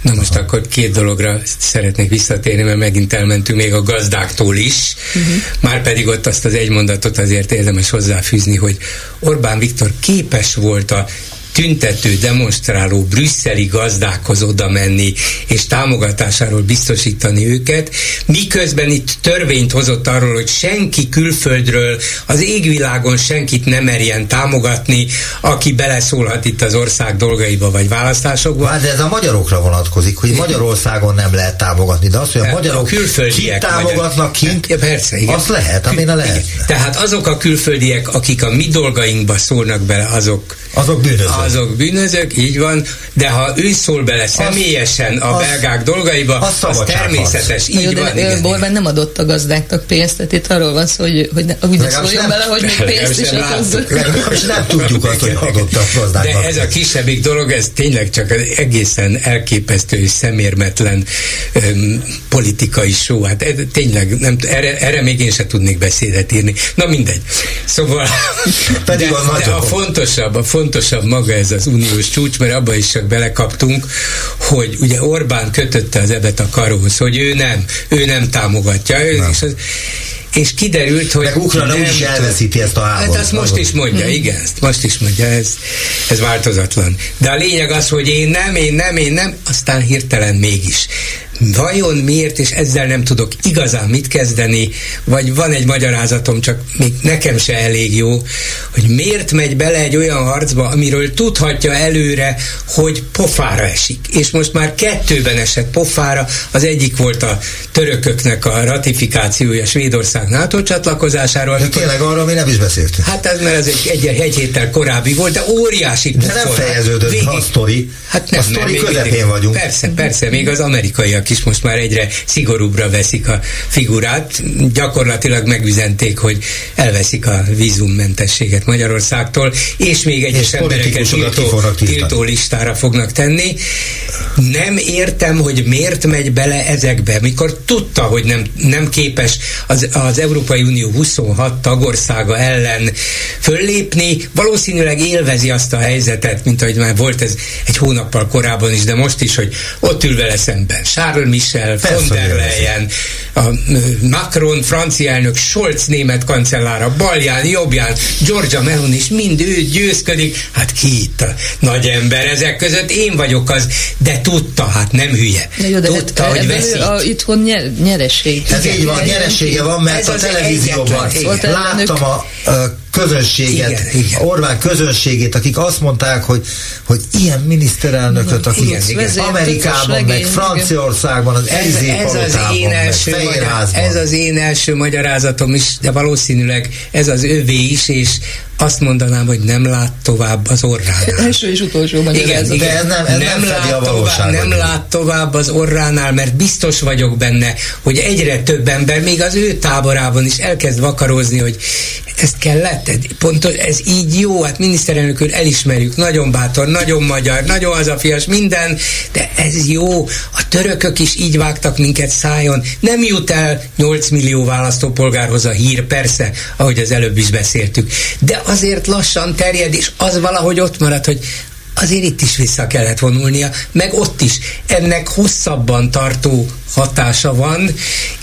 Na most Aha. akkor két dologra szeretnék visszatérni, mert megint elmentünk még a gazdáktól is. Uh-huh. Már pedig ott azt az egy mondatot azért érdemes hozzáfűzni, hogy Orbán Viktor képes volt a tüntető, demonstráló brüsszeli gazdákhoz oda menni, és támogatásáról biztosítani őket, miközben itt törvényt hozott arról, hogy senki külföldről az égvilágon senkit nem merjen támogatni, aki beleszólhat itt az ország dolgaiba vagy választásokba. Hát de ez a magyarokra vonatkozik, hogy Magyarországon nem lehet támogatni, de az, hogy a magyarok a kint támogatnak kint, ja, persze, igen. azt lehet, amin a lehet. Tehát azok a külföldiek, akik a mi dolgainkba szólnak bele, azok azok bűnözők azok bűnözők, így van, de ha ő szól bele személyesen a belgák dolgaiba, az, az természetes, így jó, van. De Borbán nem adott a gazdáknak pénzt, tehát itt arról van szó, hogy, hogy ne, úgy ne szóljon bele, hogy még pénzt is adott. nem tudjuk azt, hogy adott a gazdáknak. De ez a kisebbik dolog, ez tényleg csak egészen elképesztő és szemérmetlen um, politikai só. Hát tényleg, nem, erre, erre még én sem tudnék beszédet írni. Na mindegy. Szóval Pedig de, de a fontosabb, a fontosabb maga ez az uniós csúcs, mert abba is csak belekaptunk, hogy ugye Orbán kötötte az ebet a karóhoz, hogy ő nem, ő nem támogatja. Ő, nem. És az, és kiderült, hogy... Meg Ukrajna úgy is elveszíti ezt a háborút. Hát azt most is mondja, igen, ezt most is mondja, ez, ez változatlan. De a lényeg az, hogy én nem, én nem, én nem, aztán hirtelen mégis. Vajon miért, és ezzel nem tudok igazán mit kezdeni, vagy van egy magyarázatom, csak még nekem se elég jó, hogy miért megy bele egy olyan harcba, amiről tudhatja előre, hogy pofára esik. És most már kettőben esett pofára, az egyik volt a törököknek a ratifikációja Svédország NATO csatlakozásáról. De tényleg arról mi nem is beszéltünk. Hát ez mert ez egy, egy, egy héttel korábbi volt, de óriási De nem fejeződött Végig... a sztori. Hát nem, a sztori nem, közepén vagyunk. Persze, persze, még az amerikaiak is most már egyre szigorúbbra veszik a figurát. Gyakorlatilag megüzenték, hogy elveszik a vízummentességet Magyarországtól, és még egyes embereket tiltó, tiltó listára fognak tenni. Nem értem, hogy miért megy bele ezekbe, mikor tudta, hogy nem, nem képes az, az Európai Unió 26 tagországa ellen föllépni, valószínűleg élvezi azt a helyzetet, mint ahogy már volt ez egy hónappal korábban is, de most is, hogy ott ül vele szemben Charles Michel, von der Leyen, a Macron, francia elnök, Scholz német kancellára, balján, jobbján, Georgia Meloni is mind ő győzködik. Hát ki itt a nagy ember ezek között? Én vagyok az, de tudta, hát nem hülye. Na jó, de tudta, hát, hogy veszi. A, itthon nyer, nyereség. Ez így van, nyeressége van, mert Ez a televízióban láttam a, a közönséget, igen, igen. Orbán közönségét, akik azt mondták, hogy, hogy ilyen miniszterelnököt, aki igen, igen. Amerikában, meg Franciaországban, az ez, ez, az én első magyar, ez az én első magyarázatom is, de valószínűleg ez az övé is, és azt mondanám, hogy nem lát tovább az orránál. Első és utolsó magyarázat. Igen, igen. De ez nem, ez nem, nem, lát tovább, nem lát tovább az orránál, mert biztos vagyok benne, hogy egyre több ember, még az ő táborában is elkezd vakarozni, hogy ezt kellett, pont ez így jó, hát miniszterelnök úr elismerjük, nagyon bátor, nagyon magyar, nagyon hazafias, minden, de ez jó. A törökök is így vágtak minket szájon. Nem jut el 8 millió választópolgárhoz a hír, persze, ahogy az előbb is beszéltük. De azért lassan terjed, és az valahogy ott marad, hogy azért itt is vissza kellett vonulnia, meg ott is. Ennek hosszabban tartó hatása van,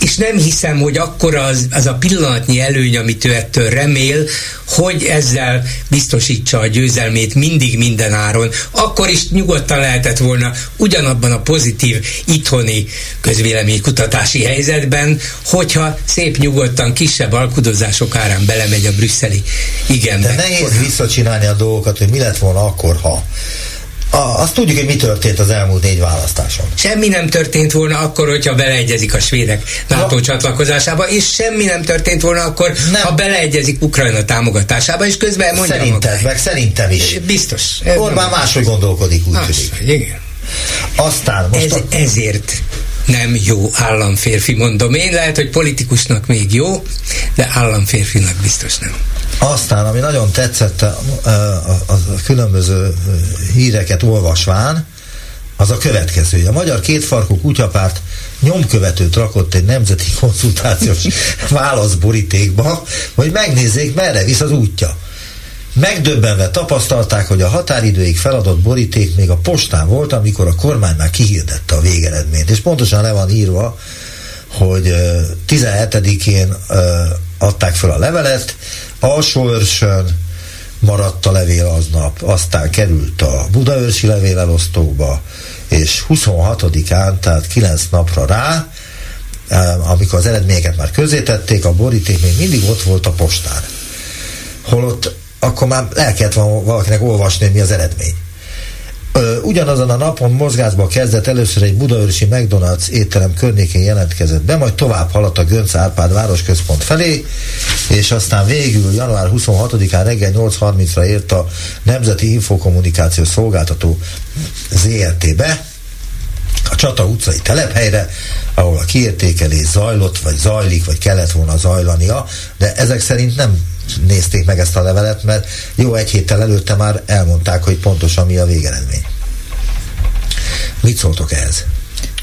és nem hiszem, hogy akkor az, az a pillanatnyi előny, amit ő ettől remél, hogy ezzel biztosítsa a győzelmét mindig minden áron. Akkor is nyugodtan lehetett volna ugyanabban a pozitív itthoni közvéleménykutatási helyzetben, hogyha szép nyugodtan kisebb alkudozások árán belemegy a brüsszeli igenbe. De nehéz visszacsinálni a dolgokat, hogy mi lett volna akkor, ha a, azt tudjuk, hogy mi történt az elmúlt négy választáson. Semmi nem történt volna akkor, hogyha beleegyezik a svédek NATO ha. csatlakozásába, és semmi nem történt volna akkor, nem. ha beleegyezik Ukrajna támogatásába, és közben mondja Szerinted, meg szerintem is. Biztos. Orbán máshogy gondolkodik, úgy tűnik. Igen. Aztán most Ez, a... Ezért nem jó államférfi, mondom én. Lehet, hogy politikusnak még jó, de államférfinak biztos nem. Aztán, ami nagyon tetszett a, a, a, a különböző híreket olvasván, az a következő. A Magyar Kétfarkú Kutyapárt nyomkövetőt rakott egy nemzeti konzultációs válaszborítékba, hogy megnézzék, merre visz az útja. Megdöbbenve tapasztalták, hogy a határidőig feladott boríték még a postán volt, amikor a kormány már kihirdette a végeredményt. És pontosan le van írva, hogy 17-én adták fel a levelet, Alsóörsön maradt a levél aznap, aztán került a Budaörsi levélelosztóba, és 26-án, tehát 9 napra rá, amikor az eredményeket már tették, a boríték még mindig ott volt a postán. Holott akkor már el kellett valakinek olvasni, hogy mi az eredmény. ugyanazon a napon mozgásba kezdett először egy budaörsi McDonald's étterem környékén jelentkezett be, majd tovább haladt a Gönc Árpád városközpont felé, és aztán végül január 26-án reggel 8.30-ra ért a Nemzeti Infokommunikációs Szolgáltató ZRT-be, a Csata utcai telephelyre, ahol a kiértékelés zajlott, vagy zajlik, vagy kellett volna zajlania, de ezek szerint nem nézték meg ezt a levelet, mert jó egy héttel előtte már elmondták, hogy pontosan mi a végeredmény. Mit szóltok ehhez?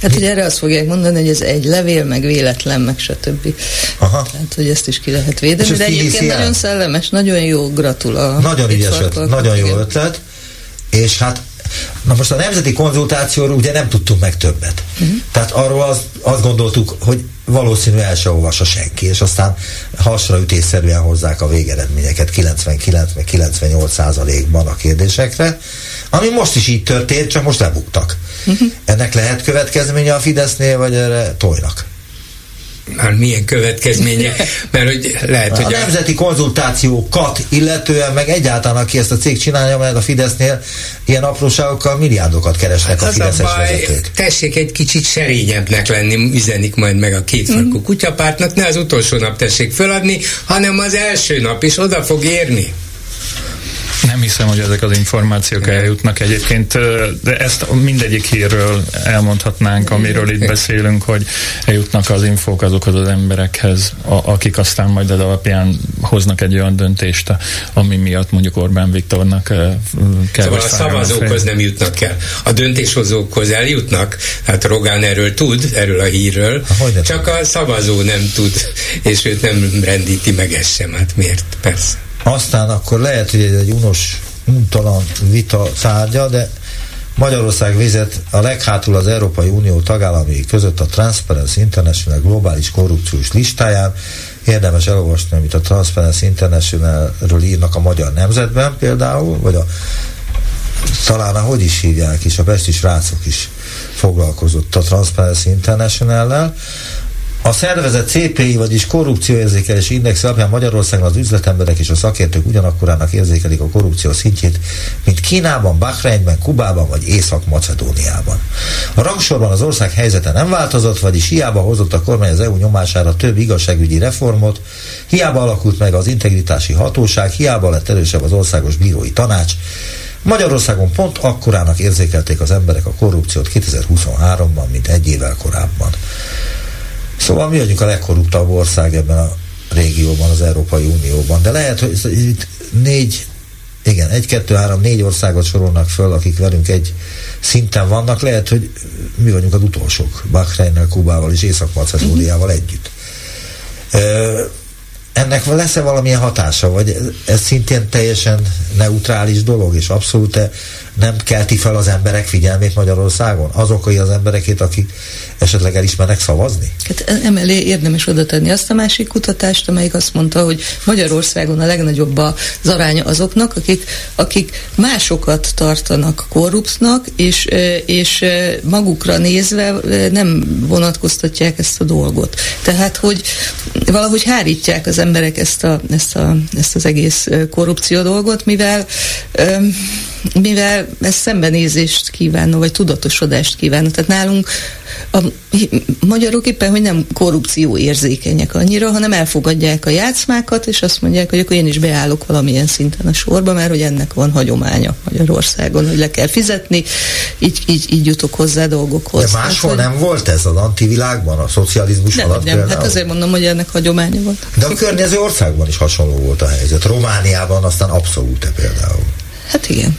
Hát ugye erre azt fogják mondani, hogy ez egy levél, meg véletlen, meg stb. Aha. Tehát, hogy ezt is ki lehet védeni, de egyébként el? nagyon szellemes, nagyon jó, gratulál. Nagyon ügyes ötlet, nagyon jó ötlet, és hát Na most a nemzeti konzultációról ugye nem tudtunk meg többet. Uh-huh. Tehát arról az, azt gondoltuk, hogy valószínű el se olvassa senki, és aztán hasra ütésszerűen hozzák a végeredményeket 99 98 százalékban a kérdésekre, ami most is így történt, csak most lebuktak. Uh-huh. Ennek lehet következménye a Fidesznél, vagy erre tojnak? Már milyen következménye, mert hogy lehet, a hogy... A nemzeti konzultációkat illetően meg egyáltalán, aki ezt a cég csinálja, meg a Fidesznél ilyen apróságokkal milliárdokat keresnek hát a Fideszes a baj, vezetők. Tessék egy kicsit serényebbnek lenni, üzenik majd meg a kétfarkú mm. kutyapártnak, ne az utolsó nap tessék föladni, hanem az első nap is oda fog érni. Nem hiszem, hogy ezek az információk eljutnak egyébként, de ezt mindegyik hírről elmondhatnánk, amiről itt beszélünk, hogy eljutnak az infók azokhoz az emberekhez, akik aztán majd az alapján hoznak egy olyan döntést, ami miatt mondjuk Orbán Viktornak kell. Szóval a szavazókhoz nem jutnak el. A döntéshozókhoz eljutnak, hát Rogán erről tud, erről a hírről, Hogyne csak a szavazó nem tud, és őt nem rendíti meg ezt sem, hát miért? Persze. Aztán akkor lehet, hogy ez egy unos, untalan vita tárgya, de Magyarország vezet a leghátul az Európai Unió tagállamai között a Transparency International globális korrupciós listáján. Érdemes elolvasni, amit a Transparency International-ről írnak a magyar nemzetben például, vagy a talán ahogy is hívják is, a Pesti Rácok is foglalkozott a Transparency International-lel. A szervezet CPI, vagyis korrupcióérzékelési index alapján Magyarországon az üzletemberek és a szakértők ugyanakkorának érzékelik a korrupció szintjét, mint Kínában, Bahreinben, Kubában vagy Észak-Macedóniában. A rangsorban az ország helyzete nem változott, vagyis hiába hozott a kormány az EU nyomására több igazságügyi reformot, hiába alakult meg az integritási hatóság, hiába lett erősebb az országos bírói tanács, Magyarországon pont akkorának érzékelték az emberek a korrupciót 2023-ban, mint egy évvel korábban. Szóval mi vagyunk a legkorruptabb ország ebben a régióban, az Európai Unióban. De lehet, hogy itt négy, igen, egy, kettő, három, négy országot sorolnak föl, akik velünk egy szinten vannak. Lehet, hogy mi vagyunk az utolsók, Bahreinnel, Kubával és Észak-Macedóniával együtt. Ennek lesz-e valamilyen hatása, vagy ez szintén teljesen neutrális dolog, és abszolút nem kelti fel az emberek figyelmét Magyarországon? Azok az emberekét, akik esetleg elismernek szavazni? Hát emelé érdemes oda tenni azt a másik kutatást, amelyik azt mondta, hogy Magyarországon a legnagyobb az aránya azoknak, akik, akik másokat tartanak korruptnak, és, és magukra nézve nem vonatkoztatják ezt a dolgot. Tehát, hogy valahogy hárítják az emberek ezt, a, ezt, a, ezt az egész korrupció dolgot, mivel mivel ez szembenézést kívánna, vagy tudatosodást kívánna. Tehát nálunk a magyarok éppen, hogy nem korrupció érzékenyek annyira, hanem elfogadják a játszmákat, és azt mondják, hogy akkor én is beállok valamilyen szinten a sorba, mert hogy ennek van hagyománya Magyarországon, hogy le kell fizetni, így, így, így jutok hozzá dolgokhoz. De máshol hát, nem volt ez az antivilágban, a szocializmus nem, alatt nem, például? hát azért mondom, hogy ennek hagyománya volt. De a környező országban is hasonló volt a helyzet. Romániában aztán abszolút például. Hát igen.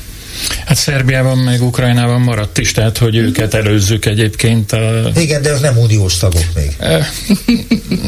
Hát Szerbiában meg Ukrajnában maradt is, tehát hogy őket előzzük egyébként. A... Igen, de ők nem uniós tagok még.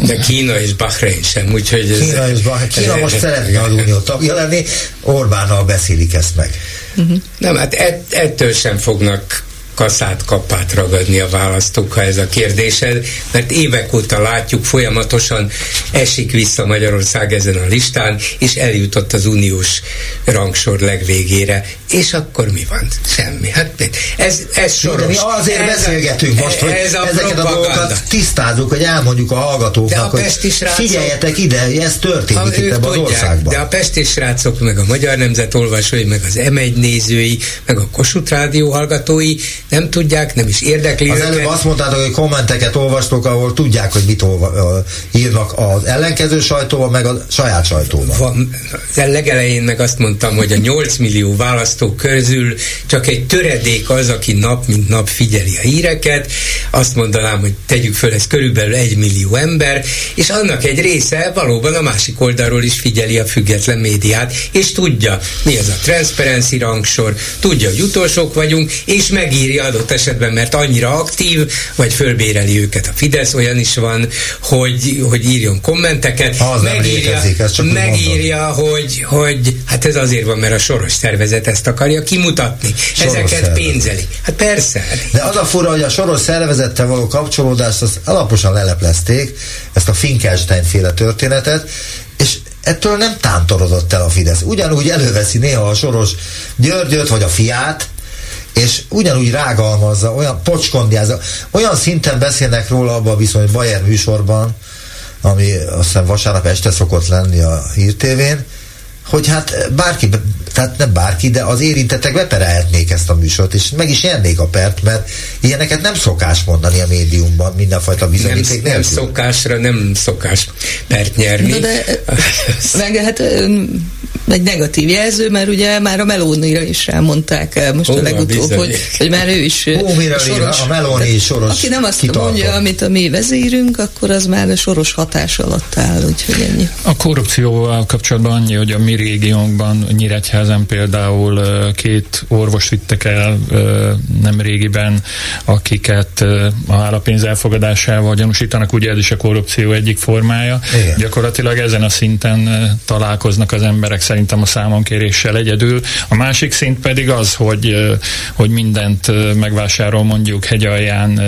De Kína és Bahrein sem, úgyhogy... Ez... Kína és Bahrein. Kína most szeretne az unió tagja lenni, Orbánnal beszélik ezt meg. Uh-huh. Nem, hát ett, ettől sem fognak kaszát, kapát ragadni a választók, ha ez a kérdésed, mert évek óta látjuk, folyamatosan esik vissza Magyarország ezen a listán, és eljutott az uniós rangsor legvégére. És akkor mi van? Semmi. Hát ez, ez soros. Mi azért ez beszélgetünk a, most, hogy ez a ezeket propaganda. a dolgokat tisztázzuk, hogy elmondjuk a hallgatóknak, hogy srácok, figyeljetek ide, ez történik itt ebben az országban. De a pesti srácok, meg a Magyar Nemzet olvasói, meg az M1 nézői, meg a Kossuth Rádió hallgatói nem tudják, nem is érdekli Az előbb azt mondtátok, hogy kommenteket olvastok, ahol tudják, hogy mit olva, írnak az ellenkező sajtóban, meg a saját sajtóban. Van, az legelején meg azt mondtam, hogy a 8 millió választó közül csak egy töredék az, aki nap mint nap figyeli a híreket. Azt mondanám, hogy tegyük föl, ez körülbelül egy millió ember, és annak egy része valóban a másik oldalról is figyeli a független médiát, és tudja, mi ez a transparency rangsor, tudja, hogy utolsók vagyunk, és megírja adott esetben, mert annyira aktív, vagy fölbéreli őket a Fidesz, olyan is van, hogy, hogy írjon kommenteket. Ha az megírja, nem létezik, ez csak megírja hogy, hogy hát ez azért van, mert a soros szervezet ezt akarja kimutatni. Soros Ezeket szervezet. pénzeli. Hát persze. De az a fura, hogy a soros szervezettel való kapcsolódást azt alaposan leleplezték, ezt a Finkelstein féle történetet, és ettől nem tántorodott el a Fidesz. Ugyanúgy előveszi néha a soros Györgyöt, vagy a fiát, és ugyanúgy rágalmazza, olyan pocskondiázza, olyan szinten beszélnek róla abban a viszony Bayer műsorban, ami azt hiszem vasárnap este szokott lenni a hírtévén, hogy hát bárki, tehát nem bárki, de az érintettek beperelhetnék ezt a műsort, és meg is nyernék a pert, mert ilyeneket nem szokás mondani a médiumban, mindenfajta bizonyíték nem, nem szokásra, nem szokás pert nyerni. Na de, meg hát egy negatív jelző, mert ugye már a Melónira is elmondták most Hova, a legutóbb, hogy, hogy már ő is eh, soros. A Meloni soros Aki nem azt kitartott. mondja, amit a mi vezérünk, akkor az már a soros hatás alatt áll, úgyhogy ennyi. A korrupcióval kapcsolatban annyi, hogy a mi régiónkban, Nyíregyházen például két orvos vittek el nem régiben, akiket a állapénz elfogadásával gyanúsítanak, ugye ez is a korrupció egyik formája. Igen. Gyakorlatilag ezen a szinten találkoznak az emberek szerintem a számonkéréssel egyedül. A másik szint pedig az, hogy, hogy mindent megvásárol mondjuk hegyalján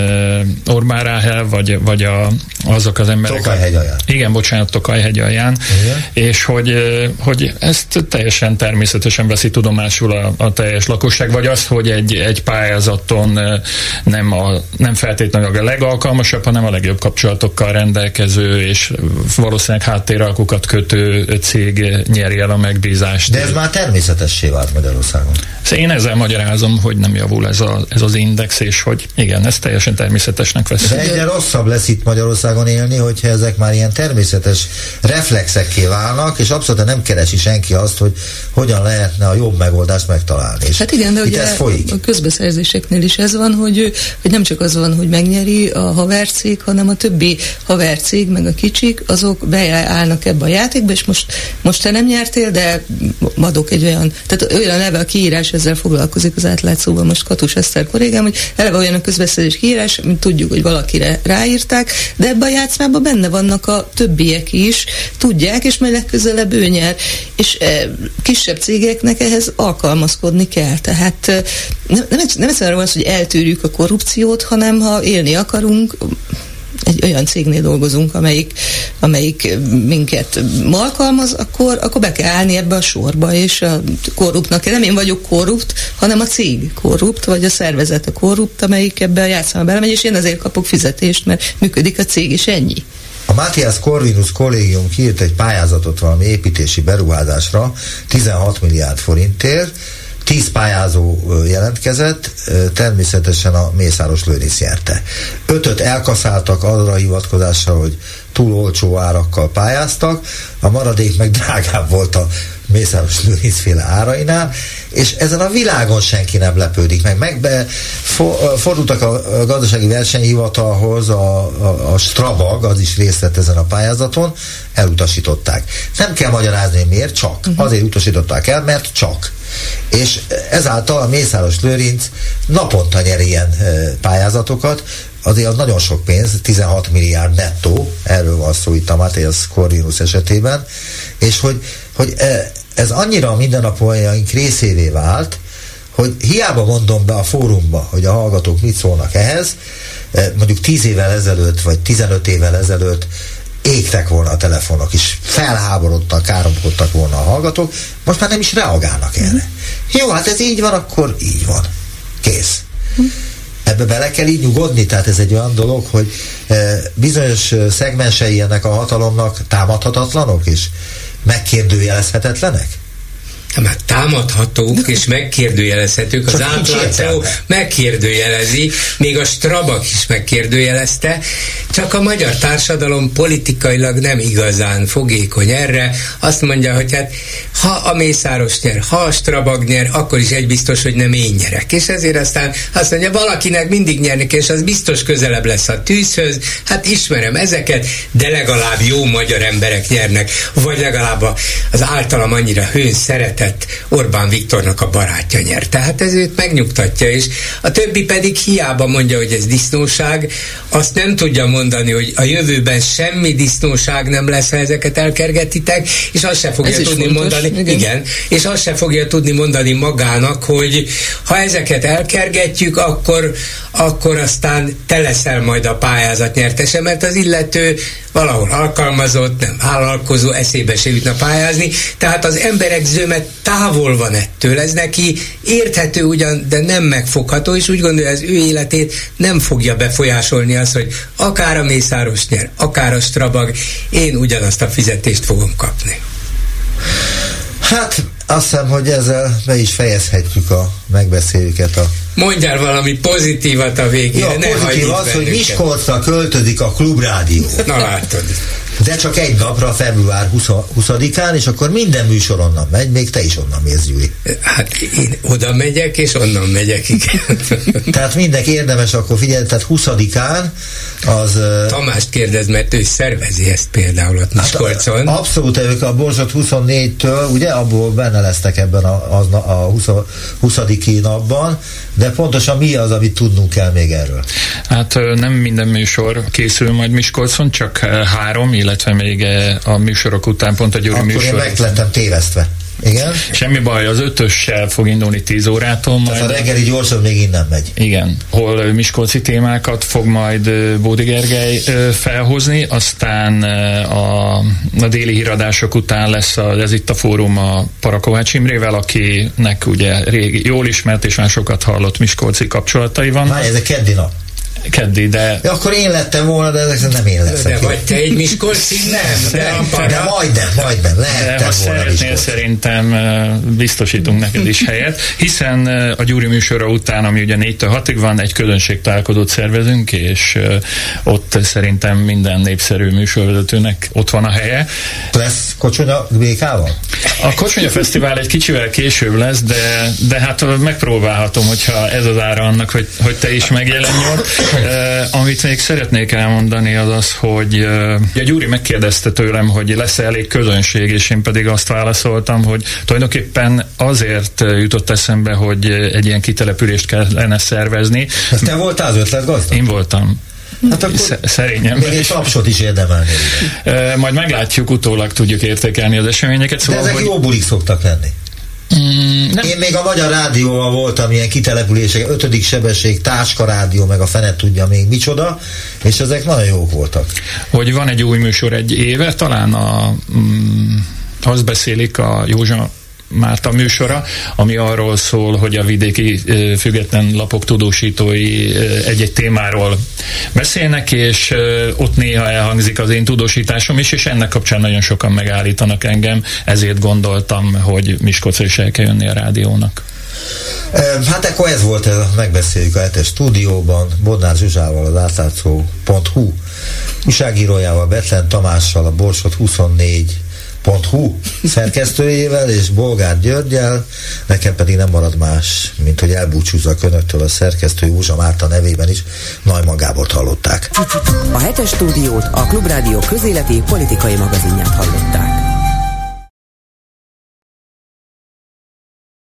Orbán Ráhel, vagy, vagy a, azok az emberek. Tokaj hegyalján. Igen, bocsánat, Tokaj hegyalján. Igen. És hogy, hogy ezt teljesen természetesen veszi tudomásul a, a teljes lakosság, vagy az, hogy egy, egy pályázaton nem, a, nem feltétlenül a legalkalmasabb, hanem a legjobb kapcsolatokkal rendelkező, és valószínűleg háttéralkukat kötő cég nyeri el a megbízást. De ez már természetessé vált Magyarországon. Szóval én ezzel magyarázom, hogy nem javul ez, a, ez az index, és hogy igen, ez teljesen természetesnek vesz. De egyre rosszabb lesz itt Magyarországon élni, hogyha ezek már ilyen természetes reflexekké válnak, és abszolút nem keresi senki azt, hogy hogyan lehetne a jobb megoldást megtalálni. És hát igen, de ugye ez folyik. a közbeszerzéseknél is ez van, hogy, hogy nem csak az van, hogy megnyeri a havercég, hanem a többi havercég, meg a kicsik, azok beállnak ebbe a játékba, és most, most te nem nyertél, de adok egy olyan, tehát olyan eleve a kiírás ezzel foglalkozik az átlátszóban most Katus Eszter kollégám, hogy eleve olyan a közbeszédés kiírás, mint tudjuk, hogy valakire ráírták, de ebben a játszmában benne vannak a többiek is, tudják, és majd legközelebb ő nyer. És kisebb cégeknek ehhez alkalmazkodni kell. Tehát nem, nem, nem egyszerűen az, hogy eltűrjük a korrupciót, hanem ha élni akarunk, egy olyan cégnél dolgozunk, amelyik, amelyik minket alkalmaz, akkor, akkor be kell állni ebbe a sorba, és a korruptnak, nem én vagyok korrupt, hanem a cég korrupt, vagy a szervezet a korrupt, amelyik ebbe a játszmába belemegy, és én azért kapok fizetést, mert működik a cég, és ennyi. A Matthias Corvinus kollégium kiírt egy pályázatot valami építési beruházásra 16 milliárd forintért, Tíz pályázó jelentkezett, természetesen a Mészáros Lőrinc nyerte. Ötöt elkaszáltak arra hivatkozással, hogy túl olcsó árakkal pályáztak, a maradék meg drágább volt a Mészáros Lőrinc féle árainál, és ezen a világon senki nem lepődik meg. Megbe for, fordultak a gazdasági versenyhivatalhoz, a, a, a Strabag, az is részt vett ezen a pályázaton, elutasították. Nem kell magyarázni, hogy miért, csak. Uh-huh. Azért utasították el, mert csak. És ezáltal a Mészáros Lőrinc naponta nyer ilyen pályázatokat, azért az nagyon sok pénz, 16 milliárd nettó, erről van szó itt a Matthias Corvinus esetében, és hogy, hogy ez annyira a mindennapjaink részévé vált, hogy hiába mondom be a fórumba, hogy a hallgatók mit szólnak ehhez, eh, mondjuk 10 évvel ezelőtt, vagy 15 évvel ezelőtt égtek volna a telefonok, és felháborodtak, káromkodtak volna a hallgatók, most már nem is reagálnak erre. Jó, hát ez így van, akkor így van. Kész. Ebbe bele kell így nyugodni, tehát ez egy olyan dolog, hogy e, bizonyos szegmensei ennek a hatalomnak támadhatatlanok, és megkérdőjelezhetetlenek? Hát támadhatók és megkérdőjelezhetők. Az átlátszó megkérdőjelezi, még a Strabak is megkérdőjelezte, csak a magyar társadalom politikailag nem igazán fogékony erre. Azt mondja, hogy hát ha a Mészáros nyer, ha a Strabag nyer, akkor is egy biztos, hogy nem én nyerek. És ezért aztán azt mondja, valakinek mindig nyernek, és az biztos közelebb lesz a tűzhöz. Hát ismerem ezeket, de legalább jó magyar emberek nyernek, vagy legalább az általam annyira hőn szeretett szeretett Orbán Viktornak a barátja nyert. Tehát ez őt megnyugtatja, és a többi pedig hiába mondja, hogy ez disznóság, azt nem tudja mondani, hogy a jövőben semmi disznóság nem lesz, ha ezeket elkergetitek, és azt se fogja tudni fontos, mondani, igen. igen, és azt se fogja tudni mondani magának, hogy ha ezeket elkergetjük, akkor, akkor aztán te leszel majd a pályázat nyertese, mert az illető valahol alkalmazott, nem vállalkozó, eszébe se jutna pályázni, tehát az emberek zöme távol van ettől, ez neki érthető ugyan, de nem megfogható, és úgy gondolja, az ő életét nem fogja befolyásolni az, hogy akár a Mészáros nyer, akár a Strabag, én ugyanazt a fizetést fogom kapni. Hát azt hiszem, hogy ezzel be is fejezhetjük a megbeszélőket a Mondjál valami pozitívat a végére. Ja, ne pozitív az, hogy Miskolcra költözik a klubrádió. Na látod. De csak egy napra, február 20-án, és akkor minden műsor onnan megy, még te is onnan mész, Gyuri. Hát én oda megyek, és onnan megyek, igen. tehát mindenki érdemes, akkor figyelj, tehát 20-án az... Tamást kérdez, mert ő szervezi ezt például ott Miskolcon. Hát, abszolút, ők a Borzsot 24-től, ugye, abból benne lesztek ebben a, a, a 20. 20. napban, de pontosan mi az, amit tudnunk kell még erről? Hát nem minden műsor készül majd Miskolcon, csak három, illetve még a műsorok után pont a Gyuri Akkor műsor. Akkor én meg lettem tévesztve. Igen? Semmi baj, az ötössel fog indulni 10 órától. Majd. Tehát a reggeli gyorsan még innen megy. Igen, hol miskolci témákat fog majd Bódi Gergely felhozni, aztán a, a déli híradások után lesz a, ez itt a fórum a Parakovács Imrével, akinek ugye régi, jól ismert és már sokat hallott miskolci kapcsolatai van. Már ez a keddi nap keddi, de... Ja, akkor én lettem volna, de ezek nem én leszek. De vagy te egy Miskolci? Nem, de, de, de majdnem, majdnem, lehettem de ha szeretnél, szerintem biztosítunk neked is helyet, hiszen a Gyuri műsora után, ami ugye 4-től 6-ig van, egy közönségtalálkozót szervezünk, és ott szerintem minden népszerű műsorvezetőnek ott van a helye. Lesz kocsonya BK-val? A Kocsonya Fesztivál egy kicsivel később lesz, de, de hát megpróbálhatom, hogyha ez az ára annak, hogy, hogy te is megjelenj ott. Uh, amit még szeretnék elmondani az az, hogy uh, a Gyuri megkérdezte tőlem, hogy lesz-e elég közönség, és én pedig azt válaszoltam, hogy tulajdonképpen azért jutott eszembe, hogy egy ilyen kitelepülést kellene szervezni. Ez te voltál az ötlet gazdag? Én voltam. Hát akkor Szerényen. Még egy tapsot is érdemelni. Majd meglátjuk, utólag tudjuk értékelni az eseményeket. Szóval, De ezek hogy... jó bulik szoktak lenni. Mm, nem. Én még a Magyar Rádióval voltam ilyen kitelepülések, ötödik sebesség, táska rádió, meg a fenet tudja még micsoda, és ezek nagyon jók voltak. Hogy van egy új műsor egy éve, talán a, mm, azt beszélik a Józsa Márta műsora, ami arról szól, hogy a vidéki független lapok tudósítói egy-egy témáról beszélnek, és ott néha elhangzik az én tudósításom is, és ennek kapcsán nagyon sokan megállítanak engem, ezért gondoltam, hogy Miskolcra is el kell jönni a rádiónak. Hát akkor ez volt ez, megbeszéljük a hetes stúdióban, Bodnár Zsuzsával, az átlátszó.hu újságírójával, Betlen Tamással, a Borsot 24 hu szerkesztőjével és Bolgár Györgyel, nekem pedig nem marad más, mint hogy elbúcsúzzak önöktől a szerkesztő Józsa Márta nevében is, Najman Gábort hallották. A hetes stúdiót a Klubrádió közéleti politikai magazinját hallották.